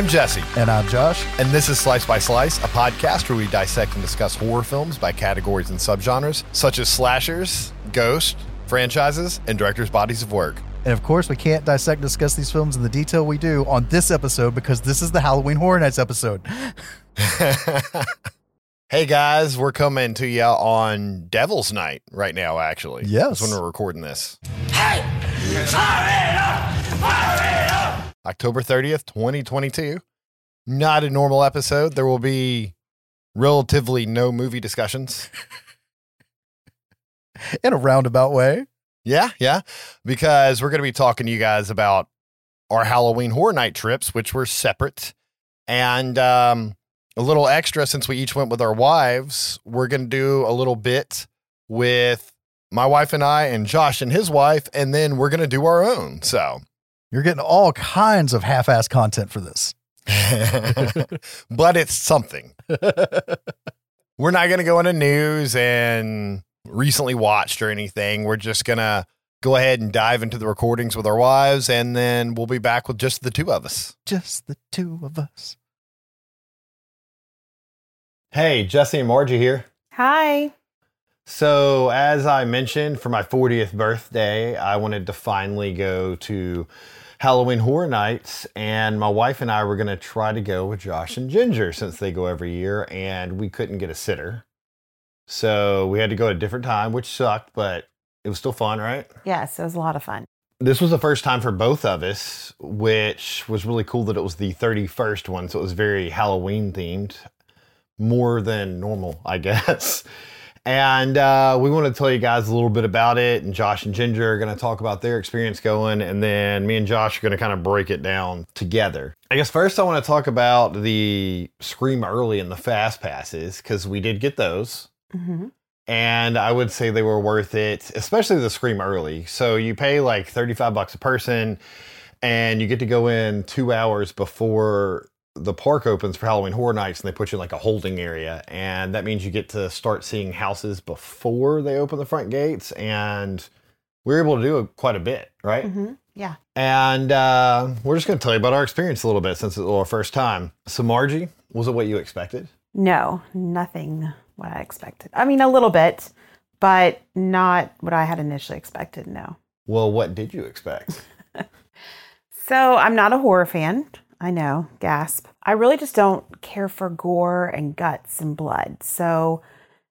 I'm Jesse, And I'm Josh. and this is Slice by Slice, a podcast where we dissect and discuss horror films by categories and subgenres, such as slashers, ghosts, franchises, and directors' bodies of work. And of course, we can't dissect and discuss these films in the detail we do on this episode because this is the Halloween Horror Nights episode. hey guys, we're coming to you on Devil's Night right now, actually. Yes. That's when we're recording this. October 30th, 2022. Not a normal episode. There will be relatively no movie discussions. In a roundabout way. Yeah, yeah. Because we're going to be talking to you guys about our Halloween Horror Night trips, which were separate. And um, a little extra since we each went with our wives, we're going to do a little bit with my wife and I and Josh and his wife. And then we're going to do our own. So, You're getting all kinds of half ass content for this. but it's something. We're not going to go into news and recently watched or anything. We're just going to go ahead and dive into the recordings with our wives, and then we'll be back with just the two of us. Just the two of us. Hey, Jesse and Margie here. Hi. So, as I mentioned, for my 40th birthday, I wanted to finally go to Halloween Horror Nights, and my wife and I were going to try to go with Josh and Ginger since they go every year, and we couldn't get a sitter. So, we had to go at a different time, which sucked, but it was still fun, right? Yes, it was a lot of fun. This was the first time for both of us, which was really cool that it was the 31st one, so it was very Halloween themed, more than normal, I guess. And uh, we want to tell you guys a little bit about it. And Josh and Ginger are going to talk about their experience going. And then me and Josh are going to kind of break it down together. I guess first I want to talk about the Scream Early and the Fast Passes because we did get those. hmm And I would say they were worth it, especially the Scream Early. So you pay like 35 bucks a person and you get to go in two hours before the park opens for Halloween Horror Nights and they put you in like a holding area. And that means you get to start seeing houses before they open the front gates. And we were able to do quite a bit, right? hmm Yeah. And uh, we're just going to tell you about our experience a little bit since it was our first time. So, Margie, was it what you expected? No, nothing what I expected. I mean, a little bit, but not what I had initially expected. No. Well, what did you expect? So I'm not a horror fan. I know, gasp. I really just don't care for gore and guts and blood. So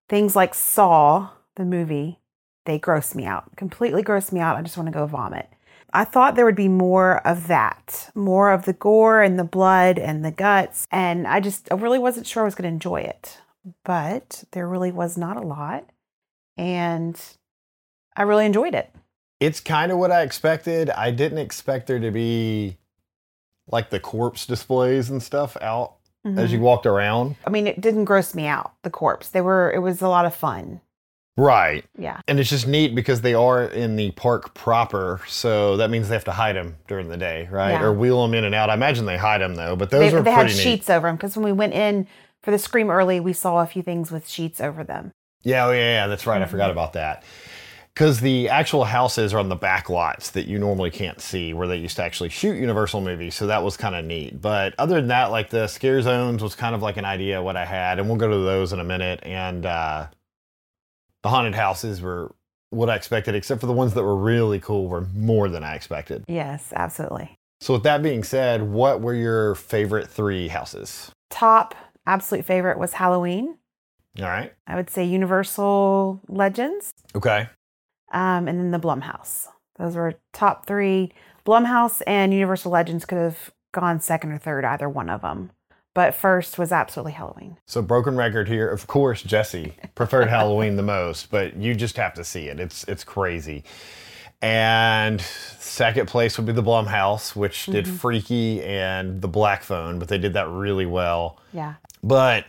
things like Saw, the movie, they gross me out. Completely gross me out. I just want to go vomit. I thought there would be more of that, more of the gore and the blood and the guts. And I just I really wasn't sure I was going to enjoy it. But there really was not a lot. And I really enjoyed it. It's kind of what I expected. I didn't expect there to be like the corpse displays and stuff out as Mhm. you walked around. I mean, it didn't gross me out, the corpse. They were, it was a lot of fun. Right. Yeah. And it's just neat because they are in the park proper. So that means they have to hide them during the day, right? Yeah. Or wheel them in and out. I imagine they hide them though, but those They, are they had pretty neat. sheets over them because when we went in for the Scream early, we saw a few things with sheets over them. Yeah, oh, yeah, yeah, that's right. I Mm-hmm. forgot about that. Because the actual houses are on the back lots that you normally can't see where they used to actually shoot Universal movies. So that was kind of neat. But other than that, like the scare zones was kind of like an idea of what I had. And we'll go to those in a minute. And uh, the haunted houses were what I expected, except for the ones that were really cool were more than I expected. Yes, absolutely. So with that being said, what were your favorite three houses? Top absolute favorite was Halloween. All right. I would say Universal Legends, Okay. Um, and then the Blumhouse. Those were top three. Blumhouse and Universal Legends could have gone second or third, either one of them. But first was absolutely Halloween. So broken record here. Of course, Jesse preferred Halloween the most, but you just have to see it. It's it's crazy. And second place would be the Blumhouse, which did Freaky and the Black Phone, but they did that really well. Yeah. But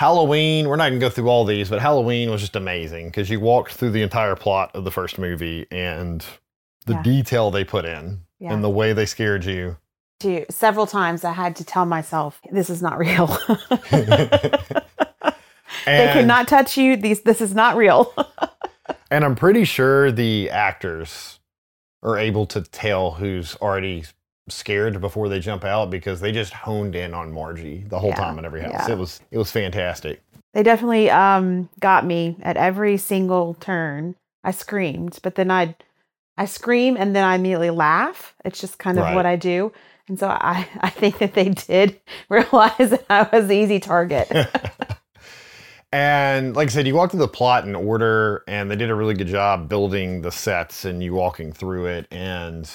Halloween, we're not going to go through all these, but Halloween was just amazing because you walked through the entire plot of the first movie and the Yeah. detail they put in Yeah. and the way they scared you. Several times I had to tell myself, this is not real. they could And- not touch you. These this is not real. And I'm pretty sure the actors are able to tell who's already scared before they jump out because they just honed in on Margie the whole Yeah, time in every house. yeah. It was it was fantastic. They definitely um got me at every single turn. I screamed, but then I I scream and then I immediately laugh. It's just kind of Right. what I do. And so I I think that they did realize that I was the easy target. And like I said, you walk through the plot in order, and they did a really good job building the sets and you walking through it. And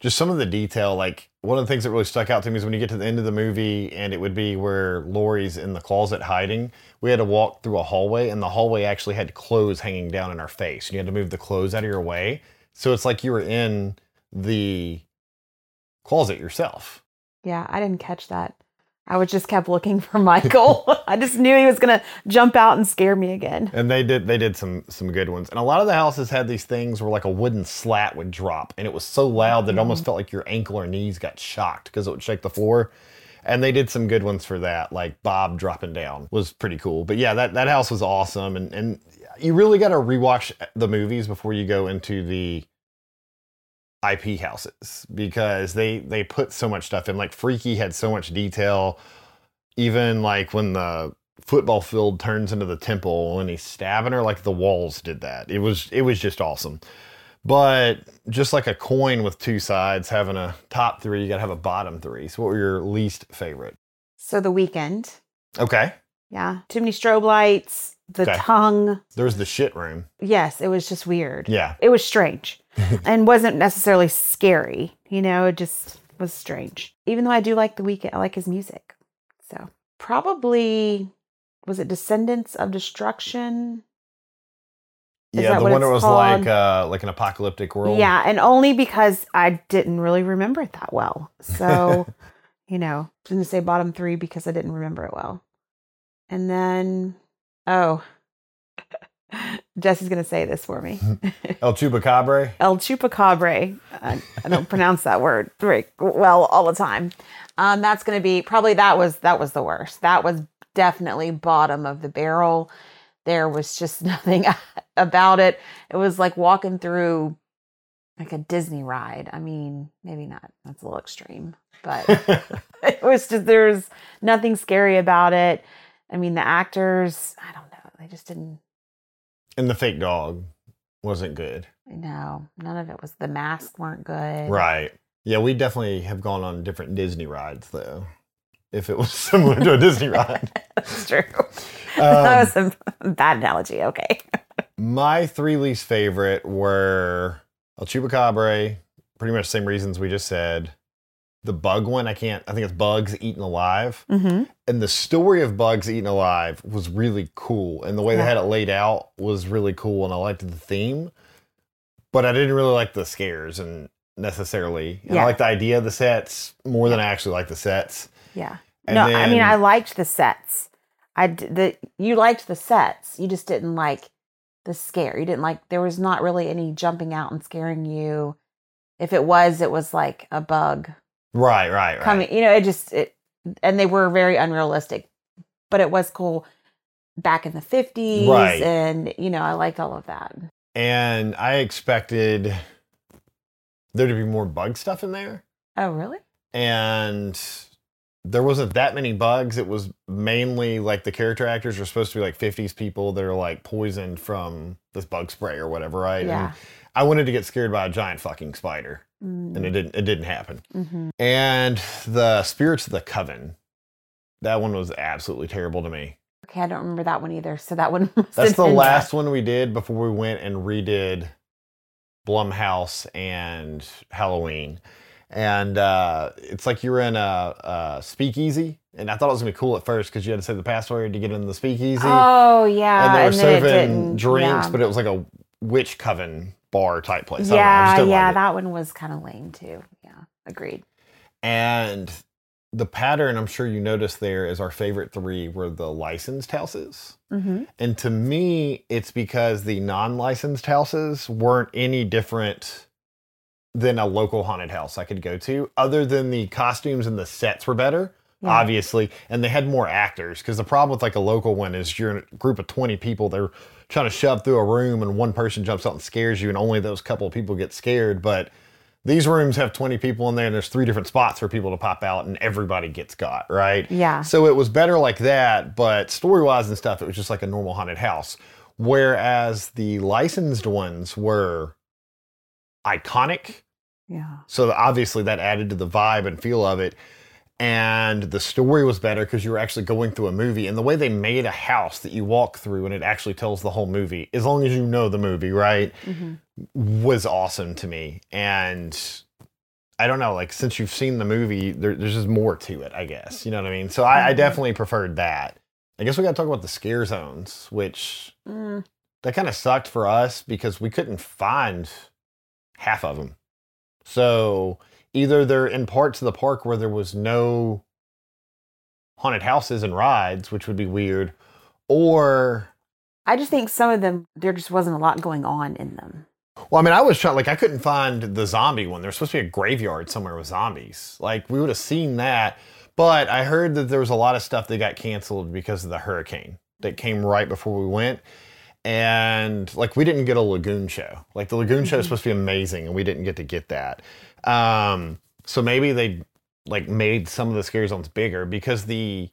just some of the detail, like one of the things that really stuck out to me is when you get to the end of the movie and it would be where Laurie's in the closet hiding, we had to walk through a hallway, and the hallway actually had clothes hanging down in our face. You had to move the clothes out of your way. So it's like you were in the closet yourself. yeah, I didn't catch that. I was just kept looking for Michael. I just knew he was gonna jump out and scare me again. And they did they did some some good ones. And a lot of the houses had these things where like a wooden slat would drop and it was so loud that it almost mm-hmm. felt like your ankle or knees got shocked because it would shake the floor. And they did some good ones for that, like Bob dropping down was pretty cool. But yeah, that, that house was awesome and, and you really gotta rewatch the movies before you go into the IP houses because they they put so much stuff in. Like Freaky had so much detail. Even like when the football field turns into the temple when he's stabbing her, like the walls did that. It was it was just awesome. But just like a coin with two sides, having a top three, you gotta have a bottom three. So what were your least favorite? So the Weeknd. Okay. Yeah. Too many strobe lights, the Okay. tongue. There was the shit room. Yes, it was just weird. Yeah. It was strange and wasn't necessarily scary. You know, it just was strange. Even though I do like the Weeknd, I like his music. So probably was it Descendants of Destruction? Is yeah, the one that was called? like uh like an apocalyptic world. Yeah, and only because I didn't really remember it that well. So, you know, didn't say bottom three because I didn't remember it well. And then, oh, Jesse's gonna say this for me. El Chupacabra. El Chupacabra. I, I don't pronounce that word very well all the time. Um, that's going to be probably that was that was the worst. That was definitely bottom of the barrel. There was just nothing about it. It was like walking through like a Disney ride. I mean, maybe not. That's a little extreme, but it was just there's nothing scary about it. I mean, the actors, I don't know. They just didn't and the fake dog wasn't good. no, none of it was the masks weren't good. Right. Yeah, we definitely have gone on different Disney rides though. If it was similar to a Disney ride. That's true. Um, that was a bad analogy. Okay. My three least favorite were El Chupacabra, pretty much the same reasons we just said. The bug one, I can't, I think it's Bugs Eaten Alive. Mm-hmm. And the story of Bugs Eaten Alive was really cool. And the way they had it laid out was really cool. And I liked the theme. But I didn't really like the scares and necessarily. And Yeah. I like the idea of the sets more than I actually like the sets. Yeah. And no, I mean, I liked the sets. I the you liked the sets. You just didn't like the scare. You didn't like there was not really any jumping out and scaring you. If it was, it was like a bug Right, right, right. coming. You know, it just it, and they were very unrealistic, but it was cool back in the fifties, Right. and you know, I liked all of that. And I expected there to be more bug stuff in there. Oh, really? and there wasn't that many bugs. It was mainly like the character actors are supposed to be like 50s people that are like poisoned from this bug spray or whatever, right? Yeah. And I wanted to get scared by a giant fucking spider, and it didn't. It didn't happen. Mm-hmm. And the spirits of the coven, that one was absolutely terrible to me. Okay, I don't remember that one either. So that one. That's the last one we did before we went and redid Blumhouse and Halloween. And uh, it's like you're in a, a speakeasy. And I thought it was gonna be cool at first because you had to say the password to get into the speakeasy. Oh yeah, and they were it serving drinks, yeah. but it was like a witch coven bar type place. I know, I yeah, yeah, like that one was kind of lame too. Yeah, agreed. And the pattern I'm sure you noticed there is our favorite three were the licensed houses. Mm-hmm. And to me, it's because the non licensed houses weren't any different than a local haunted house I could go to, other than the costumes and the sets were better, Yeah. obviously. And they had more actors. Because the problem with like a local one is you're in a group of 20 people, they're trying to shove through a room and one person jumps out and scares you, and only those couple of people get scared. But These rooms have 20 people in there, and there's three different spots for people to pop out, and everybody gets got, right? Yeah. So it was better like that, but story wise and stuff, it was just like a normal haunted house. Whereas the licensed ones were iconic. Yeah. So obviously that added to the vibe and feel of it. And the story was better because you were actually going through a movie. And the way they made a house that you walk through and it actually tells the whole movie, as long as you know the movie, right? was awesome to me. And I don't know, like since you've seen the movie, there, there's just more to it, I guess. You know what I mean? So I, I Mhm. definitely preferred that. I guess we got to talk about the scare zones, which Mm. that kind of sucked for us because we couldn't find half of them. So either they're in parts of the park where there was no haunted houses and rides, which would be weird, or I just think some of them there just wasn't a lot going on in them. Well, I mean, I was trying, like, I couldn't find the zombie one. There's supposed to be a graveyard somewhere with zombies. Like, we would have seen that. But I heard that there was a lot of stuff that got canceled because of the hurricane that came right before we went. And, like, we didn't get a Lagoon show. Like, the Lagoon show is Mhm. supposed to be amazing, and we didn't get to get that. Um, so maybe they, like, made some of the scary zones bigger because the,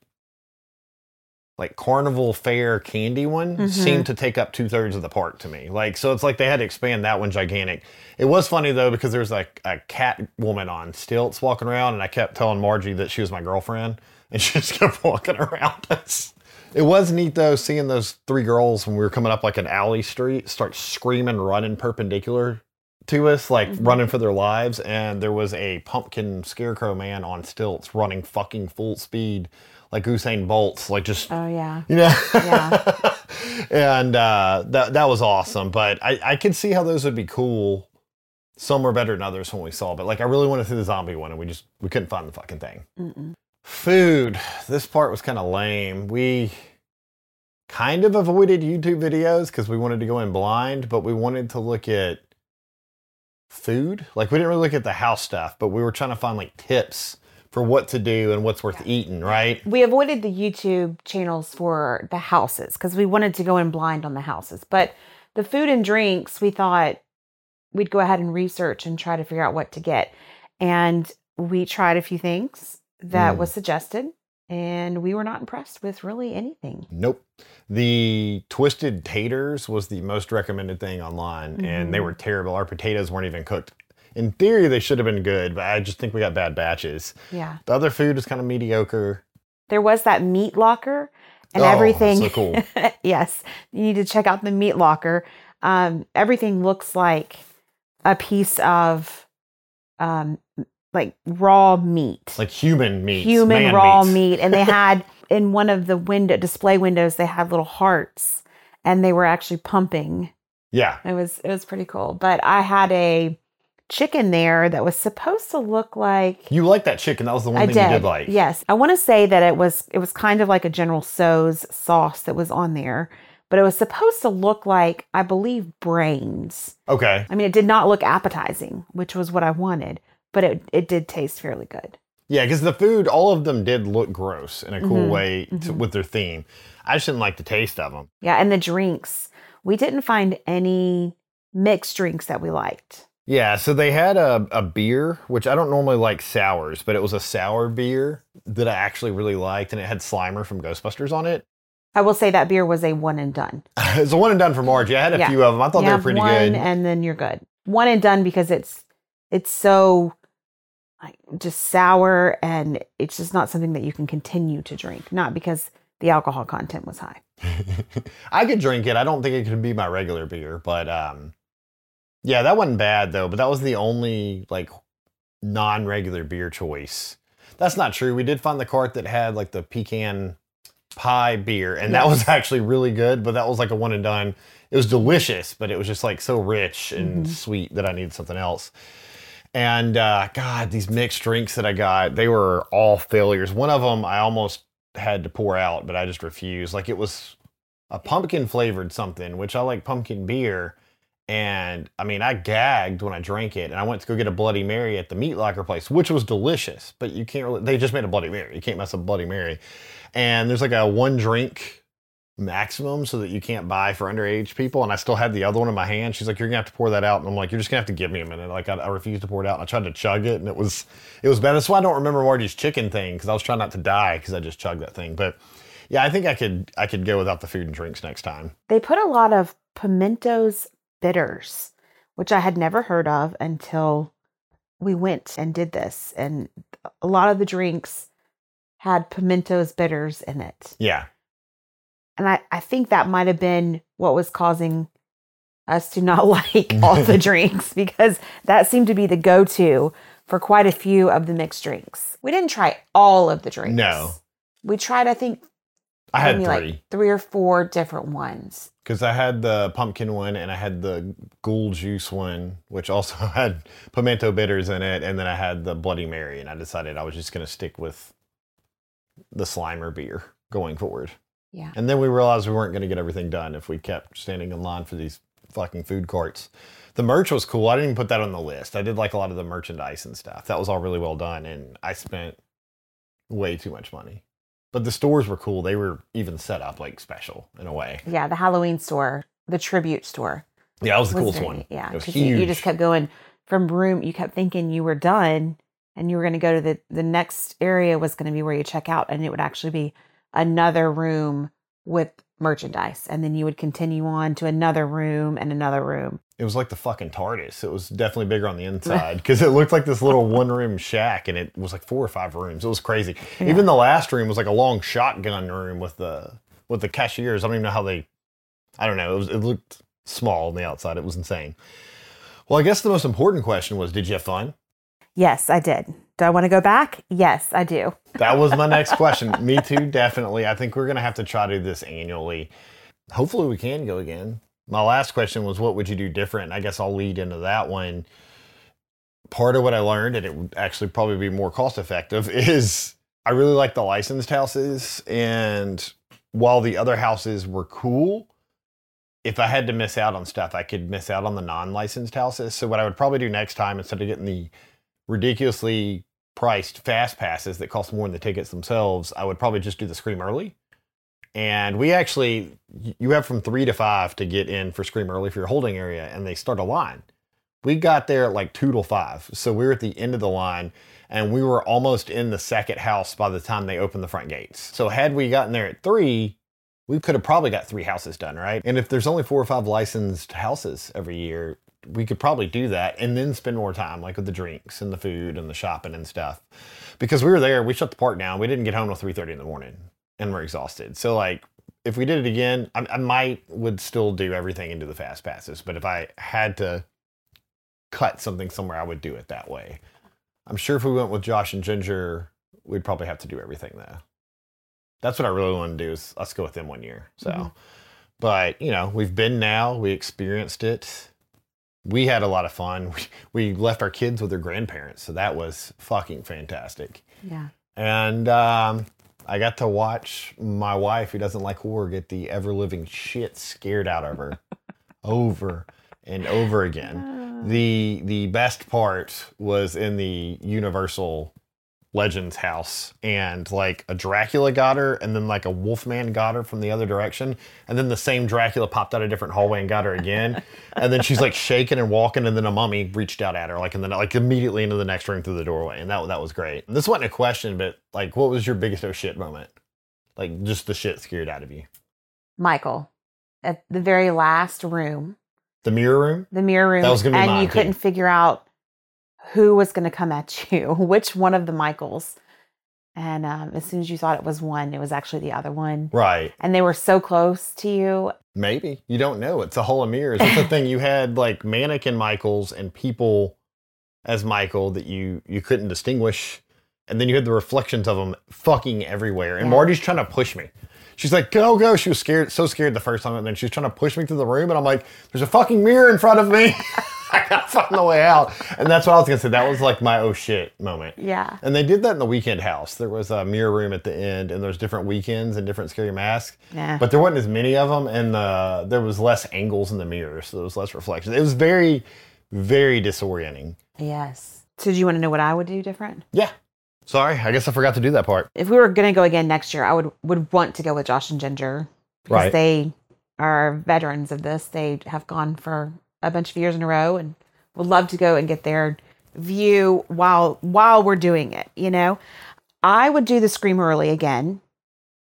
like carnival fair candy one Mhm. seemed to take up two thirds of the park to me. Like, so it's like they had to expand that one gigantic. It was funny though because there was like a cat woman on stilts walking around, and I kept telling Margie that she was my girlfriend, and she just kept walking around us. It was neat though seeing those three girls when we were coming up like an alley street start screaming, running perpendicular to us, like Mhm. running for their lives. And there was a pumpkin scarecrow man on stilts running fucking full speed, like Usain Bolt's, like just Oh yeah. you know Yeah. and uh that that was awesome but i i could see how those would be cool some were better than others when we saw but like i really wanted to see the zombie one and we just we couldn't find the fucking thing Mm-mm. food this part was kind of lame we kind of avoided youtube videos because we wanted to go in blind but we wanted to look at food like we didn't really look at the house stuff but we were trying to find like tips for what to do and what's worth eating right We avoided the YouTube channels for the houses because we wanted to go in blind on the houses. But the food and drinks, we thought we'd go ahead and research and try to figure out what to get. And we tried a few things that Mm. was suggested, and we were not impressed with really anything. Nope. The twisted taters was the most recommended thing online, and they Mhm. were terrible. Our potatoes weren't even cooked. In theory, they should have been good, but I just think we got bad batches. Yeah. The other food is kind of mediocre. There was that meat locker and Oh, everything. so cool. yes. You need to check out the meat locker. Um, everything looks like a piece of um, like raw meat. Like human meat. human man raw meats. meat. And they had in one of the window display windows, they had little hearts and they were actually pumping. Yeah. It was it was pretty cool. But I had a chicken there that was supposed to look like You like that chicken. That was the one I thing did. you did like. Yes. I want to say that it was it was kind of like a General Tso's sauce that was on there, but it was supposed to look like I believe brains. Okay. I mean, it did not look appetizing, which was what I wanted, but it it did taste fairly good. Yeah, because the food, all of them did look gross in a cool Mhm, way to, mhm. with their theme. I just didn't like the taste of them. Yeah, and the drinks. We didn't find any mixed drinks that we liked. Yeah, so they had a, a beer, which I don't normally like sours, but it was a sour beer that I actually really liked, and it had Slimer from Ghostbusters on it. I will say that beer was a one and done. it's a one and done for Margie. I had a Yeah. few of them. I thought You they were pretty one good. and then you're good. One and done because it's it's so like just sour and it's just not something that you can continue to drink. Not because the alcohol content was high. I could drink it. I don't think it could be my regular beer, but um, yeah, that wasn't bad though. But that was the only like non-regular beer choice. That's not true. We did find the cart that had like the pecan pie beer, and that was actually really good. But that was like a one and done. It was delicious, but it was just like so rich and Mhm. sweet that I needed something else. And uh, God, these mixed drinks that I got, they were all failures. One of them I almost had to pour out, but I just refused. Like it was a pumpkin flavored something, which I like pumpkin beer. And I mean, I gagged when I drank it, and I went to go get a Bloody Mary at the meat locker place, which was delicious. But you can't really, they just made a Bloody Mary. You can't mess up Bloody Mary. And there's like a one drink maximum so that you can't buy for underage people. And I still had the other one in my hand. She's like, "You're gonna have to pour that out," and I'm like, "You're just gonna have to give me a minute." Like I, I refused to pour it out. And I tried to chug it, and it was it was bad. That's why I don't remember Marty's chicken thing because I was trying not to die because I just chugged that thing. But yeah, I think I could I could go without the food and drinks next time. They put a lot of pimentos bitters, which I had never heard of until we went and did this. And a lot of the drinks had pimentos bitters in it. Yeah, And I, I think that might have been what was causing us to not like all the drinks because that seemed to be the go to for quite a few of the mixed drinks. We didn't try all of the drinks. No. We tried, I think, I had three. like three or four different ones. Because I had the pumpkin one and I had the ghoul juice one, which also had pimento bitters in it, and then I had the Bloody Mary, and I decided I was just going to stick with the Slimer beer going forward. Yeah. And then we realized we weren't going to get everything done if we kept standing in line for these fucking food carts. The merch was cool. I didn't even put that on the list. I did like a lot of the merchandise and stuff. That was all really well done, and I spent way too much money. But the stores were cool. They were even set up like special in a way. Yeah, the Halloween store, the tribute store. Yeah, that was the was coolest very- one. Yeah, it was because you, you just kept going from room. You kept thinking you were done, and you were going to go to the the next area was going to be where you check out, and it would actually be another room with merchandise, and then you would continue on to another room and another room. It was like the fucking TARDIS. It was definitely bigger on the inside because it looked like this little one room shack and it was like four or five rooms. It was crazy. Even the last room was like a long shotgun room with the with the cashiers. I don't even know how they I don't know. It was it looked small on the outside. It was insane. Well, I guess the most important question was did you have fun? Yes, I did. Do I want to go back? Yes, I do. That was my next question. Me too, definitely. I think we're gonna have to try to do this annually. Hopefully we can go again. My last question was what would you do different? I guess I'll lead into that one. Part of what I learned, and it would actually probably be more cost effective, is I really like the licensed houses. And while the other houses were cool, if I had to miss out on stuff, I could miss out on the non licensed houses. So, what I would probably do next time, instead of getting the ridiculously priced fast passes that cost more than the tickets themselves, I would probably just do the Scream early. And we actually, you have from three to five to get in for Scream early for your holding area, and they start a line. We got there at like two to five. So we were at the end of the line, and we were almost in the second house by the time they opened the front gates. So had we gotten there at three, we could have probably got three houses done, right? And if there's only four or five licensed houses every year, we could probably do that and then spend more time, like with the drinks and the food and the shopping and stuff. Because we were there, we shut the park down. We didn't get home till three thirty in the morning, and we're exhausted. So like, if we did it again, I, I might would still do everything into the fast passes. But if I had to cut something somewhere, I would do it that way. I'm sure if we went with Josh and Ginger, we'd probably have to do everything though. That's what I really want to do is let's go with them one year. So, Mhm. but you know, we've been now, we experienced it. We had a lot of fun. We, we left our kids with their grandparents, so that was fucking fantastic. Yeah. And um, I got to watch my wife, who doesn't like horror, get the ever living shit scared out of her over and over again. The the best part was in the Universal Legends house, and like a Dracula got her, and then like a Wolfman got her from the other direction, and then the same Dracula popped out a different hallway and got her again, and then she's like shaking and walking, and then a mummy reached out at her, like and then like immediately into the next room through the doorway, and that that was great. This wasn't a question, but like, what was your biggest oh shit moment? Like just the shit scared out of you. Michael, at the very last room, The mirror room. the mirror room, That was gonna be and mine, you too. couldn't figure out who was going to come at you, which one of the Michaels. And um, as soon as you thought it was one, it was actually the other one. Right. And they were so close to you. Maybe you don't know. It's a whole of mirrors. That's the thing. You had like mannequin Michaels and people as Michael that you you couldn't distinguish, and then you had the reflections of them fucking everywhere. And Yeah. Marty's trying to push me. She's like, "Go, go!" She was scared, so scared the first time, and then she's trying to push me through the room, and I'm like, "There's a fucking mirror in front of me." I gotta find the way out, and that's what I was gonna say. That was like my oh shit moment. Yeah. And they did that in the Weeknd house. There was a mirror room at the end, and there's different Weeknds and different scary masks. Yeah. But there wasn't as many of them, and uh, there was less angles in the mirror, so there was less reflections. It was very, very disorienting. yes. So, do you want to know what I would do different? Yeah. Sorry, I guess I forgot to do that part. If we were going to go again next year, I would would want to go with Josh and Ginger. because Right. they are veterans of this. They have gone for a bunch of years in a row and would love to go and get their view while while we're doing it, you know. I would do the scream early again.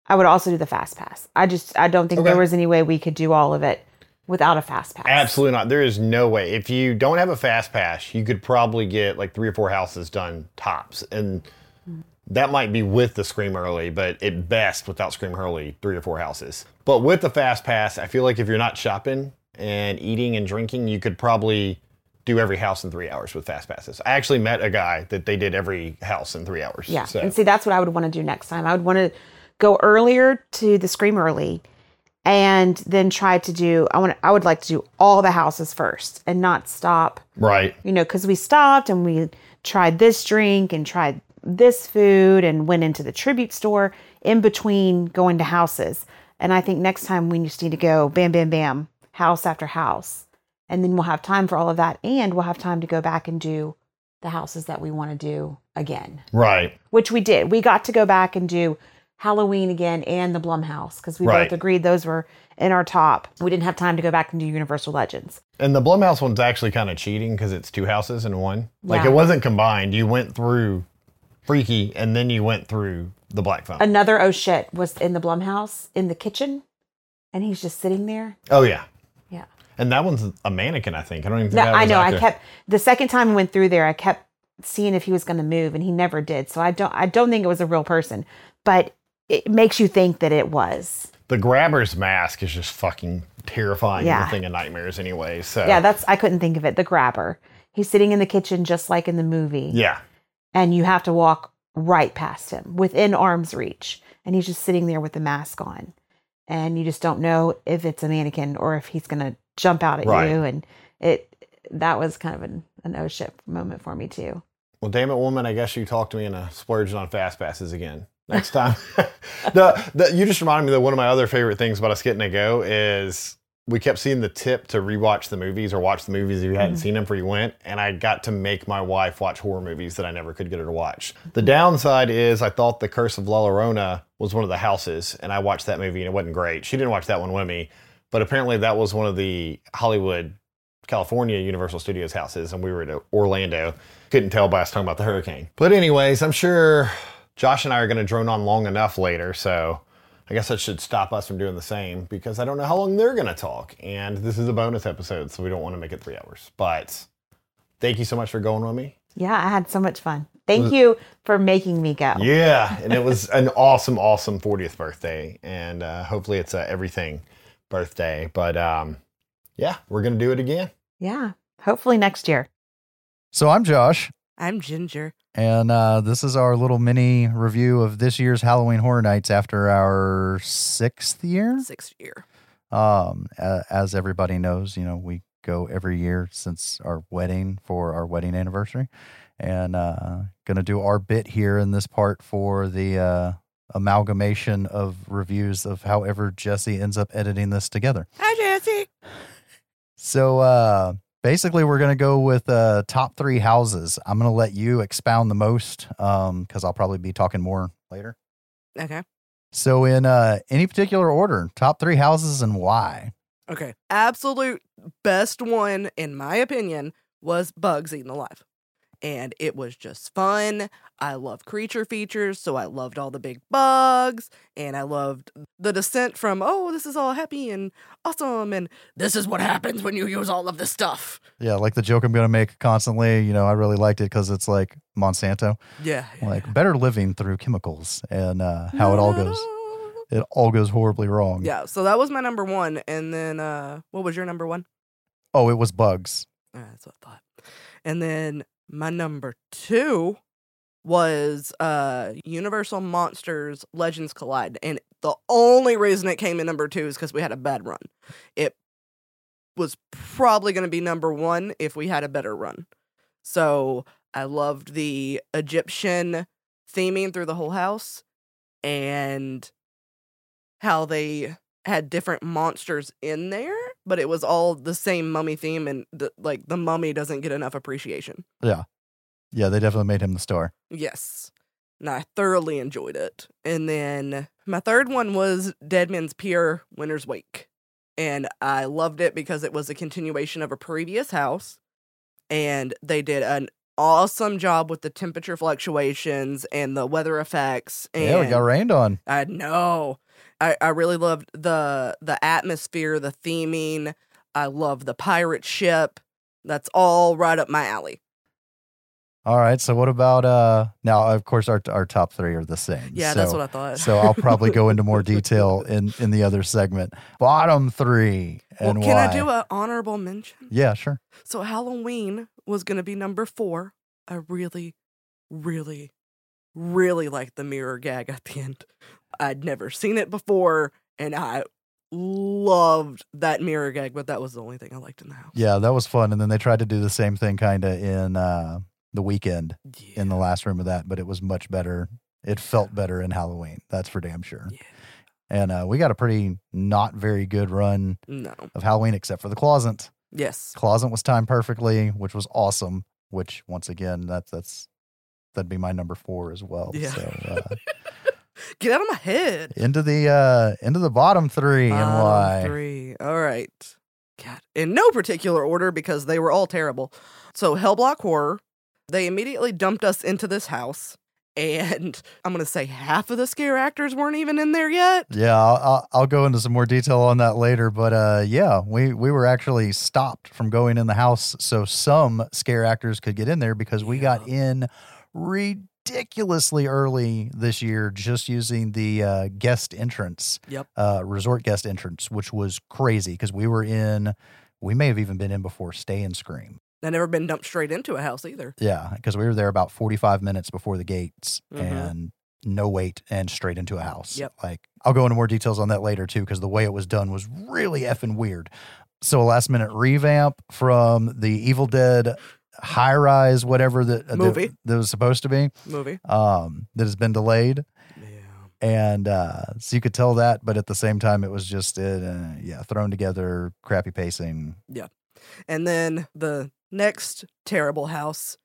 I would also do the fast pass. I just I don't think there was any way we could do all of it without a fast pass. Absolutely not. There is no way. If you don't have a fast pass, you could probably get like three or four houses done tops. And that might be with the Scream Early, but at best, without Scream Early, three or four houses. But with the fast pass, I feel like if you're not shopping and eating and drinking, you could probably do every house in three hours with fast passes. I actually met a guy that they did every house in three hours. Yeah. So, And see, that's what I would want to do next time. I would want to go earlier to the scream early and then try to do I want I would like to do all the houses first and not stop, right. you know, cuz we stopped and we tried this drink and tried this food and went into the tribute store in between going to houses. And I think next time we just need to go bam bam bam, house after house. And then we'll have time for all of that and we'll have time to go back and do the houses that we want to do again Right. which we did. We got to go back and do Halloween again and the Blumhouse because we Right. both agreed those were in our top. We didn't have time to go back and do Universal Legends. And the Blumhouse one's actually kind of cheating because it's two houses in one. Like Yeah. it wasn't combined. You went through Freaky and then you went through the Black Phone. Another oh shit was in the Blumhouse in the kitchen, and he's just sitting there. oh yeah, Yeah. and that one's a mannequin. I think I don't even No, I know. I actor. kept the second time I went through there. I kept seeing if he was going to move, and he never did. So I don't. I don't think it was a real person, but it makes you think that it was. the grabber's mask is just fucking terrifying. Yeah. The thing of nightmares anyway. So Yeah, that's. I couldn't think of it. The grabber. He's sitting in the kitchen just like in the movie. yeah, and you have to walk right past him within arm's reach and he's just sitting there with the mask on and you just don't know if it's a mannequin or if he's going to jump out at Right. you and it that was kind of an, an oh shit moment for me too Well, damn it, woman! I guess you talked to me into splurging on fast passes again next time. the, the, you just reminded me that one of my other favorite things about us getting to go is we kept seeing the tip to rewatch the movies or watch the movies if you hadn't Mhm. seen them before you went, and I got to make my wife watch horror movies that I never could get her to watch. The downside is I thought The Curse of La Llorona was one of the houses, and I watched that movie and it wasn't great. She didn't watch that one with me, but apparently that was one of the Hollywood California Universal Studios houses, and we were at Orlando. Couldn't tell by us talking about the hurricane. But, anyways, I'm sure Josh and I are going to drone on long enough later, so I guess that should stop us from doing the same because I don't know how long they're going to talk. And this is a bonus episode, so we don't want to make it three hours. But thank you so much for going with me. yeah i had so much fun thank you for making me go Yeah, and it was an awesome, awesome 40th birthday, and uh, hopefully it's a everything birthday. But um, yeah, we're gonna do it again. yeah hopefully next year So I'm Josh, I'm Ginger. and uh, this is our little mini review of this year's Halloween Horror Nights after our sixth year. Sixth year. Um, as everybody knows, you know, we go every year since our wedding for our wedding anniversary, and uh, gonna do our bit here in this part for the uh, amalgamation of reviews of however Jesse ends up editing this together. Hi, Jesse. So uh, basically, we're gonna go with uh, top three houses. I'm gonna let you expound the most because I'll probably be talking more later. Okay. So in uh, any particular order, top three houses and why? Okay. Absolute best one, in my opinion, was Bugs Eaten Alive. And it was just fun. I love creature features, so I loved all the big bugs. And I loved the descent from, oh, this is all happy and awesome. And this is what happens when you use all of this stuff. Yeah, like the joke I'm gonna make constantly. You know, I really liked it because it's like Monsanto, Yeah. like better living through chemicals, and uh, how it all goes. It all goes horribly wrong. Yeah. So that was my number one. And then, uh, what was your number one? Oh, it was bugs. Uh, That's what I thought. And then my number two was uh Universal Monsters Legends Collide. And the only reason it came in number two is because we had a bad run. It was probably going to be number one if we had a better run. So I loved the Egyptian theming through the whole house and how they had different monsters in there, but it was all the same mummy theme, and the, like the mummy doesn't get enough appreciation. Yeah, yeah, they definitely made him the star. Yes, and I thoroughly enjoyed it. And then my third one was Dead Man's Pier Winter's Wake. And I loved it because it was a continuation of a previous house. And they did an awesome job with the temperature fluctuations and the weather effects. And yeah, we got rained on. I know. I, I really loved the the atmosphere, the theming. I love the pirate ship. That's all right up my alley. All right. So what about uh now of course our our top three are the same. Yeah, so, that's what I thought. so I'll probably go into more detail in in the other segment. Bottom three well, and can why. I do an honorable mention? yeah, sure. So Halloween was going to be number four. I really, really, really liked the mirror gag at the end. I'd never seen it before, and I loved that mirror gag, but that was the only thing I liked in the house. Yeah, that was fun. And then they tried to do the same thing kind of in uh the Weeknd in the last room of that, but it was much better. It felt better in Halloween. That's for damn sure. Yeah. And uh, we got a pretty not very good run No. of Halloween, except for the closet. Yes. Closet was timed perfectly, which was awesome. Which once again, that's that's that'd be my number four as well. Yeah. So uh, Get out of my head. into the uh into the bottom three and why? Three. All right. God. In no particular order because they were all terrible. So Hellblock Horror, they immediately dumped us into this house. And I'm going to say half of the scare actors weren't even in there yet. Yeah, I'll, I'll, go into some more detail on that later. But uh, yeah, we, we were actually stopped from going in the house so some scare actors could get in there because we got in ridiculously early this year just using the uh, guest entrance, Yep. uh, resort guest entrance, which was crazy because we were in, we may have even been in before Stay and Scream. They never been dumped straight into a house either. Yeah, because we were there about 45 minutes before the gates Mhm. and no wait and straight into a house. Yep. Like, I'll go into more details on that later too, because the way it was done was really effing weird. So, a last minute revamp from the Evil Dead high rise, whatever that, uh, that- Movie. that was supposed to be, Movie. um, that has been delayed. Yeah. And uh, so you could tell that, but at the same time, it was just, uh, yeah, thrown together, crappy pacing. Yeah. And then the next terrible house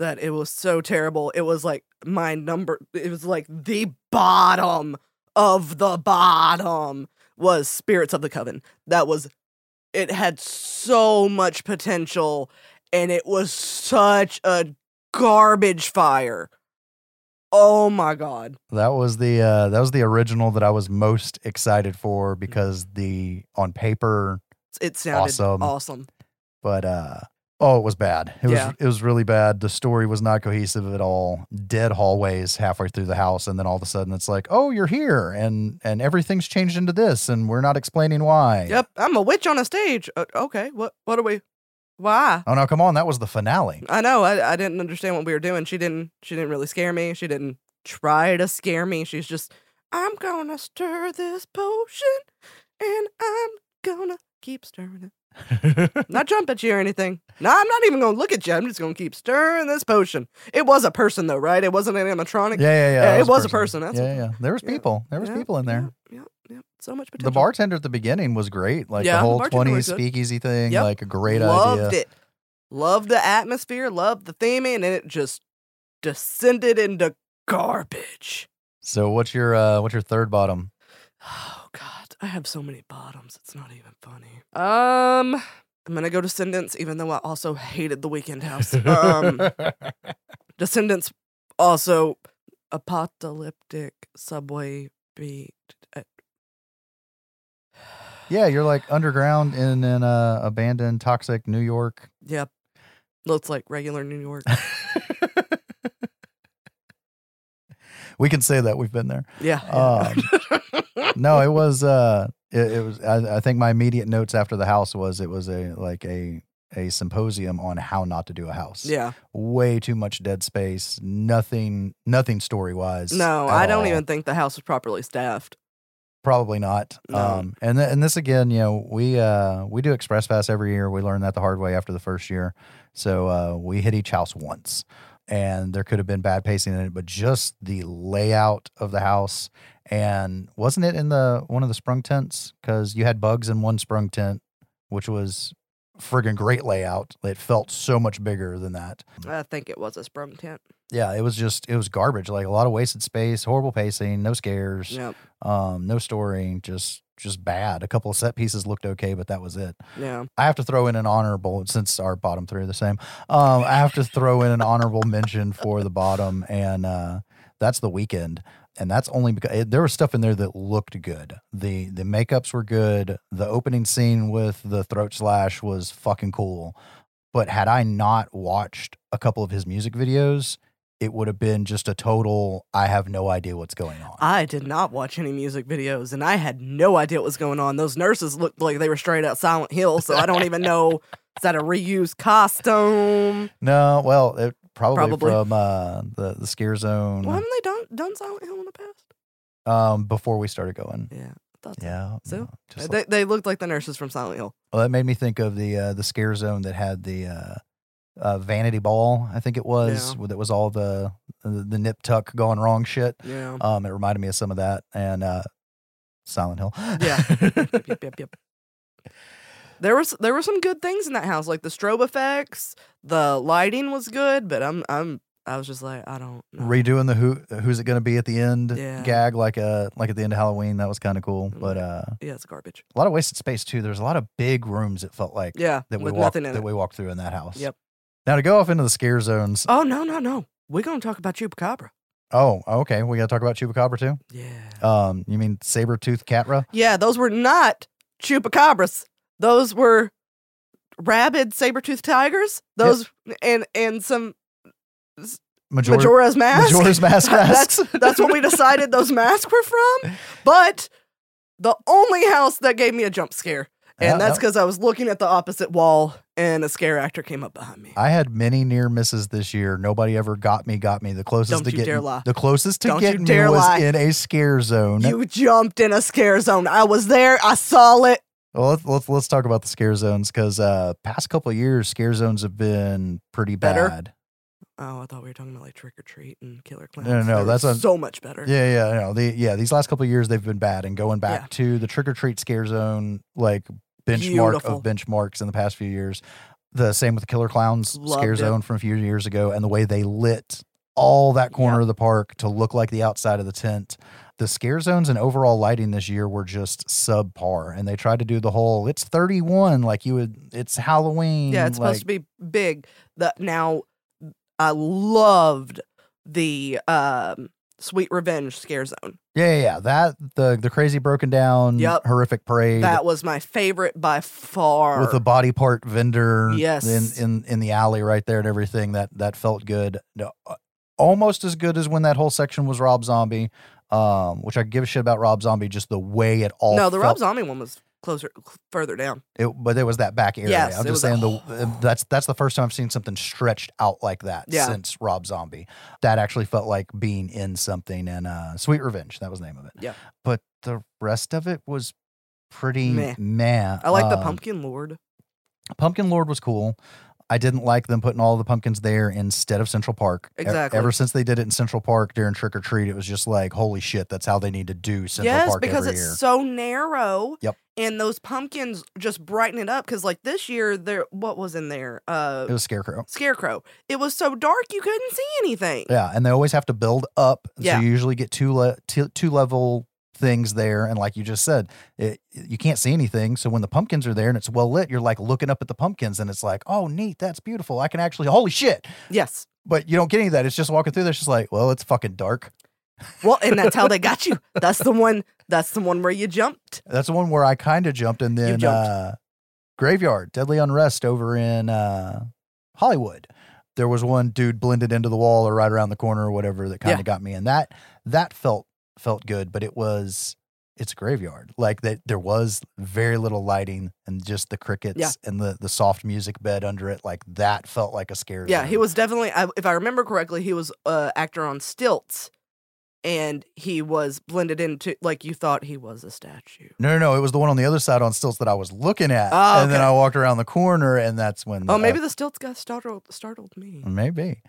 that it was so terrible. It was like my number, it was like the bottom of the bottom was Spirits of the Coven. That was, it had so much potential and it was such a garbage fire. Oh my God. That was the uh, that was the original that I was most excited for because the on paper It sounded Awesome. awesome. but uh oh it was bad it was it was really bad the story was not cohesive at all dead hallways halfway through the house and then all of a sudden it's like oh you're here and and everything's changed into this and we're not explaining why Yep. I'm a witch on a stage. Uh, okay. What, what are we, why? oh no come on that was the finale I know. I, I didn't understand what we were doing. She didn't. She didn't really scare me. She didn't try to scare me. She's just, I'm gonna stir this potion, and I'm gonna keep stirring it. Not jump at you or anything. No, I'm not even gonna look at you. I'm just gonna keep stirring this potion. It was a person though, right? It wasn't an animatronic. yeah yeah yeah, Yeah, it was a person, that's yeah what- yeah there was yeah, people there was Yeah, people in there Yeah, yeah, yeah. So much potential. the bartender at the beginning was great like Yeah, the the whole bartender 20s speakeasy thing Yep. like a great Loved idea Loved it. Loved the atmosphere. Loved the theming, and it just descended into garbage. so what's your uh what's your third bottom Oh God, I have so many bottoms. It's not even funny. Um, I'm gonna go Descendants, even though I also hated the Weeknd House. Um, Descendants also apocalyptic subway beat. Yeah, you're like underground in an uh, abandoned, toxic New York. Yep, looks like regular New York. we can say that we've been there. Yeah. Um, No, it was. uh It, it was. I, I think my immediate notes after the house was it was a like a a symposium on how not to do a house. yeah. way too much dead space. Nothing. Nothing story wise. No, I don't even think the house was properly staffed. Probably not. No. Um, and th- and this again, you know, we uh we do Express Pass every year. We learned that the hard way after the first year. So uh, we hit each house once, and there could have been bad pacing in it, but just the layout of the house. And wasn't it in the one of the sprung tents? Because you had bugs in one sprung tent, which was friggin' great layout. It felt so much bigger than that. I think it was a sprung tent. Yeah, it was just it was garbage. Like a lot of wasted space, horrible pacing, no scares, Yep. um, no story, just just bad. A couple of set pieces looked okay, but that was it. Yeah. I have to throw in an honorable since our bottom three are the same. Um, I have to throw in an honorable mention for the bottom, and uh, that's the Weeknd. And that's only because eh, it, there was stuff in there that looked good. the The makeups were good. The opening scene with the throat slash was fucking cool. But had I not watched a couple of his music videos, it would have been just a total. I have no idea what's going on. I did not watch any music videos and I had no idea what was going on. Those nurses looked like they were straight out Silent Hill, so I don't even know is that a reused costume? no, well, it probably, Probably. from uh, the the scare zone. Well, haven't they done done Silent Hill in the past? um before we started going Yeah. Yeah So, no, just They, like- they looked like the nurses from Silent Hill. well that made me think of the uh the scare zone that had the uh uh vanity ball i think it was Yeah. that was all the the, the nip tuck going wrong shit Yeah. um it reminded me of some of that and uh silent hill Yeah. yep, yep, yep. There was there were some good things in that house, like the strobe effects, the lighting was good, but I'm I'm I was just like I don't know. redoing the who who's it gonna be at the end Yeah. gag like uh like at the end of halloween that was kind of cool but uh yeah, it's garbage. a lot of wasted space too there's a lot of big rooms it felt like Yeah, that we walked that it. we walked through in that house Yep. now to go off into the scare zones Oh no no no, we're gonna talk about Chupacabra. oh okay we gotta talk about chupacabra too Yeah. Um, you mean saber tooth catra? Yeah, those were not chupacabras. Those were rabid saber-toothed tigers. Those and and some Major- Majora's mask. Majora's mask masks. that's that's what we decided those masks were from. But the only house that gave me a jump scare, and that's because I was looking at the opposite wall and a scare actor came up behind me. I had many near misses this year. Nobody ever got me. Got me. The closest Don't to you getting dare lie. the closest to Don't getting me dare was lie. in a scare zone. You jumped in a scare zone. I was there. I saw it. Well, let's let's, let's talk about the scare zones because uh, past couple of years, scare zones have been pretty Better? bad. Oh, I thought we were talking about like Trick or Treat and Killer Clowns. No, no, no, that's a- so much better. Yeah, yeah, no, the yeah. These last couple of years, they've been bad, and going back Yeah. to the trick or treat scare zone, like benchmark Beautiful. of benchmarks in the past few years. The same with the Killer Clowns Loved scare it. zone from a few years ago, and the way they lit all that corner Yep. of the park to look like the outside of the tent. The scare zones and overall lighting this year were just subpar, and they tried to do the whole "it's 31" like you would. It's Halloween. Yeah, it's like, supposed to be big. The now I loved the um Sweet Revenge scare zone. Yeah, yeah, yeah. That the the crazy broken down, Yep. horrific parade. That was my favorite by far. with the body part vendor Yes. in, in in the alley right there and everything that that felt good no, uh, almost as good as when that whole section was rob zombie um which i give a shit about rob zombie just the way it all no, the Rob Zombie one was closer, further down. it, but there was that back area Yes, i'm just a- saying the uh, that's that's the first time i've seen something stretched out like that Yeah. since rob zombie that actually felt like being in something and uh sweet revenge that was the name of it Yeah. but the rest of it was pretty Meh. meh. I like the Um, Pumpkin Lord. Pumpkin Lord was cool. I didn't like them putting all the pumpkins there instead of Central Park. E- Exactly. ever since they did it in Central Park during Trick or Treat, it was just like, holy shit, that's how they need to do Central yes, Park because every it's year. so narrow. Yep. And those pumpkins just brighten it up. Because like this year, there what was in there? Uh, It was Scarecrow. Scarecrow. It was so dark you couldn't see anything. Yeah, and they always have to build up. Yeah. So you usually get two le- two, two level things there, and like you just said, it, you can't see anything. So when the pumpkins are there and it's well lit, you're like looking up at the pumpkins, and it's like, oh, neat, that's beautiful. I can actually, holy shit! Yes. But you don't get any of that. It's just walking through there. It's just like, well, it's fucking dark. Well, and that's how they got you. That's the one. That's the one where you jumped. That's the one where I kind of jumped, and then jumped. uh, Graveyard, Deadly Unrest over in uh, Hollywood. There was one dude blended into the wall or right around the corner or whatever that kind of Yeah. got me, and that that felt felt good, but it was it's a graveyard. Like that, there was very little lighting and just the crickets and the the soft music bed under it. Like that felt like a scare. Yeah, zone. he was definitely. I- If I remember correctly, he was a actor on stilts, and he was blended into like you thought he was a statue. No, no, no. It was the one on the other side on stilts that I was looking at, Oh, and then. I walked around the corner, and that's when. Oh, uh, maybe the stilts guy startled startled me. Maybe.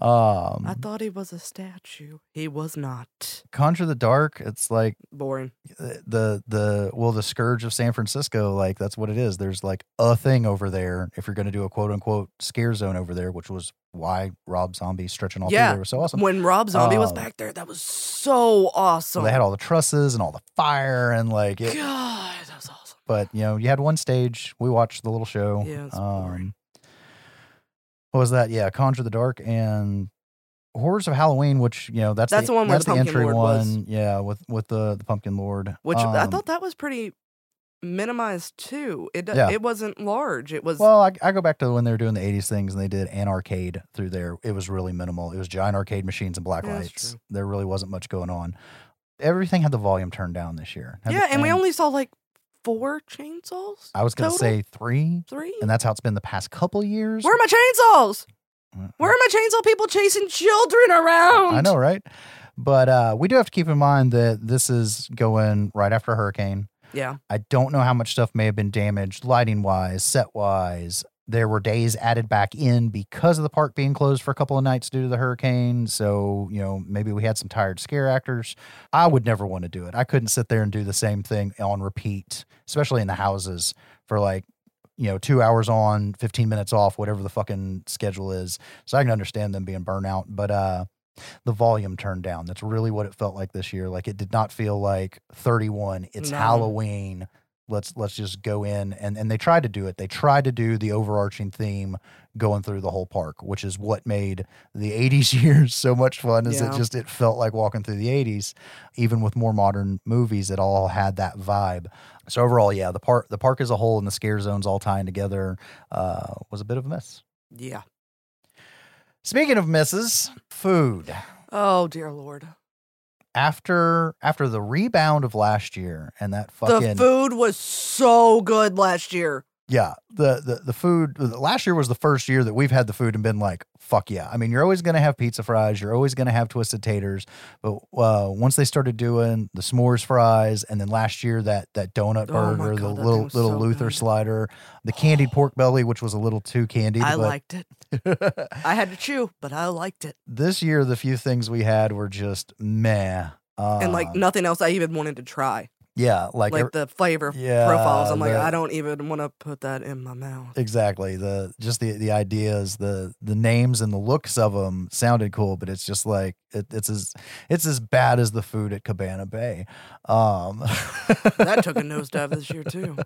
Um, I thought he was a statue. He was not. Conjure the Dark. It's like Boring. the the well the scourge of San Francisco. Like that's what it is. There's like a thing over there. If you're going to do a quote unquote scare zone over there, which was why Rob Zombie stretching all Yeah. through there was so awesome. When Rob Zombie was Um, back there, that was so awesome. They had all the trusses and all the fire and like it, God, that was awesome. but you know you had one stage we watched the little show Yeah, it's boring. What was that yeah conjure the dark and horrors of halloween which you know that's That's the, the one where that's the the, Pumpkin entry Lord one was. yeah with with the the pumpkin lord Which I Um, thought that was pretty minimized too. It Yeah. it wasn't large. It was well I, I go back to when they were doing the 80s things and they did an arcade through there it was really minimal it was giant arcade machines and black Yeah, lights there really wasn't much going on everything had the volume turned down this year Had the- yeah, and we only saw like four chainsaws. i was gonna total? say three three. and that's how it's been the past couple years Where are my chainsaws? Uh, Where are my chainsaw people chasing children around? I know, right? But uh, we do have to keep in mind that this is going right after a hurricane. Yeah. I don't know how much stuff may have been damaged, lighting wise, set wise. There were days added back in because of the park being closed for a couple of nights due to the hurricane. So, you know, maybe we had some tired scare actors. I would never want to do it. I couldn't sit there and do the same thing on repeat, especially in the houses for like, you know, two hours on, 15 minutes off, whatever the fucking schedule is. So I can understand them being burnout. But, uh, the volume turned down. That's really what it felt like this year. Like it did not feel like 31. It's No. Halloween. Let's let's just go in and and they tried to do it. They tried to do the overarching theme going through the whole park, which is what made the 80s years so much fun. Is Yeah. it just it felt like walking through the 80s, even with more modern movies that all had that vibe. So overall, yeah, the park the park as a whole and the scare zones all tying together uh, was a bit of a miss. Yeah. Speaking of misses, food. Oh dear lord. After after the rebound of last year and that fucking The food was so good last year. Yeah the, the the food last year was the first year that we've had the food and been like fuck yeah i mean you're always going to have pizza fries you're always going to have twisted taters but uh, once they started doing the s'mores fries and then last year that that donut Oh burger the God, thing little little so luther good. slider the candied pork belly which was a little too candied I but liked it. I had to chew, but I liked it. this year the few things we had were just meh uh, and like nothing else I even wanted to try. Yeah like, Like, er- the flavor yeah, profiles. I'm like, the- I don't even want to put that in my mouth. Exactly. The just the the ideas, the the names and the looks of them sounded cool, but it's just like it, it's as it's as bad as the food at Cabana Bay. Um, That took a nosedive this year too.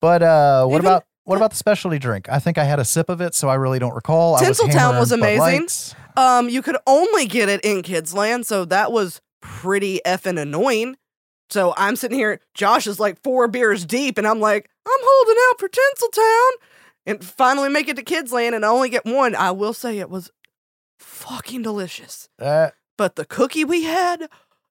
but uh, what Even- about what about the specialty drink? I think I had a sip of it, so I really don't recall. Tinseltown was Bud amazing. Um, you could only get it in Kids Land, so that was pretty effing annoying. So I'm sitting here, Josh is like four beers deep, and I'm like, I'm holding out for Tinseltown. And finally make it to Kids Land and I only get one. I will say it was fucking delicious. Uh, But the cookie we had,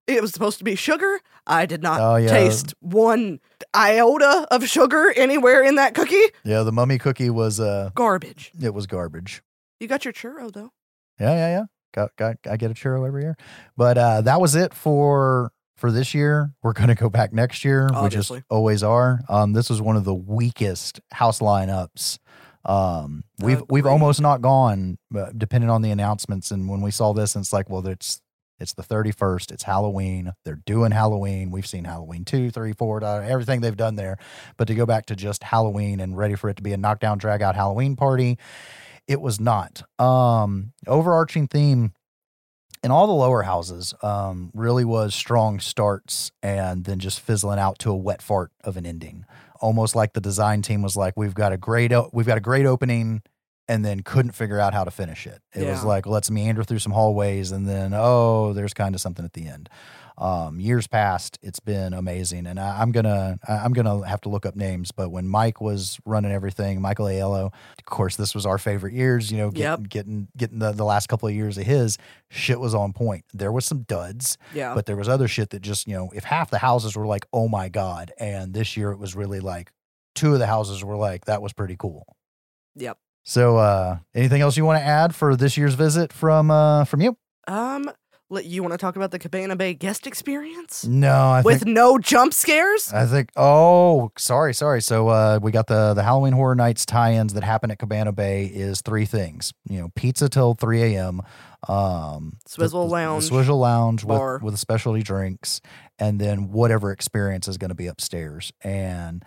it was supposed to be sugar. I did not Oh, yeah. taste one iota of sugar anywhere in that cookie. yeah, the mummy cookie was uh, Garbage. it was garbage. You got your churro though. Yeah, yeah, yeah. Got, got, I get a churro every year. But uh, that was it for for this year. We're going to go back next year. We just Obviously. always are. Um, this was one of the weakest house lineups. Um, we've we've almost not gone, uh, depending on the announcements. And when we saw this, and it's like, well, it's it's the thirty first. It's Halloween. They're doing Halloween. We've seen Halloween two, three, four, everything they've done there. But to go back to just Halloween and ready for it to be a knockdown, drag out Halloween party, it was not. Um, overarching theme in all the lower houses um, really was strong starts and then just fizzling out to a wet fart of an ending. Almost like the design team was like, "We've got a great, o- we've got a great opening." And then couldn't figure out how to finish it. It was like let's meander through some hallways, and then oh, there's kind of something at the end. Um, years past, it's been amazing, and I, I'm gonna I'm gonna have to look up names. But when Mike was running everything, Michael Aiello, of course, this was our favorite years. You know, getting Yep. getting getting the, the last couple of years of his shit was on point. There was some duds, Yeah. but there was other shit that just you know, if half the houses were like, oh my god, and this year it was really like two of the houses were like that was pretty cool. Yep. So, uh, anything else you want to add for this year's visit from uh from you? Um, you want to talk about the Cabana Bay guest experience No, I with think no jump scares. I think. Oh, sorry, sorry. So uh, we got the the Halloween Horror Nights tie-ins that happen at Cabana Bay is three things. You know, pizza till three a.m. Um, Swizzle the- the Lounge Swizzle Lounge bar. with with specialty drinks, and then whatever experience is going to be upstairs. And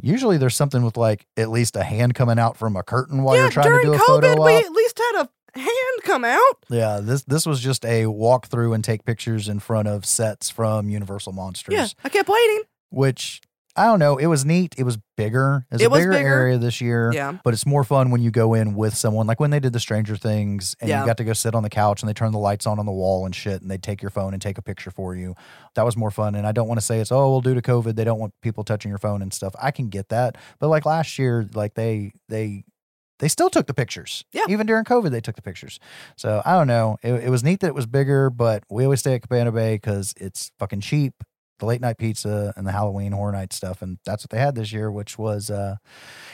usually there's something with like at least a hand coming out from a curtain while yeah, you're trying to during do a COVID, photo we at least had a hand come out. Yeah, this this was just a walk through and take pictures in front of sets from Universal Monsters. Yeah, I kept waiting. which I don't know. It was neat. It was bigger. It's It a was bigger, bigger. area this year. Yeah, But it's more fun when you go in with someone, like when they did the Stranger Things, and Yeah. you got to go sit on the couch and they turn the lights on on the wall and shit, and they take your phone and take a picture for you. That was more fun. And I don't want to say it's oh well due to COVID they don't want people touching your phone and stuff. I can get that, but like last year, like they they they still took the pictures. Yeah. Even during COVID, they took the pictures. So I don't know. It, it was neat that it was bigger, but we always stay at Cabana Bay because it's fucking cheap. The late night pizza and the Halloween Horror Night stuff, and that's what they had this year, which was uh,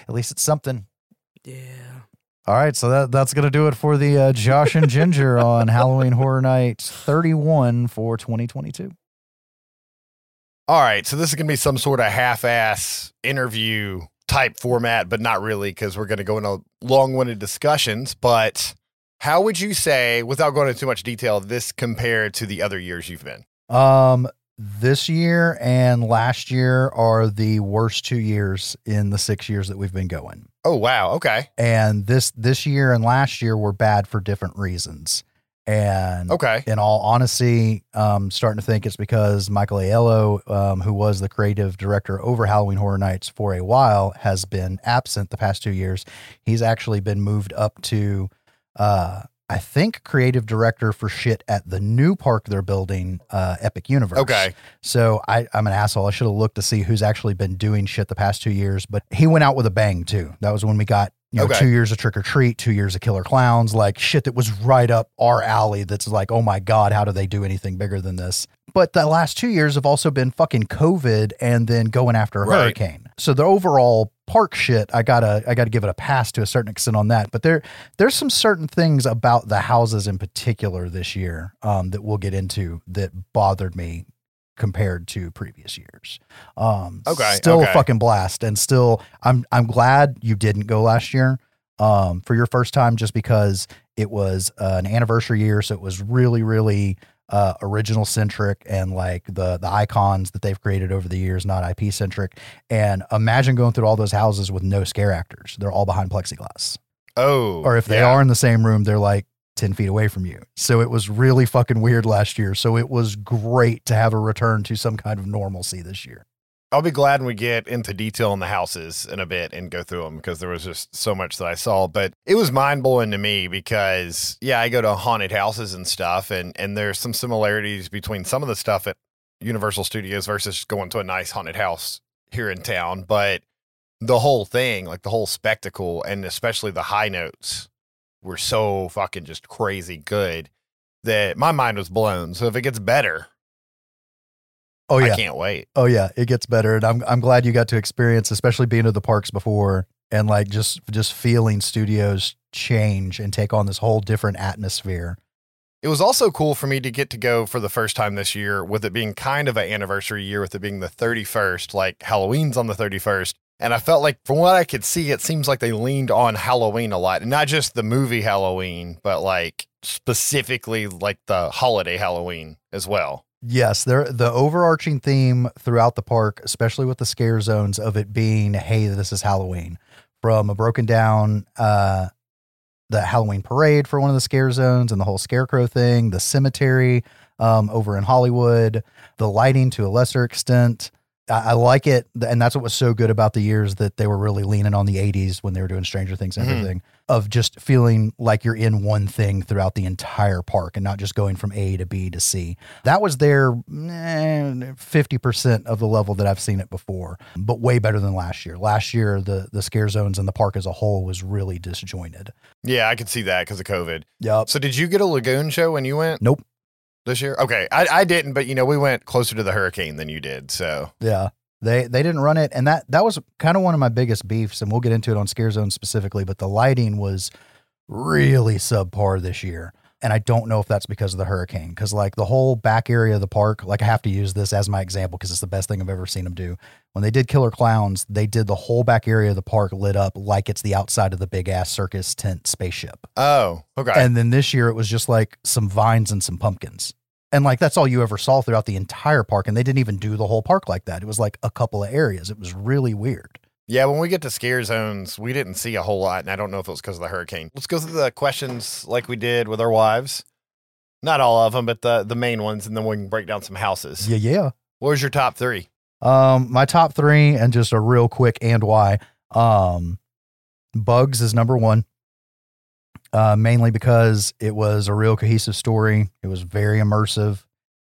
at least it's something. yeah. All right, so that that's gonna do it for the uh, Josh and Ginger on Halloween Horror Night 31 for 2022. All right, so this is going to be some sort of half-ass interview type format, but not really because we're going to go into long-winded discussions. But how would you say, without going into too much detail, this compared to the other years you've been? Um, this year and last year are the worst two years in the six years that we've been going. Oh wow, okay, And this this year and last year were bad for different reasons. And okay, in all honesty, um, starting to think it's because Michael Aiello, um, who was the creative director over Halloween Horror Nights for a while, has been absent the past two years. He's actually been moved up to, uh, I think, creative director for shit at the new park they're building, uh, Epic Universe. okay. So I, I'm an asshole. I should have looked to see who's actually been doing shit the past two years, but he went out with a bang too. That was when we got you know Okay. two years of Trick or Treat, two years of Killer Clowns, like shit that was right up our alley. That's like, oh my god, how do they do anything bigger than this? But the last two years have also been fucking COVID and then going after a Right. hurricane. So the overall park shit, I gotta I gotta give it a pass to a certain extent on that. But there there's some certain things about the houses in particular this year um, that we'll get into that bothered me compared to previous years. Um, Okay, still okay. a fucking blast, and still I'm I'm glad you didn't go last year um, for your first time, just because it was uh, an anniversary year, so it was really really uh, original centric and like the the icons that they've created over the years, not IP centric. And imagine going through all those houses with no scare actors; they're all behind plexiglass Oh, or if they yeah. are in the same room, they're like 10 feet away from you. So it was really fucking weird last year. So it was great to have a return to some kind of normalcy this year. I'll be glad when we get into detail on the houses in a bit and go through them because there was just so much that I saw. But it was mind blowing to me because yeah, I go to haunted houses and stuff, and and there's some similarities between some of the stuff at Universal Studios versus going to a nice haunted house here in town. But the whole thing, like the whole spectacle, and especially the high notes, were so fucking just crazy good that my mind was blown. So if it gets better, Oh, yeah, I can't wait. Oh, yeah. It gets better. And I'm, I'm glad you got to experience, especially being to the parks before and like just, just feeling studios change and take on this whole different atmosphere. It was also cool for me to get to go for the first time this year with it being kind of an anniversary year, with it being the 31st, like Halloween's on the 31st. And I felt like, from what I could see, it seems like they leaned on Halloween a lot. And not just the movie Halloween, but like specifically like the holiday Halloween as well. Yes, there the overarching theme throughout the park, especially with the scare zones of it being, hey, this is Halloween. From a broken down uh the Halloween parade for one of the scare zones and the whole scarecrow thing, the cemetery um over in Hollywood, the lighting to a lesser extent. I, I like it, and that's what was so good about the years that they were really leaning on the '80s when they were doing Stranger Things and Mhm. everything, of just feeling like you're in one thing throughout the entire park and not just going from A to B to C that was there fifty percent of the level that I've seen it before, but way better than last year. Last year, the the scare zones and the park as a whole was really disjointed. Yeah, I could see that because of COVID. Yep. So, did you get a Lagoon show when you went? Nope. This year? Okay. I, I didn't, but you know, we went closer to the hurricane than you did. So, Yeah. They they didn't run it, and that that was kind of one of my biggest beefs, and we'll get into it on Scare Zone specifically. But the lighting was really subpar this year, and I don't know if that's because of the hurricane. Because like the whole back area of the park, like I have to use this as my example because it's the best thing I've ever seen them do. When they did Killer Clowns, they did the whole back area of the park lit up like it's the outside of the big ass circus tent spaceship. Oh, okay. And then this year it was just like some vines and some pumpkins. And like that's all you ever saw throughout the entire park. And they didn't even do the whole park like that. It was like a couple of areas. It was really weird. Yeah, when we get to scare zones, we didn't see a whole lot, and I don't know if it was because of the hurricane. Let's go through the questions like we did with our wives. Not all of them, but the the main ones, and then we can break down some houses. Yeah, yeah. What was your top three? Um, my top three, and just a real quick and why. Um, Bugs is number one. Uh, mainly because it was a real cohesive story. It was very immersive.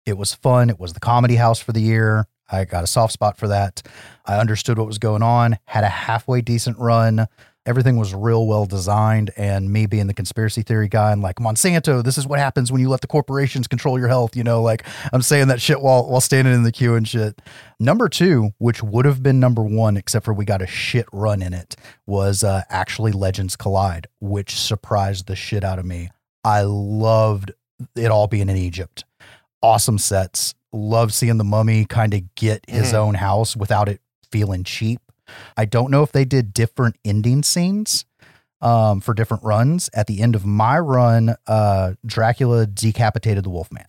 It was fun. It was the comedy house for the year. I got a soft spot for that. I understood what was going on. Had a halfway decent run. Everything was real well designed. And me being the conspiracy theory guy and like Monsanto, this is what happens when you let the corporations control your health. You know, like I'm saying that shit while while standing in the queue and shit. Number two, which would have been number one, except for we got a shit run in it, was uh, actually Legends Collide, which surprised the shit out of me. I loved it all being in Egypt. Awesome sets. Love seeing the mummy kind of get his Mhm. own house without it feeling cheap. I don't know if they did different ending scenes um, for different runs. At the end of my run, uh, Dracula decapitated the Wolfman.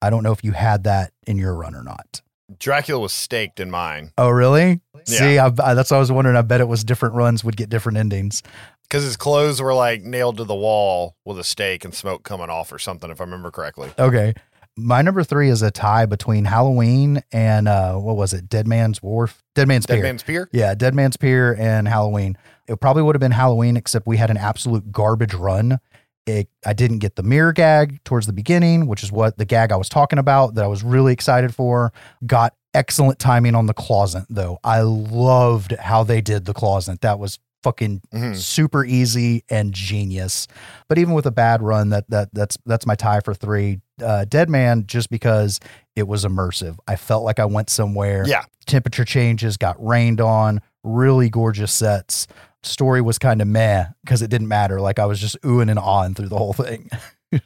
I don't know if you had that in your run or not. Dracula was staked in mine Oh, really? Yeah. See, I, I, that's what I was wondering. I bet it was different runs would get different endings. because his clothes were like nailed to the wall with a stake and smoke coming off or something, if I remember correctly. Okay. My number three is a tie between Halloween and uh, what was it? Dead Man's Wharf? Dead Man's Dead Pier. Man's Pier. Yeah, Dead Man's Pier and Halloween. It probably would have been Halloween, except we had an absolute garbage run. It, I didn't get the mirror gag towards the beginning, which is what the gag I was talking about that I was really excited for. Got excellent timing on the closet, though. I loved how they did the closet. That was fucking Mhm. super easy and genius. But even with a bad run, that that that's that's my tie for three. Uh, Dead Man, just because it was immersive. I felt like I went somewhere Yeah. temperature changes, got rained on, really gorgeous sets. Story was kind of meh because it didn't matter. Like I was just oohing and awing through the whole thing.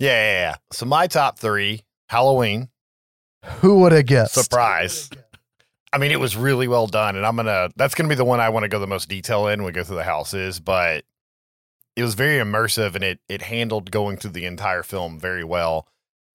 Yeah, yeah, yeah. So my top three, Halloween, Who would have guessed? surprise. I mean, it was really well done, and I'm gonna. That's gonna be the one I want to go the most detail in when we go through the houses. But it was very immersive, and it it handled going through the entire film very well.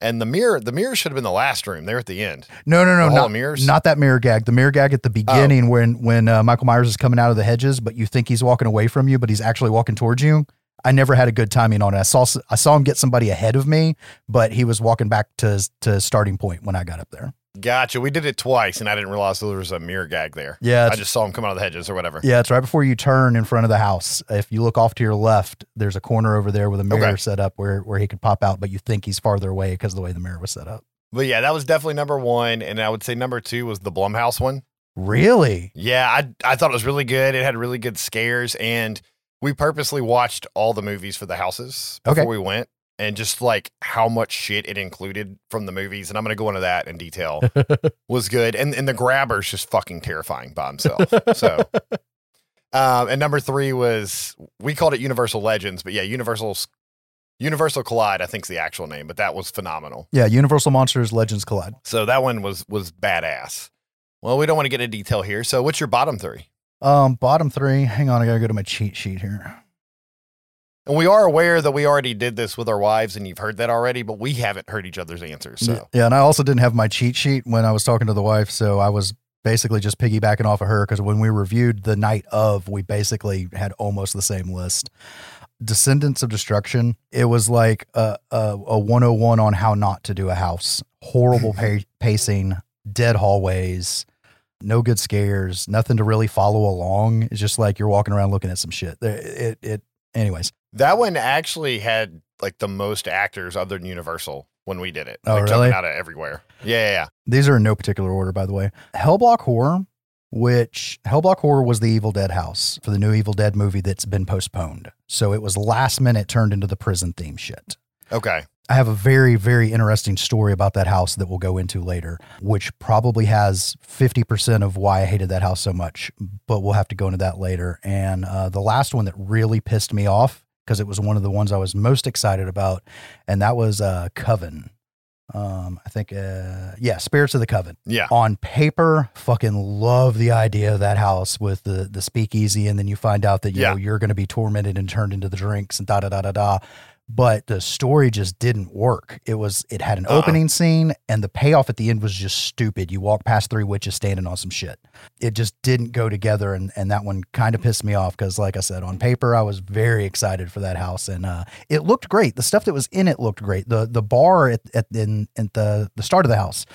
And the mirror, the mirror should have been the last room. They're at the end. No, no, no, The not, mirrors? not that mirror gag. The mirror gag at the beginning when when uh, Michael Myers is coming out of the hedges, but you think he's walking away from you, but he's actually walking towards you. I never had a good timing on it. I saw I saw him get somebody ahead of me, but he was walking back to to starting point when I got up there. Gotcha. We did it twice, and I didn't realize there was a mirror gag there. Yeah, I just saw him come out of the hedges or whatever. Yeah, it's right before you turn in front of the house. If you look off to your left, there's a corner over there with a mirror Okay. set up where where he could pop out, but you think he's farther away because of the way the mirror was set up. But yeah, that was definitely number one, and I would say number two was the Blumhouse one. Really? Yeah, I I thought it was really good. It had really good scares, and we purposely watched all the movies for the houses before Okay. we went, and just like how much shit it included from the movies, and I'm gonna go into that in detail. was good, and and the grabber's just fucking terrifying by himself. So, um, and number three was we called it Universal Legends, but yeah, Universal's Universal Collide, I think's the actual name, but that was phenomenal. Yeah, Universal Monsters Legends Collide. So that one was was badass. Well, we don't want to get into detail here. So what's your bottom three? Um, bottom three. Hang on, I gotta go to my cheat sheet here. And we are aware that we already did this with our wives, and you've heard that already, but we haven't heard each other's answers. So Yeah, and I also didn't have my cheat sheet when I was talking to the wife, so I was basically just piggybacking off of her because when we reviewed the night of, we basically had almost the same list. Descendants of Destruction, it was like a, a, a 101 on how not to do a house. Horrible pa- pacing, dead hallways, no good scares, nothing to really follow along. It's just like you're walking around looking at some shit. There- It, it, anyways. That one actually had like the most actors other than Universal when we did it. Oh, like, really? Out of everywhere. Yeah, yeah, yeah. These are in no particular order, by the way. Hellblock Horror, which Hellblock Horror was the Evil Dead house for the new Evil Dead movie that's been postponed. So it was last minute turned into the prison theme shit. Okay. I have a very, very interesting story about that house that we'll go into later, which probably has 50% of why I hated that house so much, but we'll have to go into that later. And uh, the last one that really pissed me off because it was one of the ones I was most excited about, and that was uh, Coven. Um, I think, uh, yeah, Spirits of the Coven. Yeah. On paper, fucking love the idea of that house with the the speakeasy, and then you find out that you Yeah. know you're going to be tormented and turned into the drinks and da da da da da. But the story just didn't work. It was it had an Uh-uh. opening scene, and the payoff at the end was just stupid. You walk past three witches standing on some shit. It just didn't go together, and and that one kind of pissed me off because, like I said, on paper I was very excited for that house, and uh, it looked great. The stuff that was in it looked great. The the bar at, at in at the the start of the house,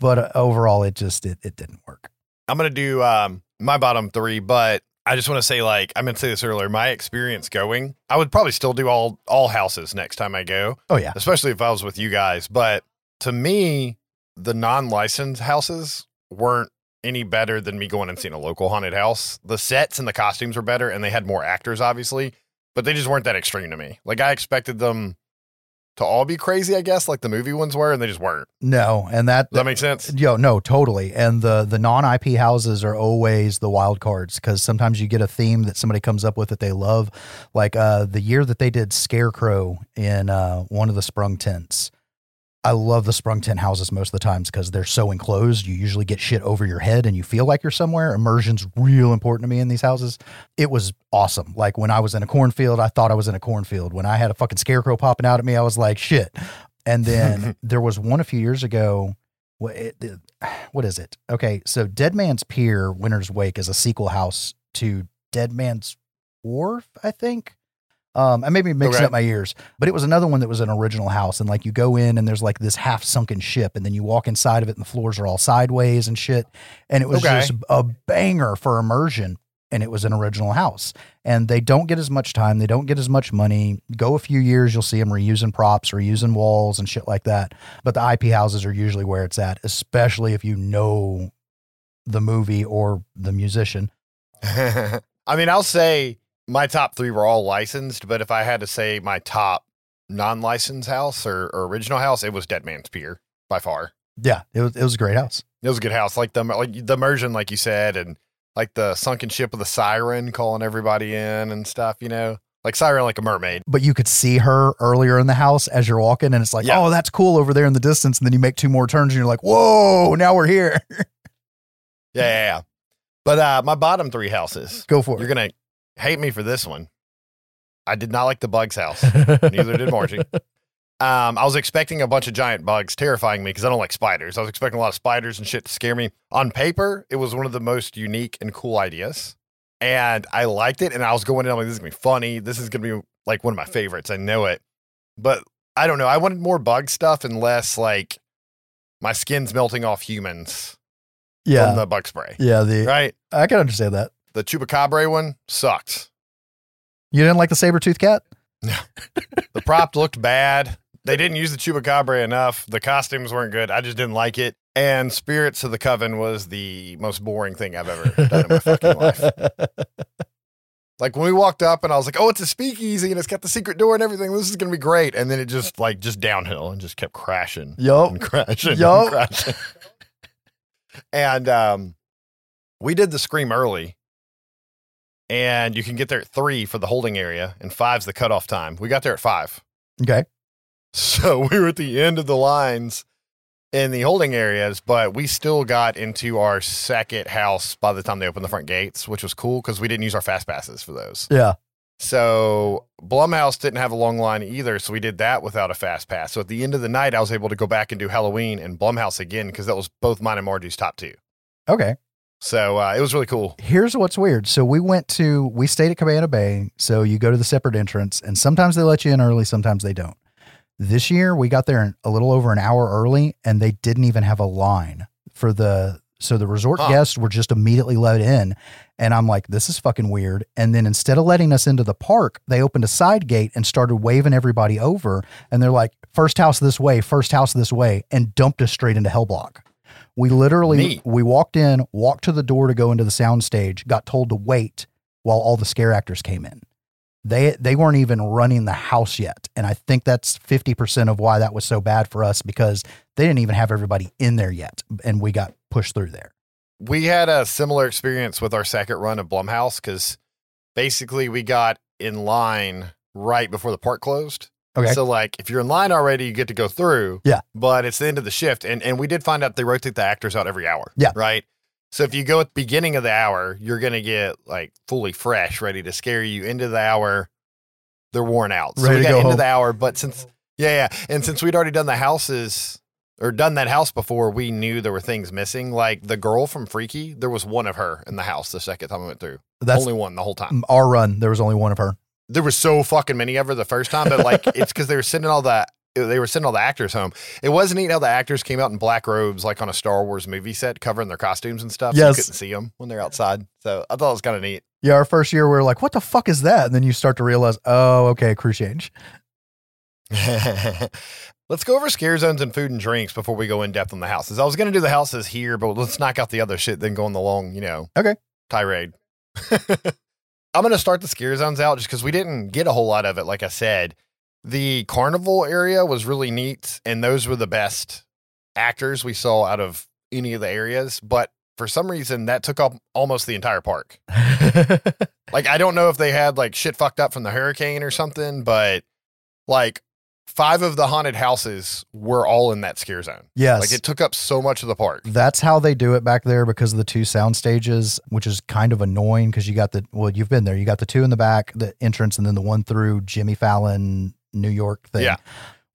but uh, overall it just it, it didn't work. I'm gonna do um my bottom three, but I just want to say, like I meant to say this earlier, my experience going, I would probably still do all all houses next time I go, Oh yeah, especially if I was with you guys. But to me, the non-licensed houses weren't any better than me going and seeing a local haunted house. The sets and the costumes were better, and they had more actors, obviously, but they just weren't that extreme to me. Like I expected them to all be crazy, I guess, like the movie ones were, and they just weren't. no, and that Does that make sense? Yo, no, totally. And the the non IP houses are always the wild cards because sometimes you get a theme that somebody comes up with that they love. Like uh, the year that they did Scarecrow in uh, one of the sprung tents. I love the sprung tent houses most of the times because they're so enclosed. You usually get shit over your head and you feel like you're somewhere. Immersion's real important to me in these houses. It was awesome. Like when I was in a cornfield, I thought I was in a cornfield. When I had a fucking scarecrow popping out at me, I was like, shit. And then there was one a few years ago what, it, it- what is it? Okay, so Dead Man's Pier, Winter's Wake is a sequel house to Dead Man's Wharf, I think. Um, I may be mixing Okay. up my years, but it was another one that was an original house, and like you go in and there's like this half sunken ship, and then you walk inside of it, and the floors are all sideways and shit, and it was Okay. just a banger for immersion, and it was an original house, and they don't get as much time, they don't get as much money. Go a few years, you'll see them reusing props, reusing walls, and shit like that but the IP houses are usually where it's at, especially if you know the movie or the musician. I mean, I'll say my top three were all licensed, but if I had to say my top non-licensed house or, or original house, it was Dead Man's Pier by far. Yeah, it was it was a great house. It was a good house, like the like the immersion, like you said, and like the sunken ship with the siren calling everybody in and stuff. You know, like siren like a mermaid. But you could see her earlier in the house as you're walking, and it's like, Yeah. oh, that's cool over there in the distance. And then you make two more turns, and you're like, whoa, now we're here. Yeah, yeah, yeah. But uh, my bottom three houses, Go for it. you're gonna hate me for this one. I did not like the bugs house. Neither did Margie. Um, I was expecting a bunch of giant bugs terrifying me because I don't like spiders. I was expecting a lot of spiders and shit to scare me. On paper, it was one of the most unique and cool ideas. And I liked it. And I was going in, I'm like, this is gonna be funny. This is gonna be like one of my favorites. I know it. But I don't know. I wanted more bug stuff and less like my skin's melting off humans yeah, from the bug spray. yeah. The Right? I can understand that. The chupacabra one sucked. You didn't like the saber tooth cat? No. the prop looked bad. They didn't use the chupacabra enough. The costumes weren't good. I just didn't like it. And Spirits of the Coven was the most boring thing I've ever done in my fucking life. Like when we walked up and I was like, "Oh, it's a speakeasy and it's got the secret door and everything. This is gonna be great." And then it just like just downhill and just kept crashing Yup. and crashing Yup. and crashing. and um, we did the scream early, and you can get there at three for the holding area, and five's the cutoff time. We got there at five. Okay. So we were at the end of the lines in the holding areas, but we still got into our second house by the time they opened the front gates, which was cool because we didn't use our fast passes for those. Yeah. So Blumhouse didn't have a long line either, so we did that without a fast pass. So at the end of the night, I was able to go back and do Halloween and Blumhouse again because that was both mine and Margie's top two. Okay. So uh, it was really cool. Here's what's weird. So we went to we stayed at Cabana Bay. So you go to the separate entrance, and sometimes they let you in early, sometimes they don't. This year we got there a little over an hour early, and they didn't even have a line for the. So the resort Huh. guests were just immediately let in, and I'm like, this is fucking weird. And then instead of letting us into the park, they opened a side gate and started waving everybody over, and they're like, first house this way, first house this way, and dumped us straight into Hellblock. We literally Neat. we walked in, walked to the door to go into the sound stage, got told to wait while all the scare actors came in. They they weren't even running the house yet, and I think that's fifty percent of why that was so bad for us because they didn't even have everybody in there yet, and we got pushed through there. We had a similar experience with our second run of Blumhouse because basically we got in line right before the park closed. Okay. So like if you're in line already, you get to go through. Yeah. But it's the end of the shift. And and we did find out they rotate the actors out every hour. Yeah. Right. So if you go at the beginning of the hour, you're gonna get like fully fresh, ready to scare you. Into the hour, they're worn out. So Ready we got go into home. the hour, but since yeah, yeah. And since we'd already done the houses or done that house before, we knew there were things missing. Like the girl from Freaky, there was one of her in the house the second time I went through. That's Only one the whole time our run. There was only one of her. There was so fucking many of her the first time, but like it's because they were sending all the they were sending all the actors home. It wasn't neat how the actors came out in black robes, like on a Star Wars movie set, covering their costumes and stuff. So Yes. you couldn't see them when they're outside. So I thought it was kind of neat. Yeah, our first year we were like, "What the fuck is that?" And then you start to realize, "Oh, okay, crew change." let's go over scare zones and food and drinks before we go in depth on the houses. I was going to do the houses here, but let's knock out the other shit, then go on the long, you know, Okay. tirade. I'm going to start the scare zones out just because we didn't get a whole lot of it. Like I said, the carnival area was really neat, and those were the best actors we saw out of any of the areas. But for some reason, that took up almost the entire park. Like, I don't know if they had like shit fucked up from the hurricane or something, but like five of the haunted houses were all in that scare zone. yes, Like, it took up so much of the park. That's how they do it back there because of the two sound stages, which is kind of annoying because you got the well, you've been there. You got the two in the back, the entrance, and then the one through Jimmy Fallon, New York thing. Yeah.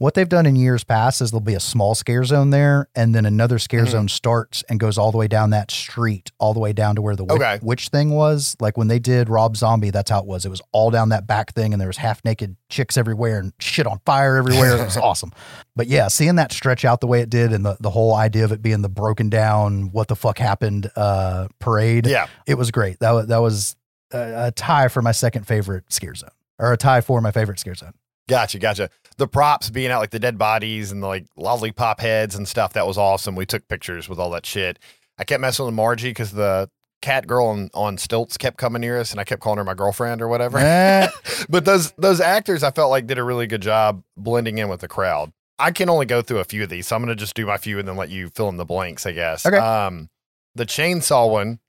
What they've done in years past is there'll be a small scare zone there, and then another scare Mhm. zone starts and goes all the way down that street, all the way down to where the witch, Okay. witch thing was. Like when they did Rob Zombie, that's how it was. It was all down that back thing, and there was half naked chicks everywhere and shit on fire everywhere. It was awesome. But yeah, seeing that stretch out the way it did, and the, the whole idea of it being the broken down, what the fuck happened uh, parade, Yeah. it was great. That was that was a, a tie for my second favorite scare zone, or a tie for my favorite scare zone. Gotcha, gotcha. The props being out like the dead bodies and the like lollipop heads and stuff, that was awesome. We took pictures with all that shit. I kept messing with Margie because the cat girl on, on stilts kept coming near us and I kept calling her my girlfriend or whatever. Eh, but those those actors I felt like did a really good job blending in with the crowd. I can only go through a few of these, so I'm gonna just do my few and then let you fill in the blanks, I guess. Okay. Um the chainsaw one,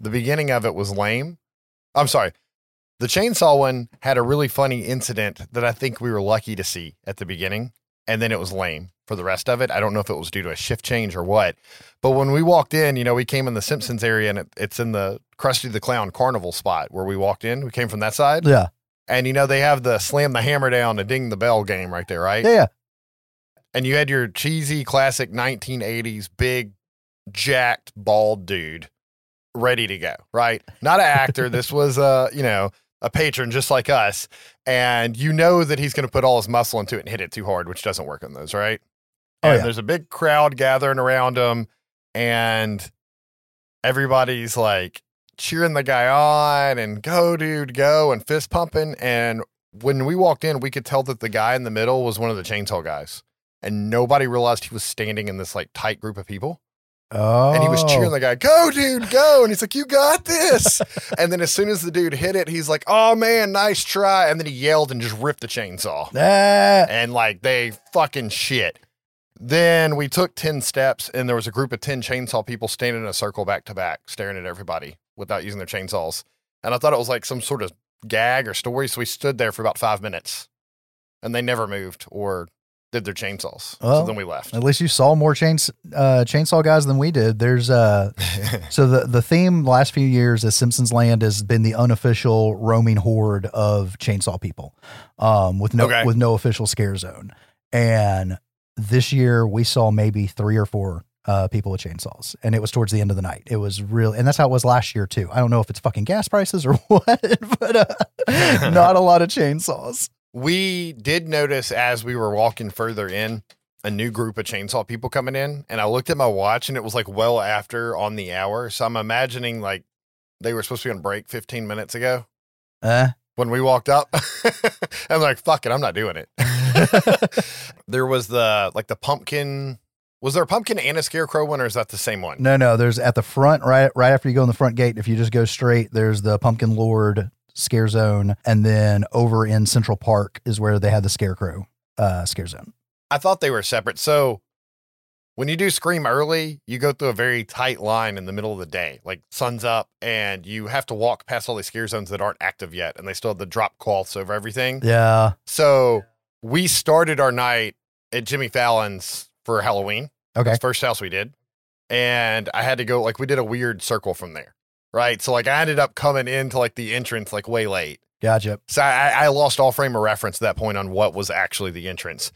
the beginning of it was lame. I'm sorry. The chainsaw one had a really funny incident that I think we were lucky to see at the beginning, and then it was lame for the rest of it. I don't know if it was due to a shift change or what. But when we walked in, you know, we came in the Simpsons area and it, it's in the Krusty the Clown carnival spot where we walked in. We came from that side. yeah, And you know, they have the slam the hammer down and ding the bell game right there, right? yeah, yeah. And you had your cheesy classic 1980s big jacked bald dude ready to go, right? Not an actor. this was a, you know, a patron just like us. And you know that he's going to put all his muscle into it and hit it too hard, which doesn't work on those, right? Oh, and yeah. there's a big crowd gathering around him and everybody's like cheering the guy on and go dude go and fist pumping and when we walked in we could tell that the guy in the middle was one of the chainsaw guys and nobody realized he was standing in this like tight group of people Oh, and he was cheering the guy go dude go and he's like you got this and then as soon as the dude hit it he's like oh man nice try and then he yelled and just ripped the chainsaw Ah, and like they fucking shit. Then we took 10 steps and there was a group of 10 chainsaw people standing in a circle back to back, staring at everybody without using their chainsaws. And I thought it was like some sort of gag or story. So we stood there for about five minutes and they never moved or did their chainsaws. Well, so then we left. at least you saw more chains, uh, chainsaw guys than we did. There's uh, so the the theme the last few years is Simpsons Land has been the unofficial roaming horde of chainsaw people, um, with no Okay. with no official scare zone. And this year we saw maybe three or four uh, people with chainsaws, and it was towards the end of the night. It was real, and that's how it was last year too. I don't know if it's fucking gas prices or what, but uh, not a lot of chainsaws. We did notice as we were walking further in a new group of chainsaw people coming in and i looked at my watch and it was like well after on the hour so i'm imagining like they were supposed to be on break 15 minutes ago Uh, when we walked up i'm like fuck it i'm not doing it there was the like the pumpkin was there a pumpkin and a scarecrow one or is that the same one No, no. There's at the front, right, right after you go in the front gate. If you just go straight, there's the Pumpkin Lord scare zone, and then over in Central Park is where they had the Scarecrow uh, scare zone. I thought they were separate. So when you do Scream early, you go through a very tight line in the middle of the day, like sun's up, and you have to walk past all these scare zones that aren't active yet, and they still have the drop cloths over everything. Yeah. So we started our night at Jimmy Fallon's for Halloween. Okay. First house we did. And I had to go like we did a weird circle from there. Right. So like I ended up coming into like the entrance like way late. Gotcha. So I, I lost all frame of reference at that point on what was actually the entrance.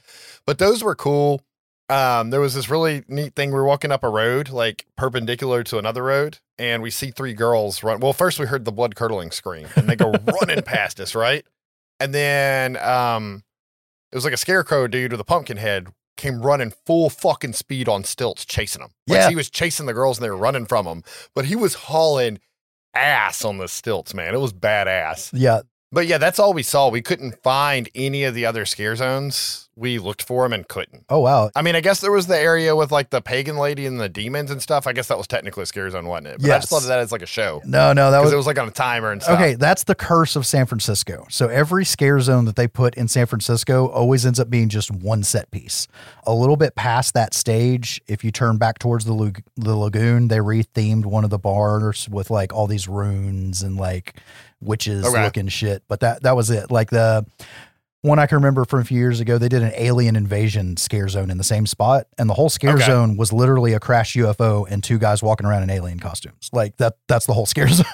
But those were cool. Um, there was this really neat thing. We were walking up a road, like perpendicular to another road, and we see three girls run. Well, first we heard the blood curdling scream, and they go running past us, right? And then um, it was like a scarecrow dude with a pumpkin head came running full fucking speed on stilts, chasing them. Like Yeah. he was chasing the girls, and they were running from him, but he was hauling ass on the stilts, man. It was badass. Yeah. But yeah, that's all we saw. We couldn't find any of the other scare zones. We looked for them and couldn't. Oh wow. I mean, I guess there was the area with like the pagan lady and the demons and stuff. I guess that was technically a scare zone, wasn't it? But I just thought of that as like a show No, no, that was it was like on a timer and stuff. Okay, that's the curse of San Francisco. So every scare zone that they put in San Francisco always ends up being just one set piece. A little bit past that stage, if you turn back towards the, the lagoon, they rethemed one of the bars with like all these runes and like witches Okay. looking shit. But that that was it. Like the one I can remember from a few years ago, they did an alien invasion scare zone in the same spot, and the whole scare Okay. zone was literally a crashed UFO and two guys walking around in alien costumes. Like that. That's the whole scare zone.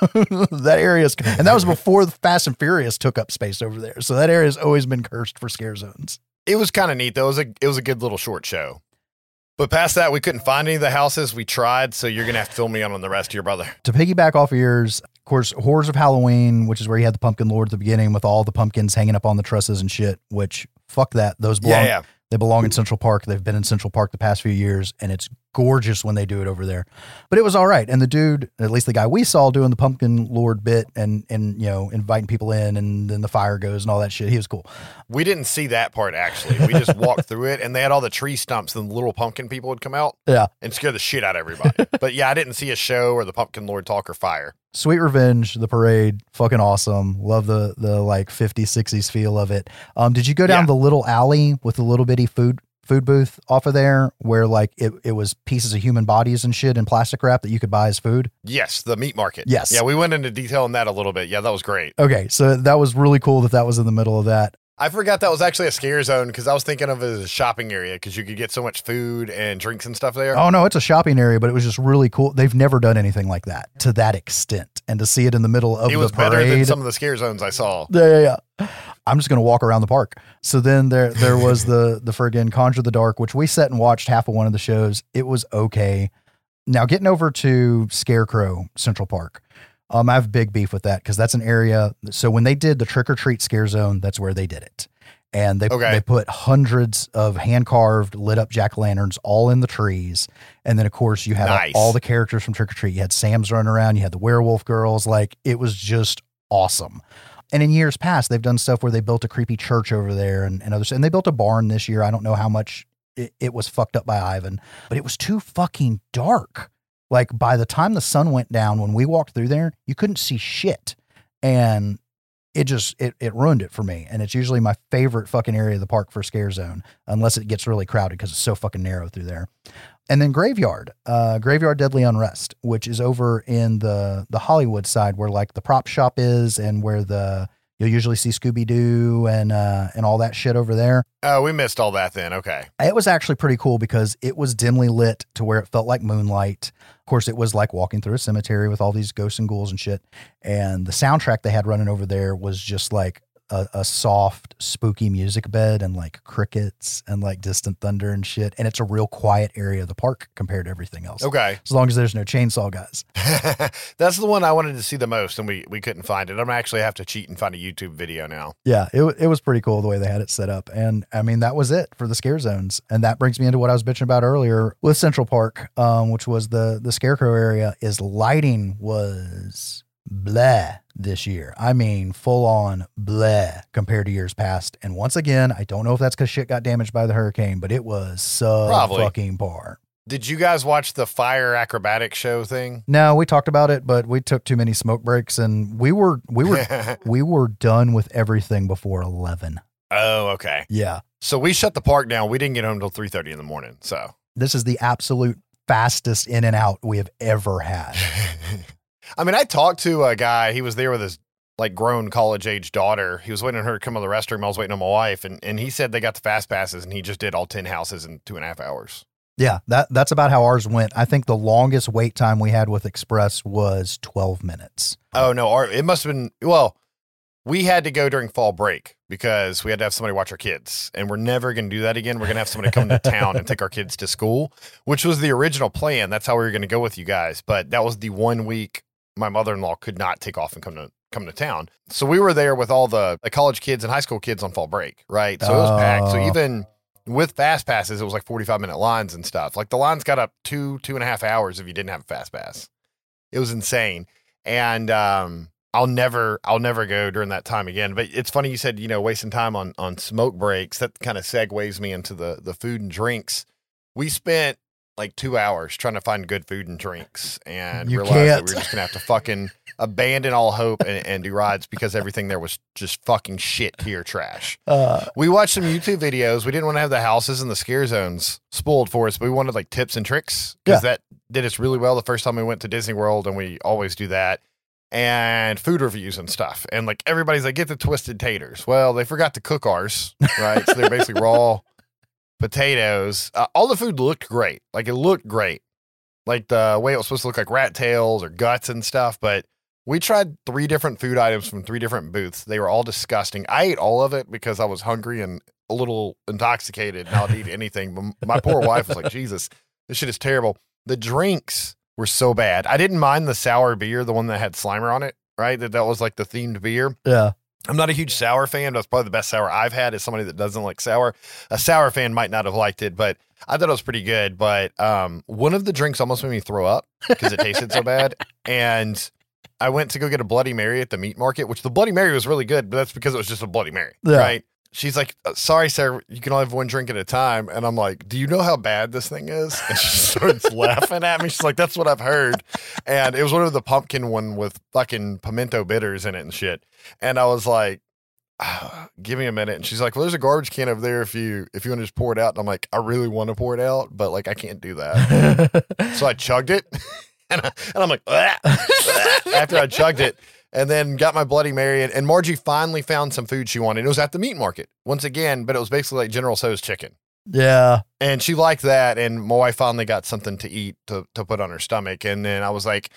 that area is, and that was before the Fast and Furious took up space over there. So that area has always been cursed for scare zones. It was kind of neat though. It was a it was a good little short show. But past that, we couldn't find any of the houses. We tried, so you're gonna have to fill me in on the rest of your brother. To piggyback off of yours, of course, Horrors of Halloween, which is where you had the Pumpkin Lord at the beginning with all the pumpkins hanging up on the trusses and shit. Which fuck that. Those belong. Yeah, yeah. They belong in Central Park. They've been in Central Park the past few years, and it's gorgeous when they do it over there. But it was all right. And the dude, at least the guy we saw doing the Pumpkin Lord bit and and you know inviting people in, and then the fire goes and all that shit. He was cool. We didn't see that part actually. We just walked through it, and they had all the tree stumps, and the little pumpkin people would come out Yeah. and scare the shit out of everybody. but yeah, I didn't see a show or the pumpkin lord talk or fire. Sweet Revenge, the parade, fucking awesome. Love the the like 50s, 60s feel of it. Um, did you go down Yeah. the little alley with the little bitty food food booth off of there where like it, it was pieces of human bodies and shit in plastic wrap that you could buy as food? Yes, the meat market. Yes. Yeah, we went into detail on that a little bit. Yeah, that was great. Okay, so that was really cool that that was in the middle of that. I forgot that was actually a scare zone because I was thinking of it as a shopping area because you could get so much food and drinks and stuff there. Oh no, it's a shopping area, but it was just really cool. They've never done anything like that to that extent, and to see it in the middle of it was the better than parade. some of the scare zones I saw. Yeah, yeah, yeah. I'm just gonna walk around the park. So then there there was the the friggin' Conjure the Dark, which we sat and watched half of one of the shows. It was okay. Now getting over to Scarecrow Central Park. Um, I have big beef with that because that's an area. So when they did the trick or treat scare zone, that's where they did it. And they Okay. they put hundreds of hand carved lit up jack o' lanterns all in the trees. And then of course you had Nice. all the characters from Trick or Treat. You had Sam's running around, you had the werewolf girls. Like it was just awesome. And in years past, they've done stuff where they built a creepy church over there and, and others. And they built a barn this year. I don't know how much it, it was fucked up by Ivan, but it was too fucking dark. Like by the time the sun went down, when we walked through there, you couldn't see shit. And it just it, it ruined it for me. And it's usually my favorite fucking area of the park for scare zone, unless it gets really crowded because it's so fucking narrow through there. And then Graveyard, uh, Graveyard Deadly Unrest, which is over in the the Hollywood side where like the prop shop is and where the you'll usually see Scooby Doo and uh, and all that shit over there. Oh, we missed all that then. Okay. It was actually pretty cool because it was dimly lit to where it felt like moonlight. Of course, it was like walking through a cemetery with all these ghosts and ghouls and shit. And the soundtrack they had running over there was just like a, a soft, spooky music bed and like crickets and like distant thunder and shit. And it's a real quiet area of the park compared to everything else. Okay. As long as there's no chainsaw guys. That's the one I wanted to see the most, and we, we couldn't find it. I'm actually have to cheat and find a YouTube video now. Yeah, it, it was pretty cool the way they had it set up. And I mean, that was it for the scare zones. And that brings me into what I was bitching about earlier with Central Park, um, which was the, the scarecrow area, is lighting was bleh this year. I mean, full on bleh compared to years past. And once again, I don't know if that's because shit got damaged by the hurricane, but it was sub Probably. fucking par. Did you guys watch the fire acrobatic show thing? No, we talked about it, but we took too many smoke breaks and we were we were we were done with everything before eleven. oh, okay. Yeah. So we shut the park down. We didn't get home until 3:30 in the morning. So this is the absolute fastest in and out we have ever had. I mean, I talked to a guy. He was there with his like grown college age daughter. He was waiting on her to come to the restroom. I was waiting on my wife, and, and he said they got the fast passes, and he just did all ten houses in two and a half hours. Yeah, that that's about how ours went. I think the longest wait time we had with Express was 12 minutes. Oh no, our, it must have been well. We had to go during fall break because we had to have somebody watch our kids, and we're never going to do that again. We're going to have somebody come to town and take our kids to school, which was the original plan. That's how we were going to go with you guys, but that was the one week my mother-in-law could not take off and come to come to town. So we were there with all the, college kids and high school kids on fall break, right? So it was packed. So Oh. even with fast passes, it was like 45 minute lines and stuff. Like the lines got up two, two and a half hours if you didn't have a fast pass. It was insane. And um, I'll never, I'll never go during that time again. But it's funny you said, you know, wasting time on on smoke breaks. That kind of segues me into the the food and drinks. We spent like two hours trying to find good food and drinks and You realized that can't. we were just gonna have to fucking abandon all hope and, and do rides because everything there was just fucking shit tier trash. Uh, We watched some YouTube videos. We didn't want to have the houses and the scare zones spoiled for us, but we wanted like tips and tricks because that did us really well the first time we went to Disney World, and we always do that. And food reviews and stuff. And like everybody's like, get the twisted taters. Well, they forgot to cook ours, right? so they're basically raw potatoes. Uh, all the food looked great. Like it looked great. Like the way it was supposed to look like rat tails or guts and stuff. But we tried three different food items from three different booths. They were all disgusting. I ate all of it because I was hungry and a little intoxicated and I'll eat anything. But my poor wife was like, Jesus, this shit is terrible. The drinks were so bad. I didn't mind the sour beer, the one that had Slimer on it, right? That that was like the themed beer. yeah. I'm not a huge sour fan. That's probably the best sour I've had. As somebody that doesn't like sour, a sour fan might not have liked it, but I thought it was pretty good. But um, one of the drinks almost made me throw up because it tasted so bad. And I went to go get a Bloody Mary at the meat market, which the Bloody Mary was really good, but that's because it was just a Bloody Mary, Yeah. right? She's like, "Uh, "Sorry, sir, you can only have one drink at a time." And I'm like, "Do you know how bad this thing is?" And she starts laughing at me. She's like, "That's what I've heard." And it was one of the pumpkin one with fucking pimento bitters in it and shit. And I was like, "Ah, "Give me a minute." And she's like, "Well, there's a garbage can over there if you if you want to just pour it out." And I'm like, "I really want to pour it out, but like I can't do that." so I chugged it, and, I, and I'm like, "Ah, ah," after I chugged it, and then got my Bloody Mary. And, and Margie finally found some food she wanted. It was at the meat market once again, but it was basically like General Tso's chicken. yeah. And she liked that. And my wife finally got something to eat to, to put on her stomach. And then I was like,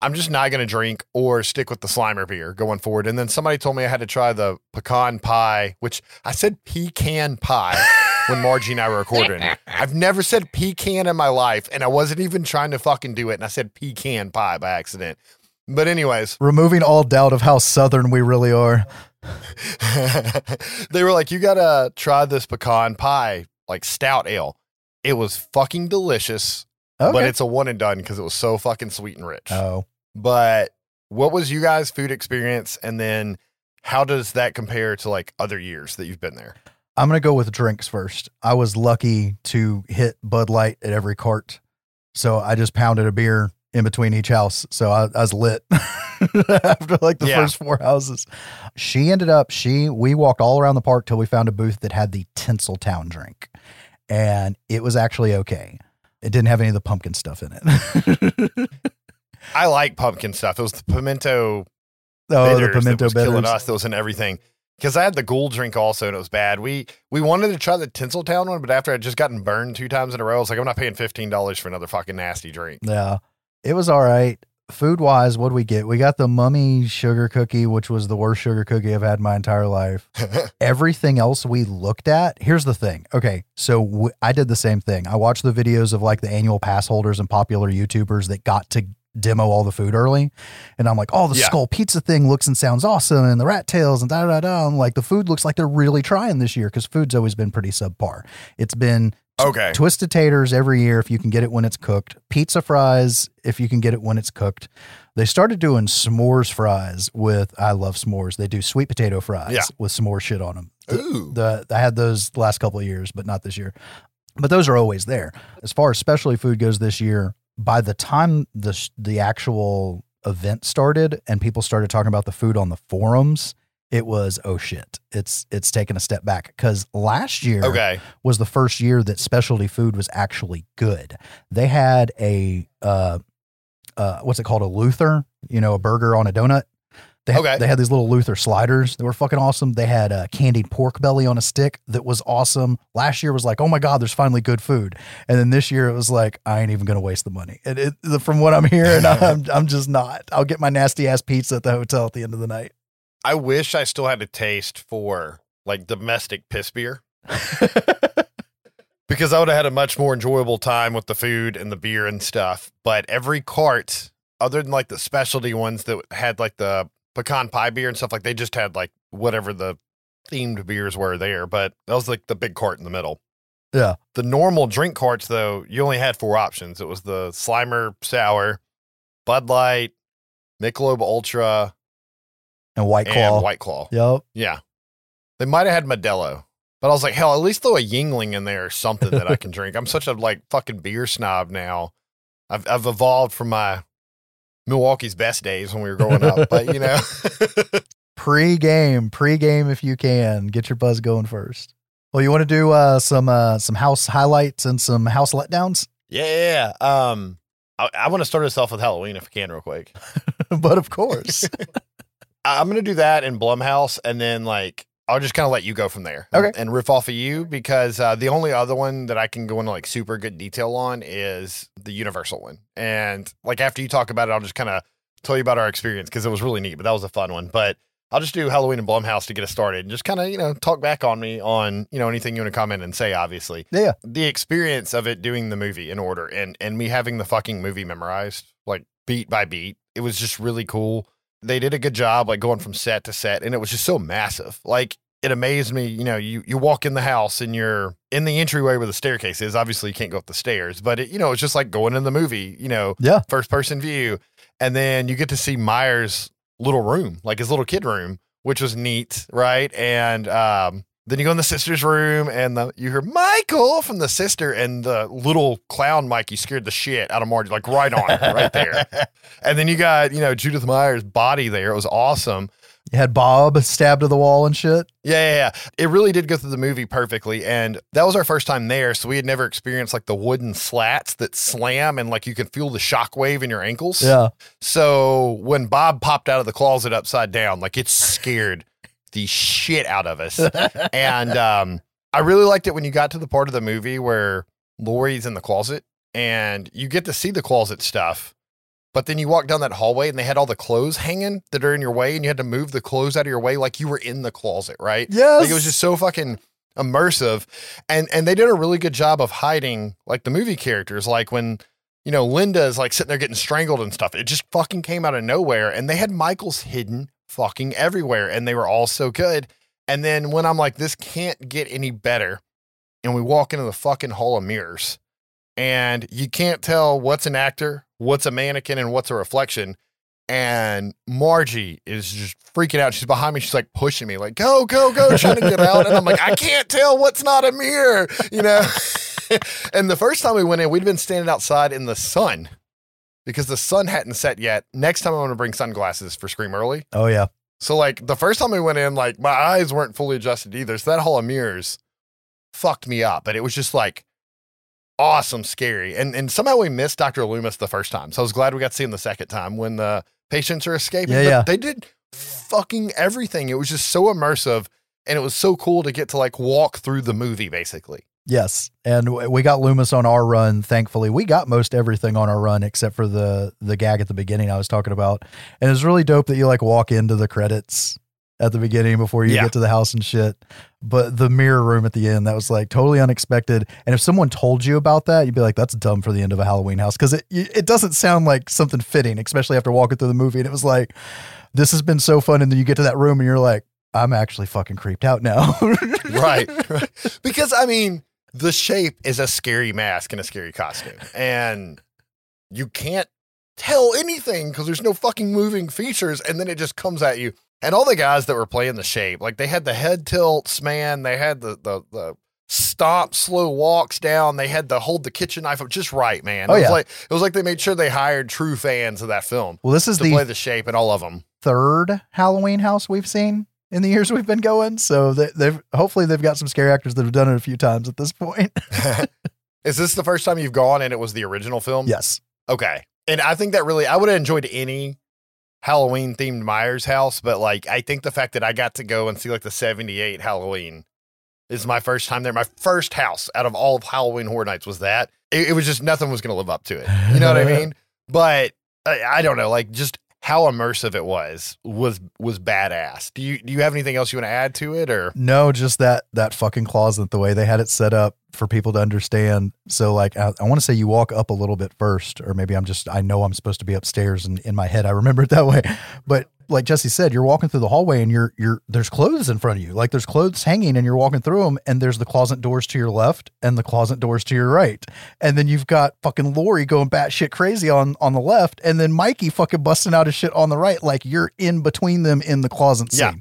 I'm just not going to drink or stick with the Slimer beer going forward. And then somebody told me I had to try the pecan pie, which I said pecan pie when Margie and I were recording. I've never said pecan in my life, and I wasn't even trying to fucking do it. And I said pecan pie by accident. But, anyways, Removing all doubt of how southern we really are. they were like, you gotta try this pecan pie, like stout ale. It was fucking delicious, Okay. but it's a one and done because it was so fucking sweet and rich. oh. But what was you guys' food experience? And then how does that compare to like other years that you've been there? I'm going to go with drinks first. I was lucky to hit Bud Light at every cart. So I just pounded a beer in between each house. So I, I was lit after like the Yeah. first four houses. She ended up, she, we walked all around the park till we found a booth that had the Tinseltown drink. And it was actually okay. It didn't have any of the pumpkin stuff in it. I like pumpkin stuff. It was the pimento oh, the bitters pimento that was killing us. That was in everything. Because I had the ghoul drink also, and it was bad. We we wanted to try the Tinseltown one, but after I'd just gotten burned two times in a row, I was like, I'm not paying fifteen dollars for another fucking nasty drink. Yeah. It was all right. Food wise, what did we get? We got the mummy sugar cookie, which was the worst sugar cookie I've had my entire life. Everything else we looked at, here's the thing. Okay. So w- I did the same thing. I watched the videos of like the annual pass holders and popular YouTubers that got to demo all the food early. And I'm like, oh, the Yeah. skull pizza thing looks and sounds awesome. And the rat tails and da da da. I'm like, the food looks like they're really trying this year because food's always been pretty subpar. It's been okay. Twisted taters every year if you can get it when it's cooked. Pizza fries if you can get it when it's cooked. They started doing s'mores fries with I love s'mores. They do sweet potato fries Yeah. with s'more shit on them. Ooh. The I had those the last couple of years, but not this year. But those are always there. As far as specialty food goes this year, by the time the the actual event started and people started talking about the food on the forums, it was oh shit. It's it's taken a step back because last year Okay. was the first year that specialty food was actually good. They had a uh, uh, what's it called? A Luther, you know, a burger on a donut. They had, Okay. they had these little Luther sliders that were fucking awesome. They had a candied pork belly on a stick that was awesome. Last year was like, oh my god, there's finally good food. And then this year it was like, I ain't even gonna waste the money. And it, from what I'm hearing, I'm I'm just not. I'll get my nasty ass pizza at the hotel at the end of the night. I wish I still had a taste for like domestic piss beer because I would have had a much more enjoyable time with the food and the beer and stuff. But every cart, other than like the specialty ones that had like the pecan pie beer and stuff, like they just had like whatever the themed beers were there. But that was like the big cart in the middle. Yeah. The normal drink carts, though, you only had four options. It was the Slimer Sour, Bud Light, Michelob Ultra, And White Claw. and White Claw. Yep. Yeah. They might have had Modelo. But I was like, hell, at least throw a Yuengling in there or something that I can drink. I'm such a like fucking beer snob now. I've I've evolved from my Milwaukee's best days when we were growing up. But you know. Pre-game, pre-game if you can. Get your buzz going first. Well, you want to do uh, some uh, some house highlights and some house letdowns, yeah, yeah, yeah. Um I, I want to start us off with Halloween if I can real quick. but of course. I'm gonna do that in Blumhouse, and then like I'll just kind of let you go from there. Okay. And riff off of you because uh, the only other one that I can go into like super good detail on is the Universal one. And like after you talk about it, I'll just kind of tell you about our experience because it was really neat. But that was a fun one. But I'll just do Halloween and Blumhouse to get us started, and just kind of you know talk back on me on you know anything you want to comment and say. Obviously, Yeah. The experience of it doing the movie in order and and me having the fucking movie memorized like beat by beat. It was just really cool they did a good job like going from set to set and it was just so massive. Like it amazed me you know you you walk in the house and you're in the entryway where the staircase is. Obviously you can't go up the stairs but it you know it's just like going in the movie you know Yeah. first person view. And then you get to see myers little room like his little kid room which was neat right? And um then you go in the sister's room and the, you hear Michael from the sister and the little clown Mikey scared the shit out of Marty, like right on, right there. And then you got, you know, Judith Myers' body there. It was awesome. You had Bob stabbed to the wall and shit. Yeah, yeah, yeah. It really did go through the movie perfectly. And that was our first time there. So we had never experienced like the wooden slats that slam and like you can feel the shockwave in your ankles. Yeah. So when Bob popped out of the closet upside down, like it scared the shit out of us. And um, I really liked it when you got to the part of the movie where Laurie's in the closet and you get to see the closet stuff. But then you walk down that hallway and they had all the clothes hanging that are in your way and you had to move the clothes out of your way like you were in the closet, right? Yes. Like it was just so fucking immersive. And and they did a really good job of hiding like the movie characters. Like when, you know, Linda is like sitting there getting strangled and stuff. It just fucking came out of nowhere. And they had Michael's hidden fucking everywhere. And they were all so good. And then when I'm like, this can't get any better, and we walk into the fucking hall of mirrors, and you can't tell what's an actor, what's a mannequin, and what's a reflection. And Margie is just freaking out. She's behind me. She's like pushing me, like, go, go, go, trying to get out. And I'm like, I can't tell what's not a mirror, you know? and the first time we went in, we'd been standing outside in the sun because the sun hadn't set yet. Next time I want to bring sunglasses for Scream Early. Oh yeah. So like the first time we went in, like my eyes weren't fully adjusted either. So that hall of mirrors fucked me up. But it was just like awesome, scary. And and somehow we missed Dr. Loomis the first time. So I was glad we got to see him the second time when the patients are escaping. Yeah, But yeah. They did fucking everything. It was just so immersive. And it was so cool to get to like walk through the movie basically. Yes, and we got Loomis on our run. Thankfully, we got most everything on our run except for the the gag at the beginning I was talking about. And it's really dope that you like walk into the credits at the beginning before you Yeah. get to the house and shit. But the mirror room at the end that was like totally unexpected. And if someone told you about that, you'd be like, "That's dumb for the end of a Halloween house," because it it doesn't sound like something fitting, especially after walking through the movie. And it was like, "This has been so fun," and then you get to that room and you're like. I'm actually fucking creeped out now. right, right. Because I mean, the shape is a scary mask and a scary costume, and you can't tell anything because there's no fucking moving features, and then it just comes at you. And all the guys that were playing the shape, like they had the head tilts, man. They had the the the stomp, slow walks down. They had to hold the kitchen knife up just right, man. Oh, it was yeah. like it was like they made sure they hired true fans of that film well, this is to the play the shape and all of them. third Halloween house we've seen. In the years we've been going. So they, they've hopefully they've got some scary actors that have done it a few times at this point. Is this the first time you've gone and it was the original film? yes. Okay. And I think that really, I would have enjoyed any Halloween themed Myers house, but like, I think the fact that I got to go and see like the 78 Halloween is my first time there. My first house out of all of Halloween Horror Nights was that. It, it was just nothing was going to live up to it. You know what I mean? But I, I don't know, like just how immersive it was was was badass. Do you do you have anything else you want to add to it or No, just that that fucking closet, the way they had it set up for people to understand. So like I, I want to say you walk up a little bit first, or maybe I'm just I know I'm supposed to be upstairs and in my head I remember it that way. But like Jesse said, you're walking through the hallway and you're you're there's clothes in front of you. Like there's clothes hanging and you're walking through them and there's the closet doors to your left and the closet doors to your right. And then you've got fucking Laurie going batshit crazy on on the left and then Mikey fucking busting out his shit on the right like you're in between them in the closet Yeah.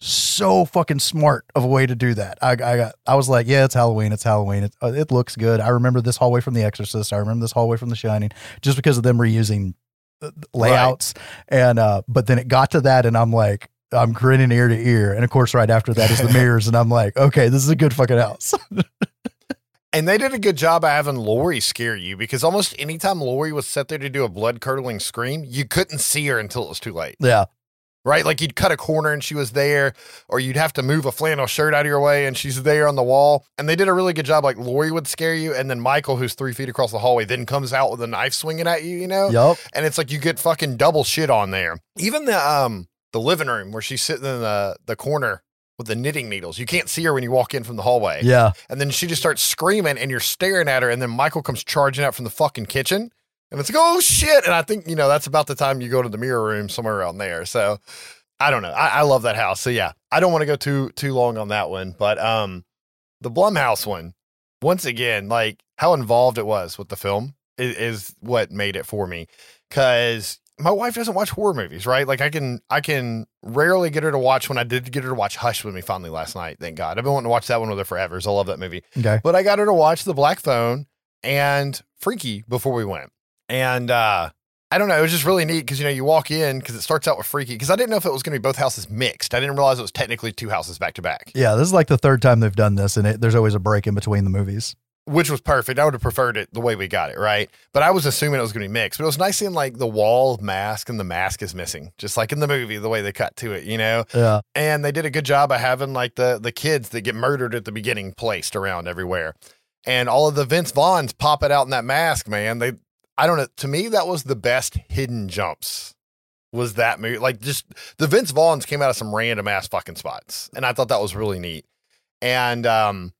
So fucking smart of a way to do that. I, I got, I was like, yeah, it's Halloween. It's Halloween. It, uh, it looks good. I remember this hallway from The Exorcist. I remember this hallway from The Shining, just because of them reusing uh, layouts. And uh, but then it got to that, and I'm like, I'm grinning ear to ear. And of course, right after that is the mirrors, and I'm like, okay, this is a good fucking house. And they did a good job of having Laurie scare you because almost anytime Laurie was set there to do a blood curdling scream, you couldn't see her until it was too late. yeah, Right? Like you'd cut a corner and she was there, or you'd have to move a flannel shirt out of your way and she's there on the wall. And they did a really good job. Like Laurie would scare you, and then Michael, who's three feet across the hallway, then comes out with a knife swinging at you, you know? yup, And it's like you get fucking double shit on there. Even the um the living room where she's sitting in the the corner with the knitting needles. You can't see her when you walk in from the hallway. yeah, And then she just starts screaming and you're staring at her. And then Michael comes charging out from the fucking kitchen. And it's like, oh shit. And I think, you know, that's about the time you go to the mirror room somewhere around there. So I don't know. I, I love that house. So yeah, I don't want to go too too long on that one. But um the Blumhouse one, once again, like how involved it was with the film is, is what made it for me. Cause my wife doesn't watch horror movies, right? Like I can I can rarely get her to watch when I did get her to watch Hush with me finally last night. Thank God. I've been wanting to watch that one with her forever. So I love that movie. okay, But I got her to watch The Black Phone and Freaky before we went. And uh I don't know, it was just really neat because you know you walk in because it starts out with Freaky because I didn't know if it was going to be both houses mixed. I didn't realize it was technically two houses back to back, yeah. This is like the third time they've done this, and it, there's always a break in between the movies. which was perfect. I would have preferred it the way we got it, right? But I was assuming it was going to be mixed. But it was nice seeing like the wall mask and the mask is missing, just like in the movie, the way they cut to it, you know. Yeah, and they did a good job of having like the the kids that get murdered at the beginning placed around everywhere and all of the vince vaughns pop it out in that mask man they i don't know to me that was the best hidden jumps was that movie like just the vince vaughns came out of some random ass fucking spots and i thought that was really neat and um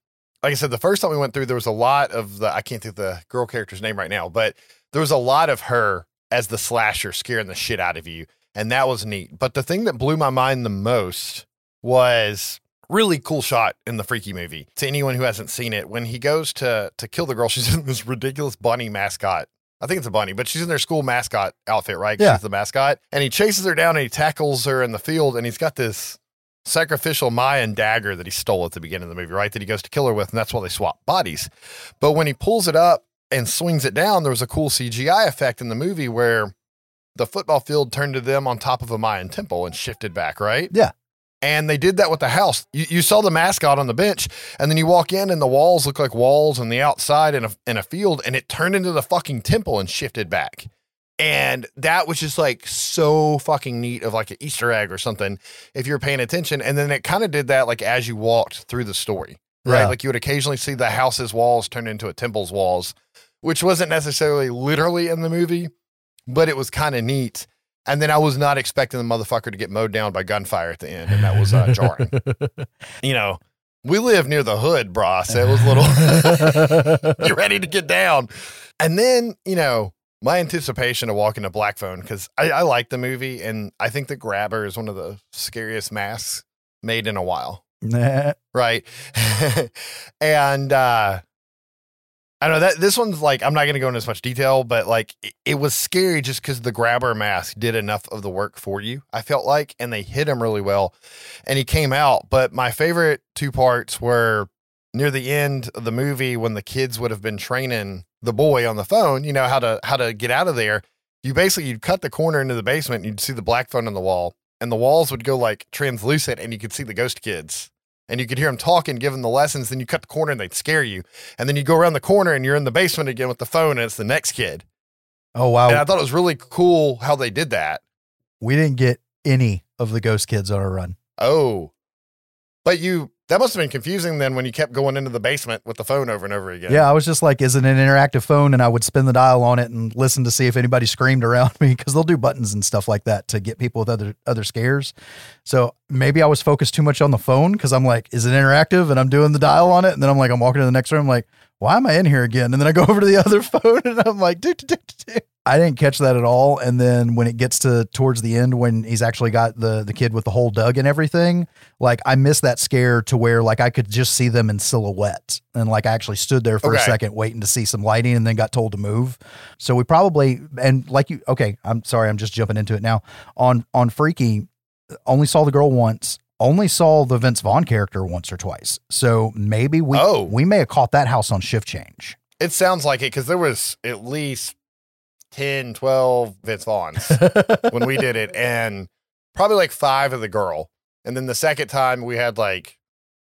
like i said the first time we went through there was a lot of the i can't think the girl character's name right now but there was a lot of her as the slasher scaring the shit out of you and that was neat. But the thing that blew my mind the most was really cool shot in the freaky movie. To anyone who hasn't seen it, when he goes to to kill the girl, she's in this ridiculous bunny mascot. I think it's a bunny, but she's in their school mascot outfit, right? Yeah. She's the mascot. And he chases her down and he tackles her in the field and he's got this sacrificial Mayan dagger that he stole at the beginning of the movie, right? That he goes to kill her with, and that's why they swap bodies. But when he pulls it up and swings it down, there was a cool CGI effect in the movie where the football field turned to them on top of a Mayan temple and shifted back, right? Yeah. And they did that with the house. You, you saw the mascot on the bench, and then you walk in, and the walls look like walls on the outside in a, in a field, and it turned into the fucking temple and shifted back. And that was just like so fucking neat of like an Easter egg or something if you're paying attention. And then it kind of did that like as you walked through the story, right? Yeah. Like you would occasionally see the house's walls turn into a temple's walls, which wasn't necessarily literally in the movie, but it was kind of neat. And then I was not expecting the motherfucker to get mowed down by gunfire at the end, and that was uh, jarring. you know, we live near the hood, brah, so it was a little. you're ready to get down. And then, you know, my anticipation of walking to Black Phone, because I, I like the movie and I think the grabber is one of the scariest masks made in a while. Right. and uh I know that this one's like I'm not gonna go into as much detail, but like it, it was scary just because the grabber mask did enough of the work for you, I felt like, and they hit him really well. And he came out. But my favorite two parts were near the end of the movie when the kids would have been training the boy on the phone, you know, how to how to get out of there. You basically you'd cut the corner into the basement and you'd see the black phone on the wall. and the walls would go like translucent and you could see the ghost kids and you could hear them talking, giving the lessons. Then you cut the corner and they'd scare you. And then you go around the corner and you're in the basement again with the phone and it's the next kid. Oh wow. And I thought it was really cool how they did that. we didn't get any of the ghost kids on our run. Oh, but you, that must have been confusing then when you kept going into the basement with the phone over and over again. Yeah, I was just like, is it an interactive phone? And I would spin the dial on it and listen to see if anybody screamed around me because they'll do buttons and stuff like that to get people with other other scares. So maybe I was focused too much on the phone because I'm like, is it interactive? And I'm doing the dial on it, and then I'm like, I'm walking to the next room, like, why am I in here again? And then I go over to the other phone and I'm like, do, do, do, do. I didn't catch that at all. And then when it gets to towards the end, when he's actually got the the kid with the hole dug and everything, like I missed that scare to where like I could just see them in silhouette. And like I actually stood there for a second waiting to see some lighting and then got told to move. So we probably and like you okay, I'm sorry, I'm just jumping into it now. On on Freaky, only saw the girl once. Only saw the Vince Vaughn character once or twice. So maybe we Oh. we may have caught that house on shift change. It sounds like it because there was at least 10, 12 Vince Vaughns when we did it, and probably like five of the girl. And then the second time we had like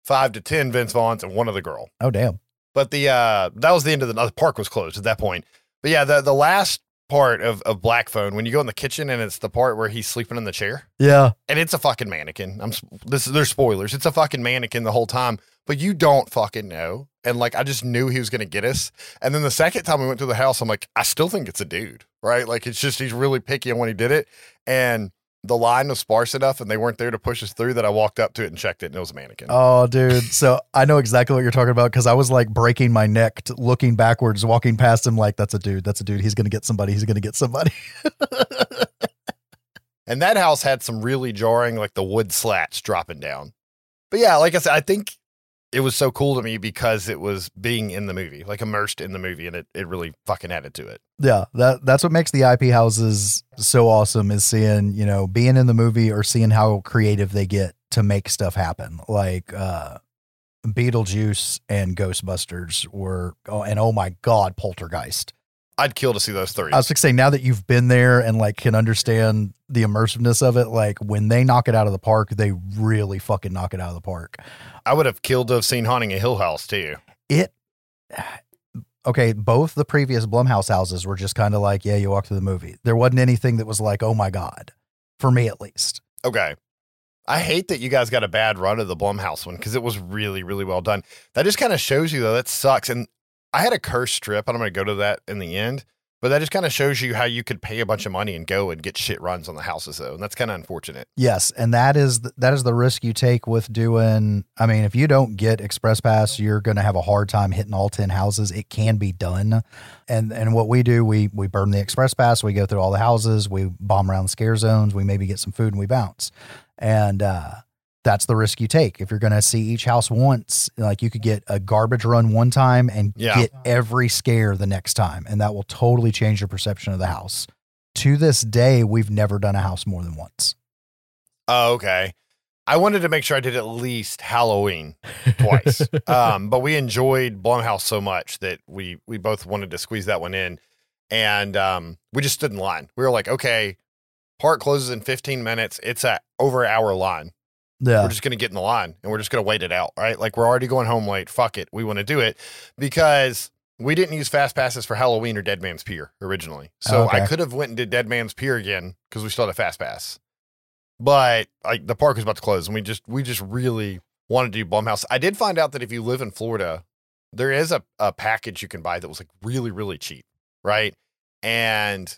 five to 10 Vince Vaughns and one of the girl. oh damn. But the uh that was the end of the, the park was closed at that point. But yeah, the the last part of, of Black Phone, when you go in the kitchen and it's the part where he's sleeping in the chair Yeah. and it's a fucking mannequin. I'm this is there's spoilers. It's a fucking mannequin the whole time, but you don't fucking know. And like I just knew he was gonna get us. And then the second time we went to the house, I'm like, I still think it's a dude, right? Like it's just he's really picky on when he did it. And the line was sparse enough, and they weren't there to push us through that I walked up to it and checked it, and it was a mannequin. Oh, dude. So I know exactly what you're talking about because I was like breaking my neck, t- looking backwards, walking past him, like, that's a dude. That's a dude. He's going to get somebody. He's going to get somebody. And that house had some really jarring, like the wood slats dropping down. But yeah, like I said, I think it was so cool to me because it was being in the movie, like immersed in the movie, and it, it really fucking added to it. Yeah, that that's what makes the IP houses so awesome is seeing, you know, being in the movie or seeing how creative they get to make stuff happen. Like uh Beetlejuice and Ghostbusters were oh, and oh my god, Poltergeist. I'd kill to see those three. I was like saying now that you've been there and like can understand the immersiveness of it, like when they knock it out of the park, they really fucking knock it out of the park. I would have killed to have seen Haunting a Hill House too. It okay, both the previous Blumhouse houses were just kind of like, yeah, you walk through the movie. There wasn't anything that was like, oh my god, for me at least. Okay. I hate that you guys got a bad run of the Blumhouse one because it was really, really well done. That just kind of shows you though that sucks. And I had a curse strip, and I'm going to go to that in the end. But that just kind of shows you how you could pay a bunch of money and go and get shit runs on the houses though, and that's kind of unfortunate. Yes, and that is th- that is the risk you take with doing. I mean, if you don't get Express Pass, you're going to have a hard time hitting all ten houses. It can be done, and and what we do, we we burn the Express Pass. We go through all the houses. We bomb around the scare zones. We maybe get some food and we bounce, and uh, that's the risk you take. If you're going to see each house once, like you could get a garbage run one time and Yeah. get every scare the next time, and that will totally change your perception of the house. To this day, we've never done a house more than once. Oh, okay. I wanted to make sure I did at least Halloween twice. um, but we enjoyed Blumhouse so much that we we both wanted to squeeze that one in, and um, we just stood in line. We were like, okay, park closes in 15 minutes. It's a over an hour line. Yeah. We're just gonna get in the line and we're just gonna wait it out, right? Like we're already going home late. Fuck it, we want to do it because we didn't use fast passes for Halloween or Dead Man's Pier originally. So I Okay. could have went and did Dead Man's Pier again because we still had a fast pass. But like the park was about to close, and we just we just really wanted to do Blumhouse. I did find out that if you live in Florida, there is a, a package you can buy that was like really, really cheap, right? And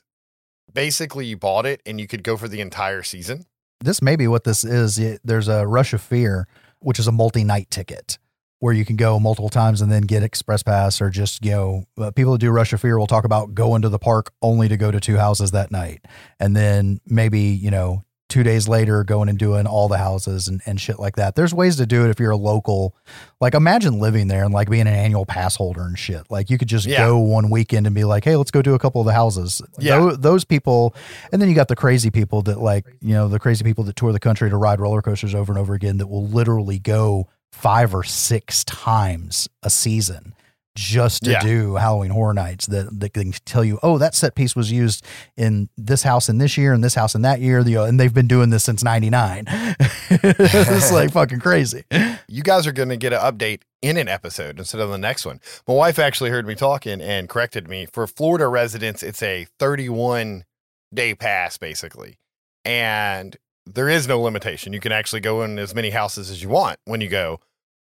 basically you bought it and you could go for the entire season. This may be what this is. There's a Rush of Fear, which is a multi-night ticket where you can go multiple times and then get express pass or just you know people that do Rush of Fear will talk about going to the park only to go to two houses that night and then maybe you know two days later going and doing all the houses and, and shit like that. There's ways to do it if you're a local. Like imagine living there and like being an annual pass holder and shit. Like you could just Yeah. go one weekend and be like, hey, let's go do a couple of the houses. Yeah. Tho- those people and then you got the crazy people that like, you know, the crazy people that tour the country to ride roller coasters over and over again that will literally go five or six times a season just to Yeah. do Halloween Horror Nights that, that can tell you, oh, that set piece was used in this house in this year and this house in that year. You uh, know, and they've been doing this since 99. it's like fucking crazy. you guys are going to get an update in an episode instead of the next one. My wife actually heard me talking and corrected me. For Florida residents, it's a 31 day pass, basically. And there is no limitation. You can actually go in as many houses as you want when you go.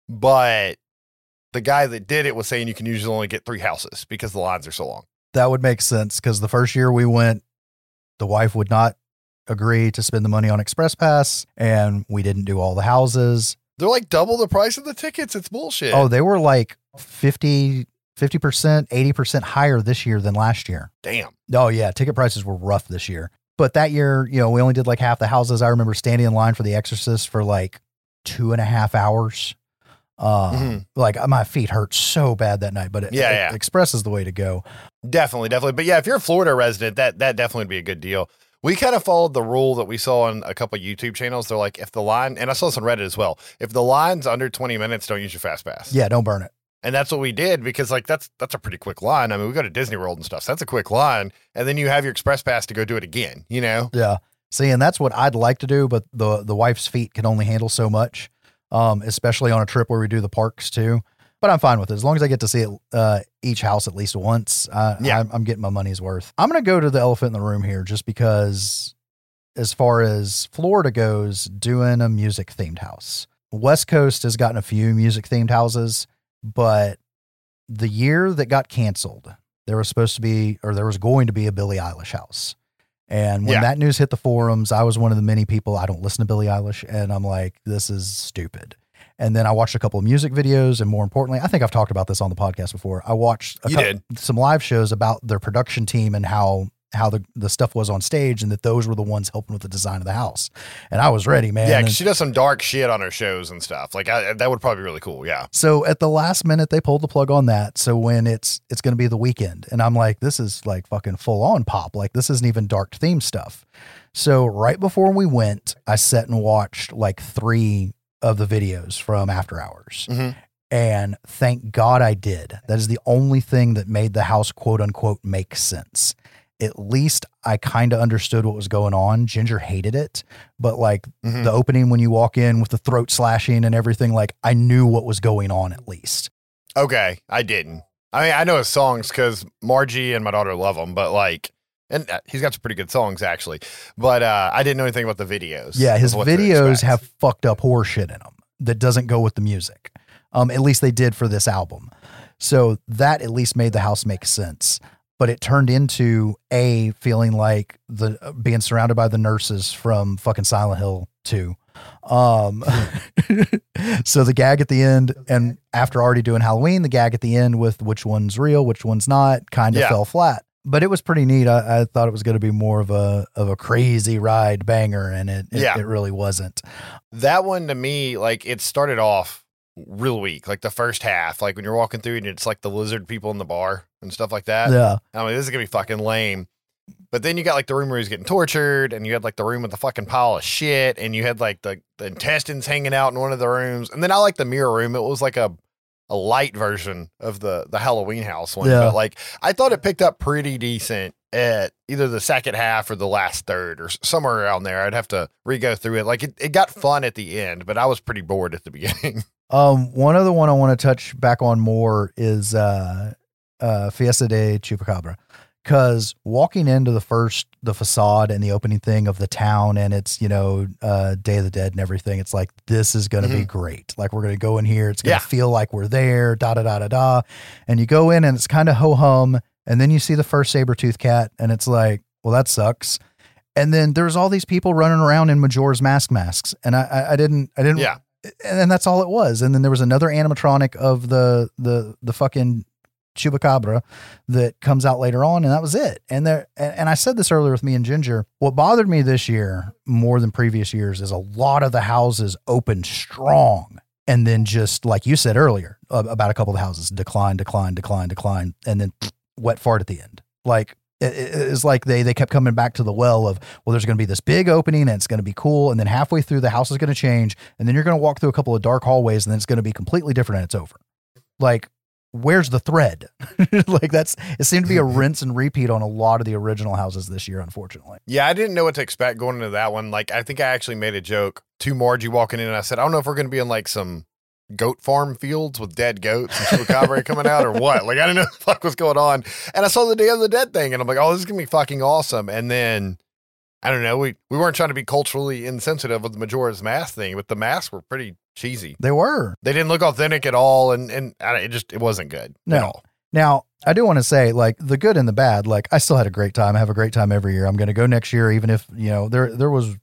But the guy that did it was saying you can usually only get three houses because the lines are so long. That would make sense because the first year we went, the wife would not agree to spend the money on Express Pass, and we didn't do all the houses. They're like double the price of the tickets. It's bullshit. Oh, they were like 50, 50%, 80% higher this year than last year. damn. Oh, yeah. Ticket prices were rough this year. But that year, you know, we only did like half the houses. I remember standing in line for The Exorcist for like two and a half hours. Uh, Mhm. Like my feet hurt so bad that night, but it, Yeah, it- yeah. Express is the way to go. Definitely, definitely. But yeah, if you're a Florida resident, that that definitely would be a good deal. We kind of followed the rule that we saw on a couple YouTube channels. They're like, if the line, and I saw this on Reddit as well, if the line's under 20 minutes, don't use your fast pass. Yeah, don't burn it. And that's what we did because like that's that's a pretty quick line. I mean, we go to Disney World and stuff. So that's a quick line. And then you have your express pass to go do it again, you know? Yeah. See, and that's what I'd like to do, but the the wife's feet can only handle so much, um, especially on a trip where we do the parks too. But I'm fine with it as long as I get to see it, uh, each house at least once. Uh, Yeah. I'm, I'm getting my money's worth. I'm going to go to the elephant in the room here, just because, as far as Florida goes, doing a music themed house. West Coast has gotten a few music themed houses, but the year that got canceled, there was supposed to be, or there was going to be a Billie Eilish house. And when Yeah. that news hit the forums, I was one of the many people, I don't listen to Billie Eilish, and I'm like, this is stupid. And then I watched a couple of music videos, and more importantly, I think I've talked about this on the podcast before. I watched You did. some live shows about their production team and how how the, the stuff was on stage, and that those were the ones helping with the design of the house. And I was ready, man. yeah, And- she does some dark shit on her shows and stuff. Like I, that would probably be really cool. Yeah. So at the last minute, they pulled the plug on that. So when it's it's going to be the Weeknd, and I'm like, this is like fucking full on pop. Like this isn't even dark theme stuff. So right before we went, I sat and watched like three of the videos from After Hours, Mhm. and thank God I did. That is the only thing that made the house quote unquote make sense. At least I kind of understood what was going on. Ginger hated it, but like Mhm. the opening when you walk in with the throat slashing and everything, like I knew what was going on at least. Okay, I didn't. I mean, I know his songs because Margie and my daughter love them, but like, and uh, he's got some pretty good songs actually. But uh, I didn't know anything about the videos. Yeah, his of what to videos have fucked up horror shit in them that doesn't go with the music. Um, at least they did for this album. So that at least made the house make sense. But it turned into a feeling like the uh, being surrounded by the nurses from fucking Silent Hill 2. Um, so the gag at the end, and after already doing Halloween, the gag at the end with which one's real, which one's not, kind of Yeah. fell flat. But it was pretty neat. I, I thought it was going to be more of a of a crazy ride banger, and it it, Yeah. it really wasn't. that one to me, like it started off real weak. Like the first half, like when you're walking through and it's like the lizard people in the bar and stuff like that. Yeah, I mean, this is gonna be fucking lame. But then you got like the room where he's getting tortured, and you had like the room with the fucking pile of shit, and you had like the, the intestines hanging out in one of the rooms. And then I like the mirror room. It was like a a light version of the the Halloween house one. Yeah. But like I thought it picked up pretty decent at either the second half or the last third or somewhere around there. I'd have to re go through it. Like it, it got fun at the end, but I was pretty bored at the beginning. Um, one other one I want to touch back on more is uh, uh, Fiesta de Chupacabra. Because walking into the first, the facade and the opening thing of the town, and it's, you know, uh, Day of the Dead and everything, it's like, this is going to be great. Like, we're going to go in here. It's going to Yeah. feel like we're there, da da da da da. And you go in and it's kind of ho hum. And then you see the first saber tooth cat, and it's like, well, that sucks. And then there's all these people running around in Majora's Mask masks. And I, I, I didn't, I didn't, yeah. And that's all it was. And then there was another animatronic of the the the fucking chupacabra that comes out later on, and that was it. And there, and, I said this earlier with me and Ginger. What bothered me this year more than previous years is a lot of the houses opened strong, and then just like you said earlier about a couple of houses decline, decline, decline, decline, and then wet fart at the end. Like it, it- it's like they they kept coming back to the well of well, there's going to be this big opening and it's going to be cool, and then halfway through the house is going to change, and then you're going to walk through a couple of dark hallways, and then it's going to be completely different and it's over. Like where's the thread? like that's it seemed to be a mm-hmm. rinse and repeat on a lot of the original houses this year, unfortunately. Yeah, I didn't know what to expect going into that one. Like, I think I actually made a joke to Margie walking in, and I said, I don't know if we're going to be in like some goat farm fields with dead goats and chupacabra coming out or what. Like, I didn't know what the fuck was going on. And I saw the Day of the Dead thing, and I'm like, oh, this is to be fucking awesome. And then. I don't know. We we weren't trying to be culturally insensitive with the Majora's Mask thing, but the masks were pretty cheesy. They were. They didn't look authentic at all, and and I- it just it wasn't good No. Now, I do want to say, like the good and the bad. Like I still had a great time. I have a great time every year. I'm going to go next year, even if you know there there was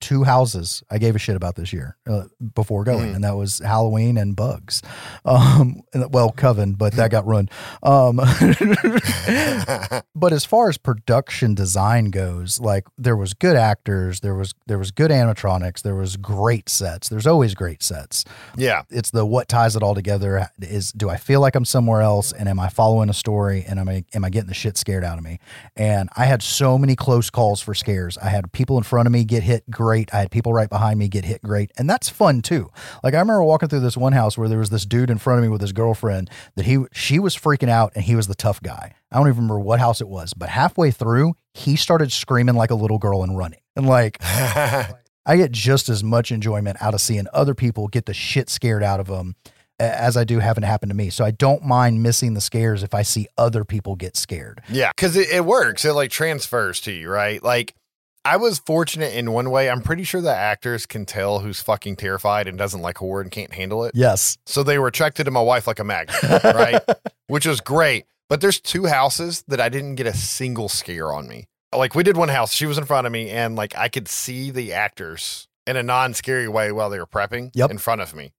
two houses I gave a shit about this year uh, before going, Mm. and that was Halloween and Bugs. Um, well, Coven, but that got ruined. Um, but as far as production design goes, like there was good actors, there was there was good animatronics, there was great sets. There's always great sets yeah, it's the what ties it all together is do I feel like I'm somewhere else and am I following a story and am I am I getting the shit scared out of me? And I had so many close calls for scares. I had people in front of me get hit great. I had people right behind me get hit great. And that's fun too. Like I remember walking through this one house where there was this dude in front of me with his girlfriend that he she was freaking out and he was the tough guy. I don't even remember what house it was, but halfway through, he started screaming like a little girl and running. And like I get just as much enjoyment out of seeing other people get the shit scared out of them as I do having it happen to me. So I don't mind missing the scares if I see other people get scared. yeah, because it, it works. It like transfers to you, right? Like I was fortunate in one way. I'm pretty sure the actors can tell who's fucking terrified and doesn't like horror and can't handle it. Yes. So they were attracted to my wife like a magnet, right? Which was great. But there's two houses that I didn't get a single scare on me. Like we did one house, she was in front of me, and like I could see the actors in a non-scary way while they were prepping Yep. in front of me.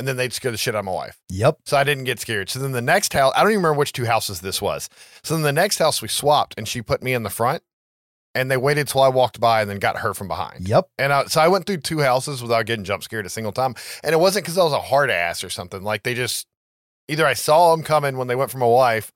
And then they'd scare the shit out of my wife. Yep. So I didn't get scared. So then the next house, I don't even remember which two houses this was. So then the next house we swapped and she put me in the front and they waited till I walked by and then got her from behind. Yep. And I, so I went through two houses without getting jump scared a single time. And it wasn't because I was a hard ass or something. Like they just, either I saw them coming when they went for my wife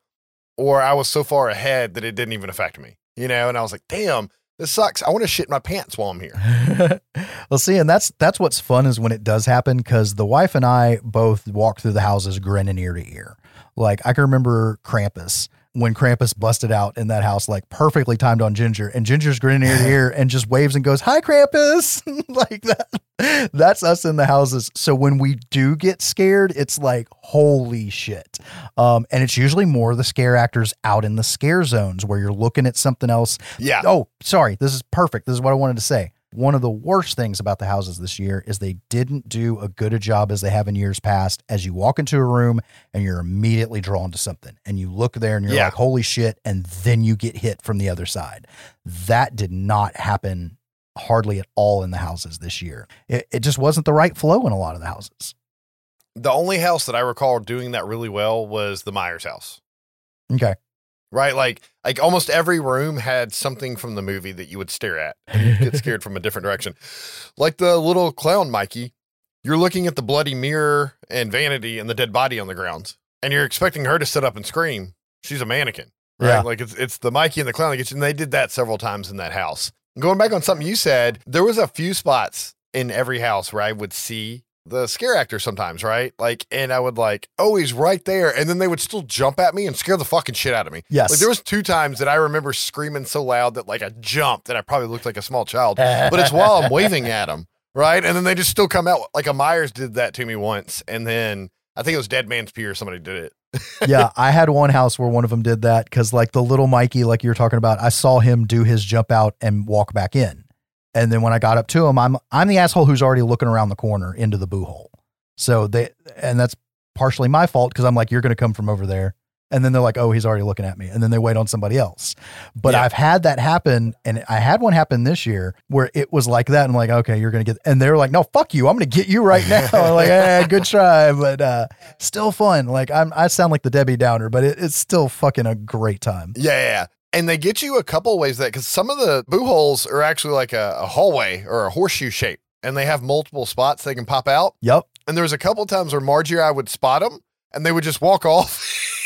or I was so far ahead that it didn't even affect me, you know? And I was like, damn, this sucks. I want to shit my pants while I'm here. well, see, and that's that's what's fun is when it does happen because the wife and I both walk through the houses grinning ear to ear. Like I can remember Krampus when Krampus busted out in that house, like perfectly timed on Ginger, and Ginger's grinning ear to ear and just waves and goes, "Hi, Krampus!" like that. That's us in the houses. So when we do get scared, it's like holy shit. Um, and it's usually more the scare actors out in the scare zones where you're looking at something else Yeah. Oh, sorry. This is perfect. This is what I wanted to say. One of the worst things about the houses this year is they didn't do a good a job as they have in years past. As you walk into a room and you're immediately drawn to something, and you look there and you're Yeah. like, "Holy shit!" and then you get hit from the other side. That did not happen hardly at all in the houses this year. It, it just wasn't the right flow in a lot of the houses. The only house that I recall doing that really well was the Myers house. Okay. Right? Like like almost every room had something from the movie that you would stare at. and get scared from a different direction. Like the little clown Mikey, you're looking at the bloody mirror and vanity and the dead body on the ground. And you're expecting her to sit up and scream. She's a mannequin. Right? Yeah. Like it's it's the Mikey and the clown that gets you. And they did that several times in that house. Going back on something you said, there was a few spots in every house where I would see the scare actor sometimes, right? Like, and I would like, oh, he's right there. And then they would still jump at me and scare the fucking shit out of me. Yes. Like there was two times that I remember screaming so loud that like I jumped and I probably looked like a small child. But it's while I'm waving at them, right? And then they just still come out. Like a Myers did that to me once, and then I think it was Dead Man's Pier. Somebody did it. yeah, I had one house where one of them did that because, like, the little Mikey, like you were talking about, I saw him do his jump out and walk back in, and then when I got up to him, I'm I'm the asshole who's already looking around the corner into the boo hole. So they, and that's partially my fault because I'm like, you're going to come from over there, and then they're like, oh, he's already looking at me, and then they wait on somebody else. But Yeah. I've had that happen, and I had one happen this year where it was like that. And I'm like, okay, you're going to get, and they were like, no, fuck you, I'm going to get you right now. I'm like, eh, good try, but uh, still fun. Like I'm, I sound like the Debbie Downer, but it, it's still fucking a great time. Yeah, yeah, yeah. And they get you a couple ways that because some of the boo holes are actually like a, a hallway or a horseshoe shape, and they have multiple spots they can pop out. Yep. And there was a couple times where Margie or I would spot them, and they would just walk off.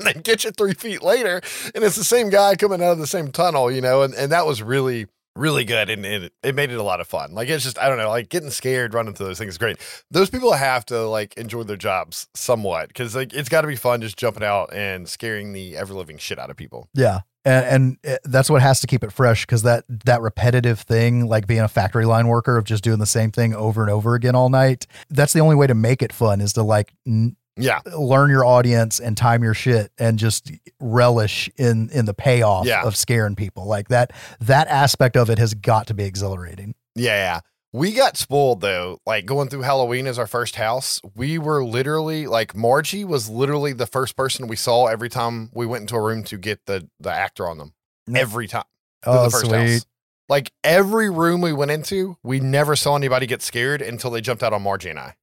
And then get you three feet later, and it's the same guy coming out of the same tunnel, you know, and, and that was really really good and, and it, it made it a lot of fun. Like it's just I don't know, like getting scared running through those things is great. Those people have to like enjoy their jobs somewhat because like it's got to be fun just jumping out and scaring the ever living shit out of people. Yeah. And, and uh, that's what has to keep it fresh because that that repetitive thing, like being a factory line worker of just doing the same thing over and over again all night, that's the only way to make it fun is to like n- Yeah, learn your audience and time your shit and just relish in in the payoff Yeah. of scaring people. Like that that aspect of it has got to be exhilarating. yeah, yeah. We got spoiled though. Like going through Halloween as our first house, we were literally like Margie was literally the first person we saw every time we went into a room to get the the actor on them. Every time. Oh, the first sweet. house. Like every room we went into, we never saw anybody get scared until they jumped out on Margie and I.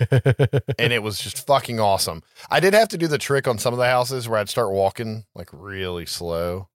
and it was just fucking awesome. I did have to do the trick on some of the houses where I'd start walking like really slow.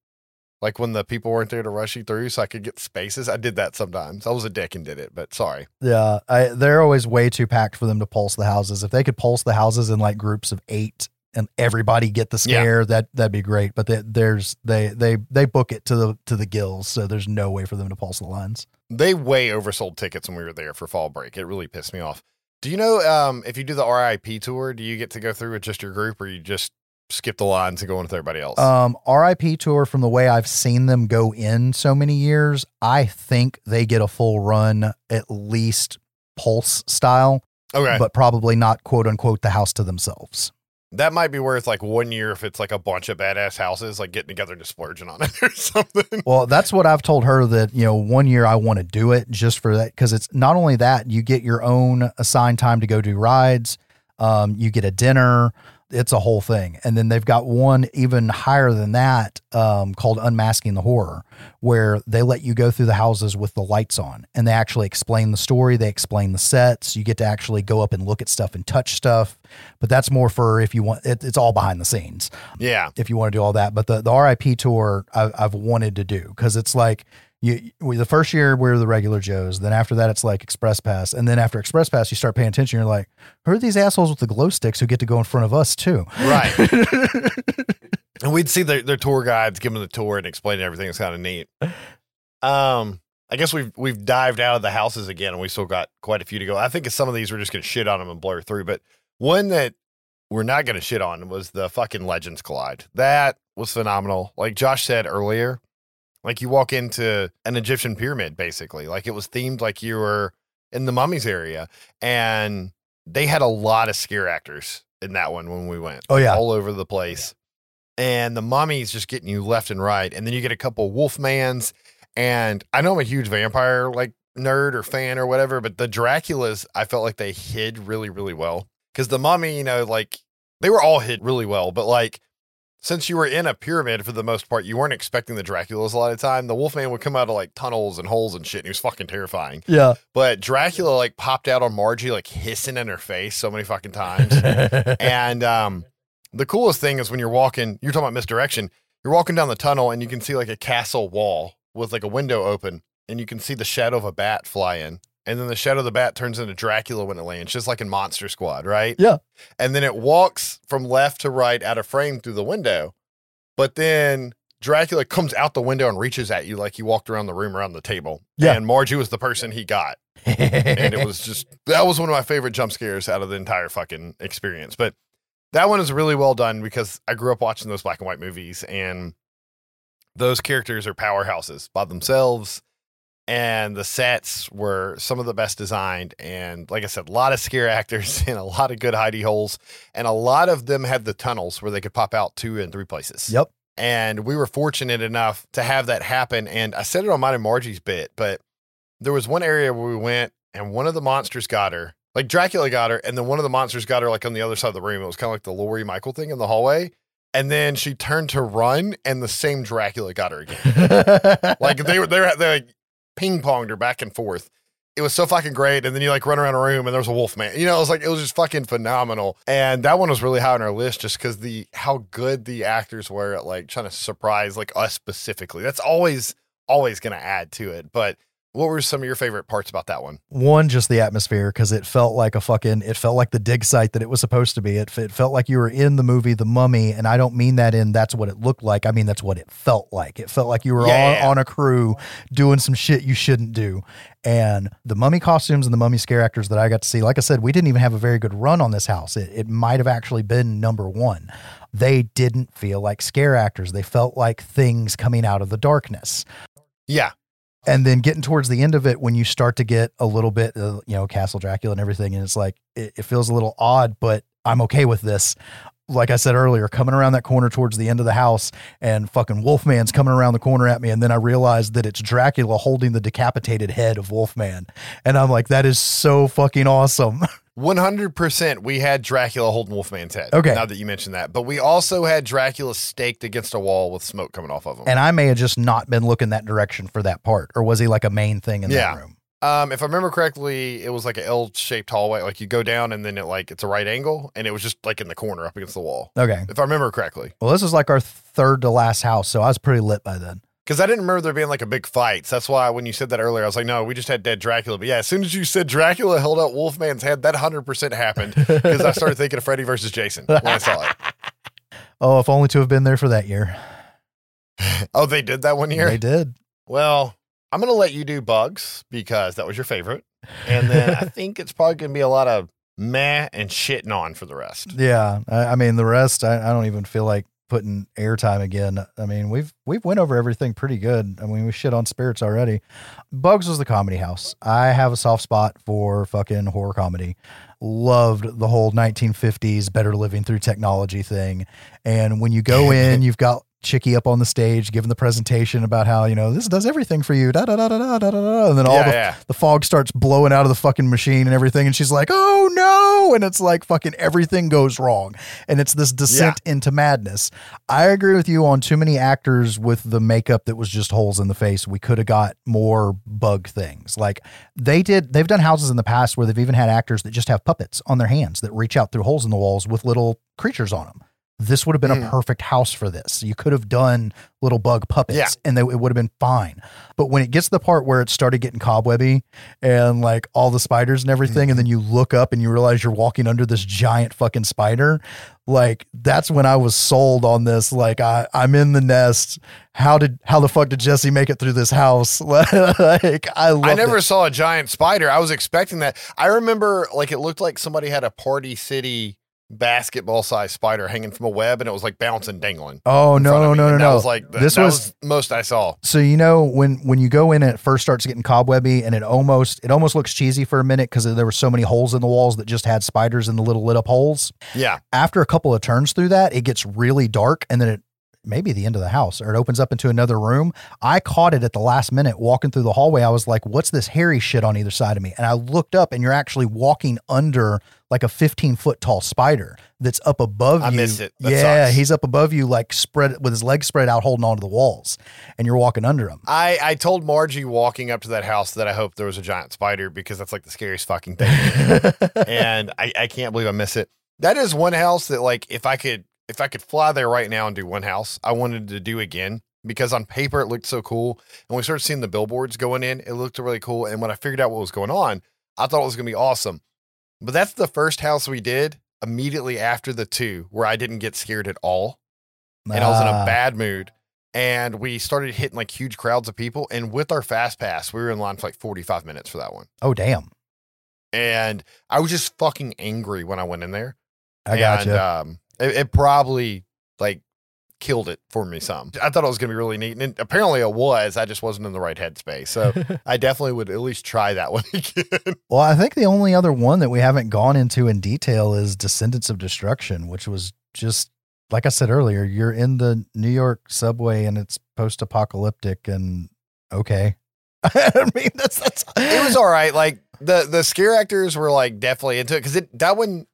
Like when the people weren't there to rush you through so I could get spaces. I did that sometimes. I was a dick and did it, but sorry. Yeah, I, they're always way too packed for them to pulse the houses. If they could pulse the houses in like groups of eight and everybody get the Yeah. scare, that that'd be great. But they, there's they they they book it to the to the gills, so there's no way for them to pulse the lines. They way oversold tickets when we were there for fall break. It really pissed me off. Do you know um, if you do the RIP tour, do you get to go through with just your group or you just skip the lines and go in with everybody else? Um, RIP tour from the way I've seen them go in so many years, I think they get a full run at least pulse style, okay. but probably not quote unquote the house to themselves. that might be worth like one year if it's like a bunch of badass houses, like getting together and just splurging on it or something. Well, that's what I've told her that, you know, one year I want to do it just for that. Cause it's not only that, you get your own assigned time to go do rides, um, you get a dinner, it's a whole thing. And then they've got one even higher than that um, called Unmasking the Horror, where they let you go through the houses with the lights on and they actually explain the story, they explain the sets. You get to actually go up and look at stuff and touch stuff. But that's more for if you want, it, it's all behind the scenes Yeah. if you want to do all that. But the, the RIP tour I, I've wanted to do because it's like you we, the first year we're the regular Joes. Then after that, it's like Express Pass. And then after Express Pass, you start paying attention. You're like, who are these assholes with the glow sticks who get to go in front of us too? Right. and we'd see their, their tour guides giving the tour and explaining everything. It's kind of neat. Um, I guess we've we've dived out of the houses again, and we still got quite a few to go. I think some of these we're just gonna shit on them and blur through, but one that we're not gonna shit on was the fucking Legends Collide. That was phenomenal. Like Josh said earlier, like you walk into an Egyptian pyramid, basically. Like it was themed like you were in the mummies area, and they had a lot of scare actors in that one when we went Oh yeah, all over the place. And the mummies just getting you left and right. And then you get a couple Wolfmans. And I know I'm a huge vampire like nerd or fan or whatever, but the Draculas, I felt like they hid really, really well. Because the mummy, you know, like they were all hid really well. But like since you were in a pyramid for the most part, you weren't expecting the Draculas a lot of time. The Wolfman would come out of like tunnels and holes and shit. And he was fucking terrifying. yeah. But Dracula like popped out on Margie, like hissing in her face so many fucking times. And um, the coolest thing is when you're walking, you're talking about misdirection. You're walking down the tunnel and you can see like a castle wall with like a window open, and you can see the shadow of a bat fly in. And then the shadow of the bat turns into Dracula when it lands, just like in Monster Squad, right? Yeah. And then it walks from left to right out of frame through the window. But then Dracula comes out the window and reaches at you like he walked around the room around the table. Yeah. And Margie was the person he got and it was just that was one of my favorite jump scares out of the entire fucking experience. But that one is really well done because I grew up watching those black and white movies, and those characters are powerhouses by themselves. And the sets were some of the best designed. And like I said, a lot of scare actors and a lot of good hidey holes. And a lot of them had the tunnels where they could pop out two and three places. Yep. And we were fortunate enough to have that happen. And I said it on mine and Margie's bit, but there was one area where we went and one of the monsters got her. Like Dracula got her, and then one of the monsters got her like on the other side of the room. It was kind of like the Laurie Michael thing in the hallway. And then she turned to run, and the same Dracula got her again. like they were they were they like ping ponged her back and forth. It was so fucking great. And then you like run around a room and there was a wolf man. You know, it was like it was just fucking phenomenal. And that one was really high on our list just because the how good the actors were at like trying to surprise like us specifically. That's always always gonna add to it. But what were some of your favorite parts about that one? One, just the atmosphere because it felt like a fucking, it felt like the dig site that it was supposed to be. It, it felt like you were in the movie The Mummy, and I don't mean that in that's what it looked like. I mean that's what it felt like. It felt like you were Yeah. on, on a crew doing some shit you shouldn't do. And the mummy costumes and the mummy scare actors that I got to see, like I said, we didn't even have a very good run on this house. It, it might have actually been number one. They didn't feel like scare actors. They felt like things coming out of the darkness. Yeah. And then getting towards the end of it, when you start to get a little bit, uh, you know, Castle Dracula and everything, and it's like, it, it feels a little odd, but I'm okay with this. Like I said earlier, coming around that corner towards the end of the house and fucking Wolfman's coming around the corner at me. And then I realized that it's Dracula holding the decapitated head of Wolfman. And I'm like, that is so fucking awesome. 100% we had Dracula holding Wolfman's head. Okay. Now that you mentioned that. But we also had Dracula staked against a wall with smoke coming off of him. and I may have just not been looking that direction for that part. Or was he like a main thing in Yeah. that room? um, if I remember correctly, it was like an L shaped hallway. Like you go down and then it like it's a right angle and it was just like in the corner up against the wall. Okay. If I remember correctly. Well, this is like our third to last house. So I was pretty lit by then. Because I didn't remember there being like a big fight. So that's why when you said that earlier, I was like, no, we just had dead Dracula. But yeah, as soon as you said Dracula held up Wolfman's head, that 100% happened. Because I started thinking of Freddy versus Jason when I saw it. Oh, if only to have been there for that year. Oh, they did that one year? They did. Well, I'm going to let you do bugs because that was your favorite. And then I think it's probably going to be a lot of meh and shitting on for the rest. Yeah. I, I mean, the rest, I, I don't even feel like putting airtime again. I mean, we've we've went over everything pretty good. I mean, we shit on spirits already. Bugs was the comedy house. I have a soft spot for fucking horror comedy. Loved the whole 1950s better living through technology thing. And when you go in, you've got Chicky up on the stage giving the presentation about how, you know, this does everything for you. Da da da da da da da. da. And then all yeah, the yeah. the fog starts blowing out of the fucking machine and everything and she's like oh no and it's like fucking everything goes wrong and it's this descent into madness i agree with you on too many actors with the makeup that was just holes in the face we could have got more bug things like they did they've done houses in the past where they've even had actors that just have puppets on their hands that reach out through holes in the walls with little creatures on them this would have been a Mm. perfect house for this. You could have done little bug puppets Yeah. and they, it would have been fine. But when it gets to the part where it started getting cobwebby and like all the spiders and everything, and then you look up and you realize you're walking under this giant fucking spider, like that's when I was sold on this. Like I, I'm in the nest. How did how the fuck did Jesse make it through this house? like I I never saw a giant spider. I was expecting that. I remember like it looked like somebody had a Party City basketball sized spider hanging from a web and it was like bouncing, dangling. Oh no no no no that no! was like This that was- most I saw. So you know when when you go in and it first starts getting cobwebby and it almost it almost looks cheesy for a minute because there were so many holes in the walls that just had spiders in the little lit up holes. Yeah. After a couple of turns through that, it gets really dark and then it maybe the end of the house or it opens up into another room. I caught it at the last minute walking through the hallway. I was like, "What's this hairy shit on either side of me?" And I looked up and you're actually walking under like a 15 foot tall spider that's up above I you. miss it. That yeah, sucks. he's up above you, like spread with his legs spread out, holding onto the walls, and you're walking under him. I, I told Margie walking up to that house that I hope there was a giant spider because that's like the scariest fucking thing. and I, I can't believe I miss it. That is one house that like if I could if I could fly there right now and do one house, I wanted to do again because on paper it looked so cool. And when we started seeing the billboards going in, it looked really cool. And when I figured out what was going on, I thought it was gonna be awesome. But that's the first house we did immediately after the two where I didn't get scared at all and I was in a Ah. bad mood. And we started hitting like huge crowds of people. And with our fast pass, we were in line for like 45 minutes for that one. Oh damn! And I was just fucking angry when I went in there. I got and, you. Um, it, it probably like killed it for me some. I thought it was going to be really neat. And it- apparently it was. I just wasn't in the right headspace. So I definitely would at least try that one again. well, I think the only other one that we haven't gone into in detail is Descendants of Destruction, which was just like I said earlier. You're in the New York subway and it's post-apocalyptic, and okay. I mean, that's that's it was all right. Like the the scare actors were like definitely into it because it that one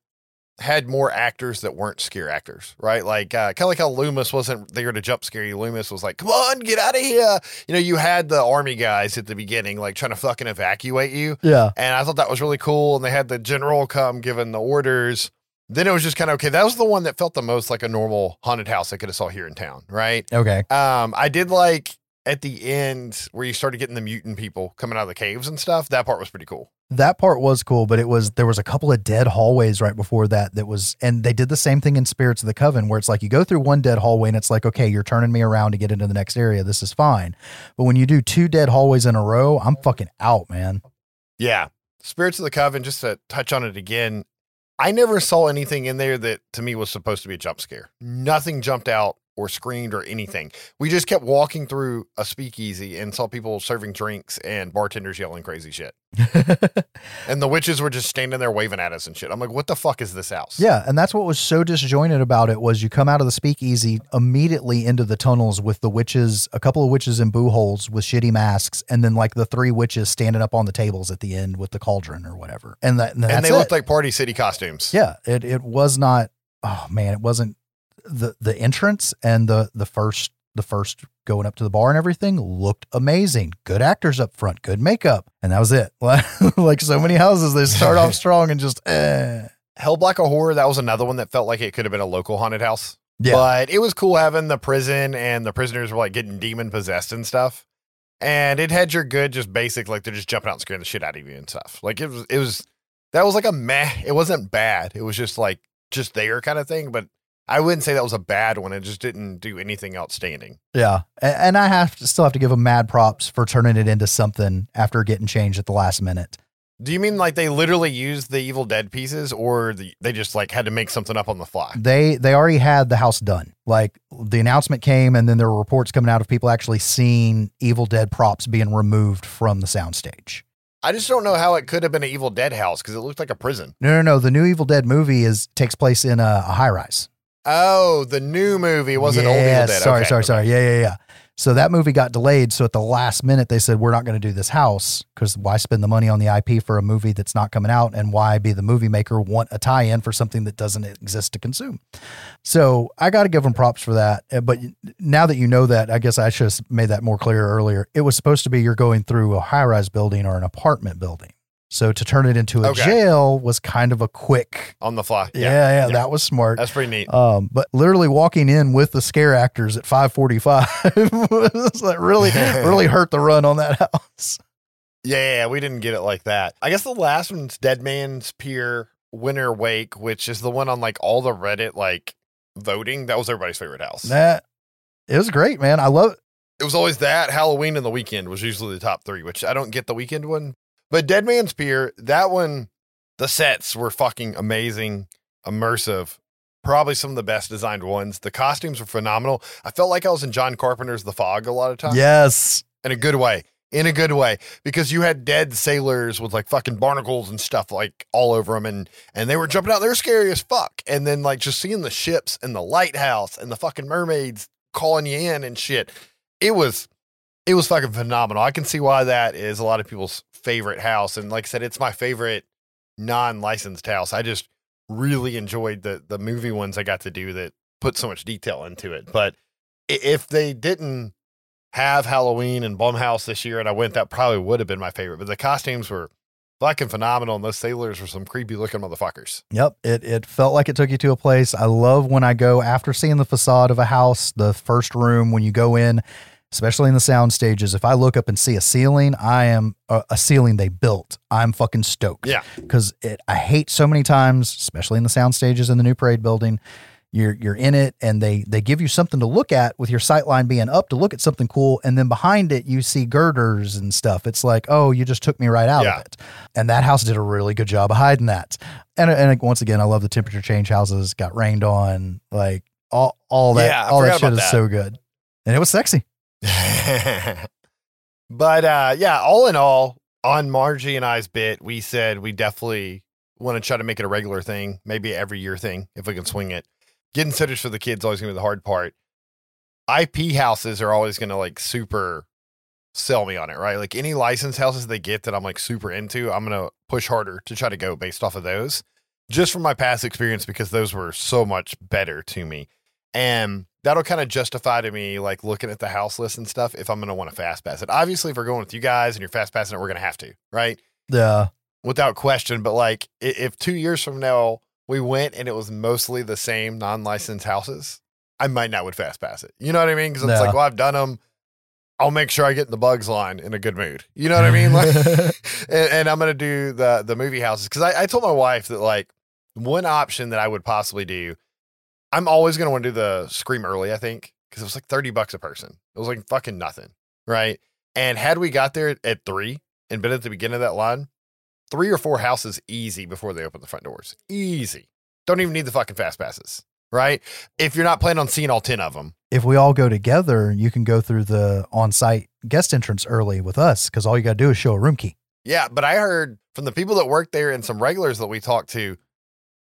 had more actors that weren't scare actors, right? Like uh, kind of like how Loomis wasn't there to jump scare you. Loomis was like, "Come on, get out of here!" You know, you had the army guys at the beginning, like trying to fucking evacuate you, yeah. and I thought that was really cool. And they had the general come giving the orders. Then it was just kind of okay. That was the one that felt the most like a normal haunted house I could have saw here in town, right? Okay. Um, I did like at the end where you started getting the mutant people coming out of the caves and stuff, that part was pretty cool. That part was cool, but it was there was a couple of dead hallways right before that that was and they did the same thing in Spirits of the Coven where it's like you go through one dead hallway and it's like okay, you're turning me around to get into the next area. This is fine. But when you do two dead hallways in a row, I'm fucking out, man. Yeah. Spirits of the Coven, just to touch on it again, I never saw anything in there that to me was supposed to be a jump scare. Nothing jumped out or screamed or anything. We just kept walking through a speakeasy and saw people serving drinks and bartenders yelling crazy shit. And the witches were just standing there waving at us and shit. I'm like, what the fuck is this house? Yeah, and that's what was so disjointed about it was you come out of the speakeasy immediately into the tunnels with the witches, a couple of witches in boo holes with shitty masks, and then like the three witches standing up on the tables at the end with the cauldron or whatever. And that and, And they it. looked like Party City costumes. yeah, it it was not. Oh man, it wasn't the the entrance and the the first the first going up to the bar and everything looked amazing. Good actors up front, good makeup, and that was it. like so many houses, they start off strong and just eh. Hell Black a Horror, that was another one that felt like it could have been a local haunted house. Yeah. But it was cool having the prison and the prisoners were like getting demon possessed and stuff. And it had your good, just basic, like they're just jumping out and scaring the shit out of you and stuff. Like it was, it was, that was like a meh. It wasn't bad. It was just like, just there kind of thing. But I wouldn't say that was a bad one. It just didn't do anything outstanding. Yeah, A- and I have to still have to give them mad props for turning it into something after getting changed at the last minute. Do you mean like they literally used the Evil Dead pieces or the, they just like had to make something up on the fly? They they already had the house done. Like the announcement came, and then there were reports coming out of people actually seeing Evil Dead props being removed from the soundstage. I just don't know how it could have been an Evil Dead house because it looked like a prison. No, no, no. The new Evil Dead movie is takes place in a, a high rise. Oh, the new movie wasn't old Evil Dead. Sorry, Okay, sorry, sorry. Yeah, yeah, yeah. So that movie got delayed. So at the last minute, they said, we're not going to do this house because why spend the money on the IP for a movie that's not coming out? And why be the movie maker want a tie in for something that doesn't exist to consume? So I got to give them props for that. Uh, But now that you know that, I guess I should have made that more clear earlier. It was supposed to be you're going through a high rise building or an apartment building. So to turn it into a Okay. jail was kind of a quick. On the fly. Yeah, yeah, yeah. that was smart. That's pretty neat. Um, but literally walking in with the scare actors at 545 was really, really hurt the run on that house. Yeah, yeah, yeah, we didn't get it like that. I guess the last one's Dead Man's Pier Winter Wake, which is the one on like all the Reddit like voting. That was everybody's favorite house. That it was great, man. I love it. It was always that. Halloween and the Weeknd was usually the top three, which I don't get the Weeknd one. But Dead Man's Pier, that one, the sets were fucking amazing, immersive. Probably some of the best designed ones. The costumes were phenomenal. I felt like I was in John Carpenter's The Fog a lot of times. Yes. in a good way in a good way because you had dead sailors with like fucking barnacles and stuff like all over them and and they were jumping out they were scary as fuck and then like just seeing the ships and the lighthouse and the fucking mermaids calling you in and shit it was it was fucking phenomenal i can see why that is a lot of people's favorite house and like i said it's my favorite non-licensed house i just really enjoyed the the movie ones i got to do that put so much detail into it but if they didn't have Halloween and Blumhouse this year, and I went, that probably would have been my favorite. But the costumes were fucking phenomenal, and those sailors were some creepy looking motherfuckers. Yep. It it felt like it took you to a place. I love when I go after seeing the facade of a house, the first room when you go in, especially in the sound stages. If I look up and see a ceiling, I am a, a ceiling they built. I'm fucking stoked. Yeah. Because it I hate so many times, especially in the sound stages in the new parade building. You're you're in it and they they give you something to look at with your sight line being up to look at something cool, and then behind it you see girders and stuff. It's like, oh, you just took me right out Yeah. of it. And that house did a really good job of hiding that. And and once again, I love the temperature change houses. Got rained on, like all all that Yeah, all that shit is that. so good, and it was sexy. but uh, yeah, all in all, on Margie and I's bit, we said we definitely want to try to make it a regular thing, maybe every year thing if we can swing it. Getting sitters for the kids always gonna be the hard part. IP houses are always gonna like super sell me on it, right? Like any license houses they get that I'm like super into, I'm gonna push harder to try to go based off of those. Just from my past experience, because those were so much better to me. And that'll kind of justify to me like looking at the house list and stuff if I'm gonna want to fast pass it. Obviously, if we're going with you guys and you're fast passing it, we're gonna have to, right? Yeah, Without question. But like if two years from now we went and it was mostly the same non-licensed houses, I might not would fast pass it. You know what I mean? Because it's Yeah. like, well, I've done them. I'll make sure I get in the bugs line in a good mood. You know what I mean? Like, and, and I'm gonna do the the movie houses because I, I told my wife that like one option that I would possibly do. I'm always gonna want to do the scream early. I think because it was like thirty bucks a person. It was like fucking nothing, right? And had we got there at three and been at the beginning of that line, three or four houses easy before they open the front doors. Easy. Don't even need the fucking fast passes, right? If you're not planning on seeing all ten of them, if we all go together, you can go through the on-site guest entrance early with us because all you got to do is show a room key. Yeah, but I heard from the people that work there and some regulars that we talked to,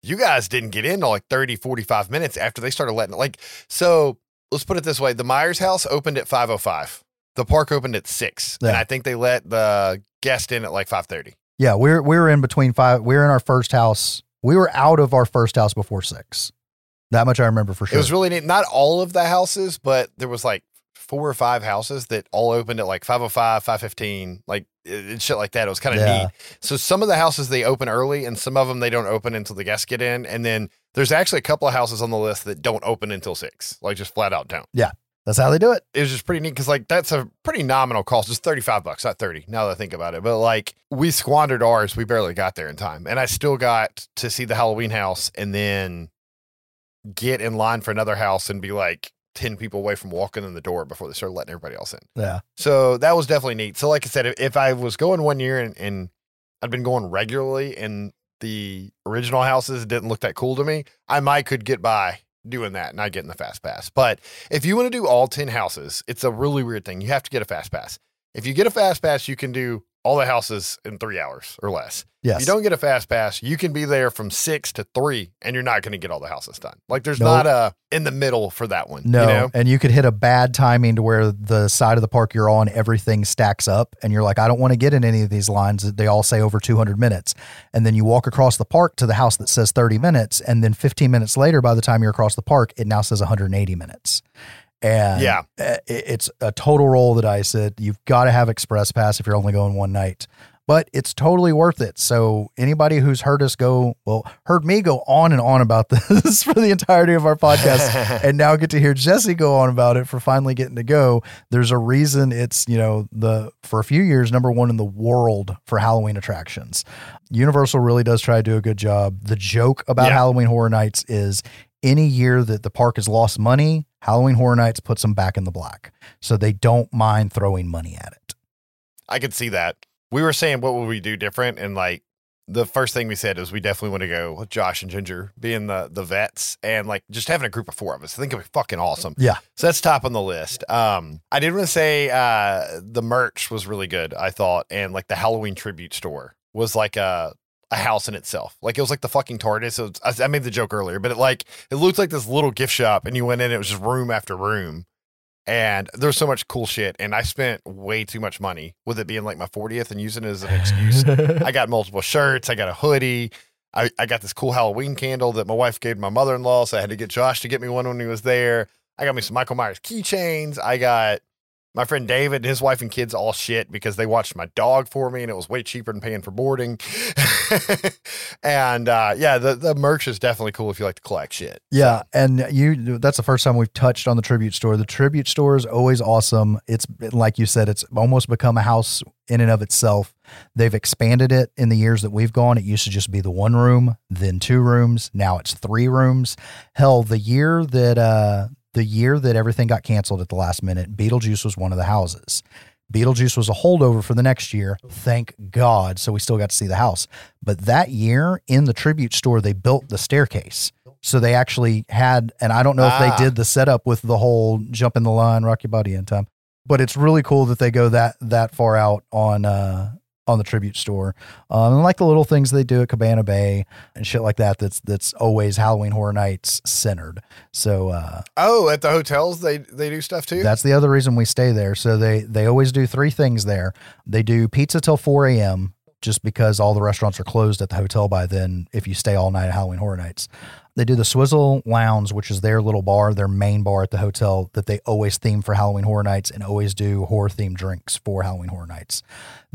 you guys didn't get in like 30, 45 minutes after they started letting like so let's put it this way. The Myers house opened at 505. The park opened at six. And I think they let the guest in at like 530. Yeah, we're we're in between five. We're in our first house. We were out of our first house before six. That much I remember for sure. It was really neat. Not all of the houses, but there was like four or five houses that all opened at like 505, 515, like it- shit like that. It was kind of Yeah. neat. So some of the houses they open early and some of them they don't open until the guests get in. And then there's actually a couple of houses on the list that don't open until six, like just flat out don't. Yeah, that's how they do it. It was just pretty neat because like that's a pretty nominal cost. It's 35 bucks, not 30 now that I think about it. But like we squandered ours. We barely got there in time. And I still got to see the Halloween house and then get in line for another house and be like 10 people away from walking in the door before they started letting everybody else in. Yeah. So that was definitely neat. So like I said, if, if I was going one year and, and I'd been going regularly and the original houses it didn't look that cool to me, I might could get by doing that and not getting the fast pass. But if you want to do all 10 houses, it's a really weird thing. You have to get a fast pass. If you get a fast pass, you can do all the houses in three hours or less. Yes. If you don't get a fast pass, you can be there from six to three and you're not going to get all the houses done. Like there's Nope. not a in the middle for that one. No, You know? and you could hit a bad timing to where the side of the park you're on, everything stacks up, and you're like, I don't want to get in any of these lines. They all say over 200 minutes, and then you walk across the park to the house that says 30 minutes, and then 15 minutes later, by the time you're across the park, it now says 180 minutes. And Yeah. it's a total roll of the dice. That you've got to have express pass if you're only going one night. But it's totally worth it. So anybody who's heard us go, well, heard me go on and on about this for the entirety of our podcast, and now get to hear Jesse go on about it for finally getting to go. There's a reason it's, you know, the for a few years number one in the world for Halloween attractions. Universal really does try to do a good job. The joke about Yeah. Halloween Horror Nights is any year that the park has lost money, Halloween Horror Nights puts them back in the black. So they don't mind throwing money at it. I could see that. We were saying what would we do different, and like the first thing we said is we definitely want to go with Josh and Ginger being the the vets and like just having a group of four of us. I think it'd be fucking awesome. Yeah. So that's top on the list. Um, I did want to say uh the merch was really good, I thought, and like the Halloween tribute store was like a a house in itself. Like it was like the fucking TARDIS. So I, I made the joke earlier, but it like it looked like this little gift shop, and you went in, it was just room after room and there's so much cool shit and i spent way too much money with it being like my 40th and using it as an excuse i got multiple shirts i got a hoodie I, I got this cool halloween candle that my wife gave my mother-in-law so i had to get josh to get me one when he was there i got me some michael myers keychains i got my friend david and his wife and kids all shit because they watched my dog for me and it was way cheaper than paying for boarding and uh, yeah the, the merch is definitely cool if you like to collect shit Yeah, and you that's the first time we've touched on the tribute store. The tribute store is always awesome. It's like you said, it's almost become a house in and of itself. They've expanded it in the years that we've gone. It used to just be the one room, then two rooms, now it's three rooms. Hell, the year that uh the year that everything got canceled at the last minute, Beetlejuice was one of the houses. Beetlejuice was a holdover for the next year. Thank God. So we still got to see the house. But that year in the tribute store, they built the staircase. So they actually had, and I don't know if Ah. they did the setup with the whole jump in the line, rock your body in time. But it's really cool that they go that that far out on uh on the tribute store. Um, and like the little things they do at Cabana Bay and shit like that. That's that's always Halloween Horror Nights centered. So uh, oh at the hotels they they do stuff too that's the other reason we stay there. So they they always do three things there. They do pizza till four a.m. just because all the restaurants are closed at the hotel by then. If you stay all night at Halloween Horror Nights, They do the Swizzle Lounge, which is their little bar, their main bar at the hotel that they always theme for Halloween Horror Nights and always do horror themed drinks for Halloween Horror Nights.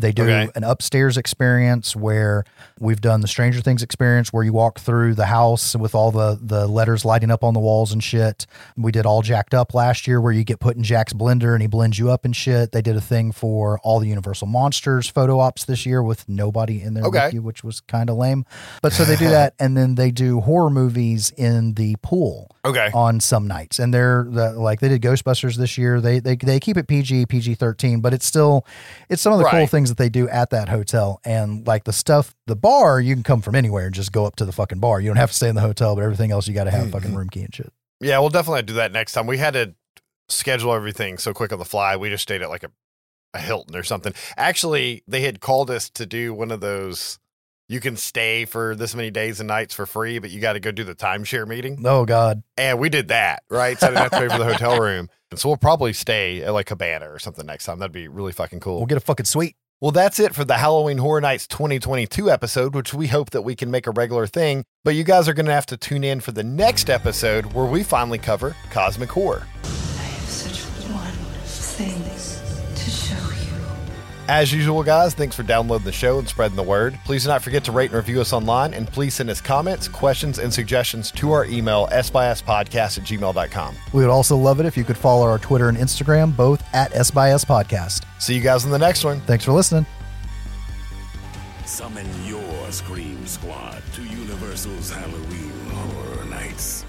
They do Okay. an upstairs experience where we've done the Stranger Things experience where you walk through the house with all the the letters lighting up on the walls and shit. We did all jacked up last year where you get put in Jack's blender and he blends you up and shit. They did a thing for all the Universal Monsters photo ops this year with nobody in there Okay. with you, which was kind of lame. But so they do that and then they do horror movies in the pool Okay. on some nights and they're the, like they did ghostbusters this year they, they they keep it pg pg-13 but it's still it's some of the cool things that they do at that hotel and like the stuff the bar you can come from anywhere and just go up to the fucking bar you don't have to stay in the hotel but everything else you got to have a fucking room key and shit Yeah, we'll definitely do that next time. We had to schedule everything so quick on the fly. We just stayed at like a, a Hilton or something. Actually, they had called us to do one of those. You can stay for this many days and nights for free, but you got to go do the timeshare meeting. oh god And we did that, right? So I didn't have to pay for the hotel room. And so we'll probably stay at like Cabana or something next time. That'd be really fucking cool. we'll get a fucking suite Well, that's it for the Halloween Horror Nights 2022 episode, which we hope that we can make a regular thing. But you guys are going to have to tune in for the next episode where we finally cover cosmic horror. I have such show you. As usual, guys, thanks for downloading the show and spreading the word. Please do not forget to rate and review us online, and please send us comments, questions, and suggestions to our email, sbyspodcast at gmail.com. we would also love it if you could follow our twitter and instagram both at s by s podcast See you guys in the next one. thanks for listening Summon your Scream Squad to Universal's Halloween Horror Nights.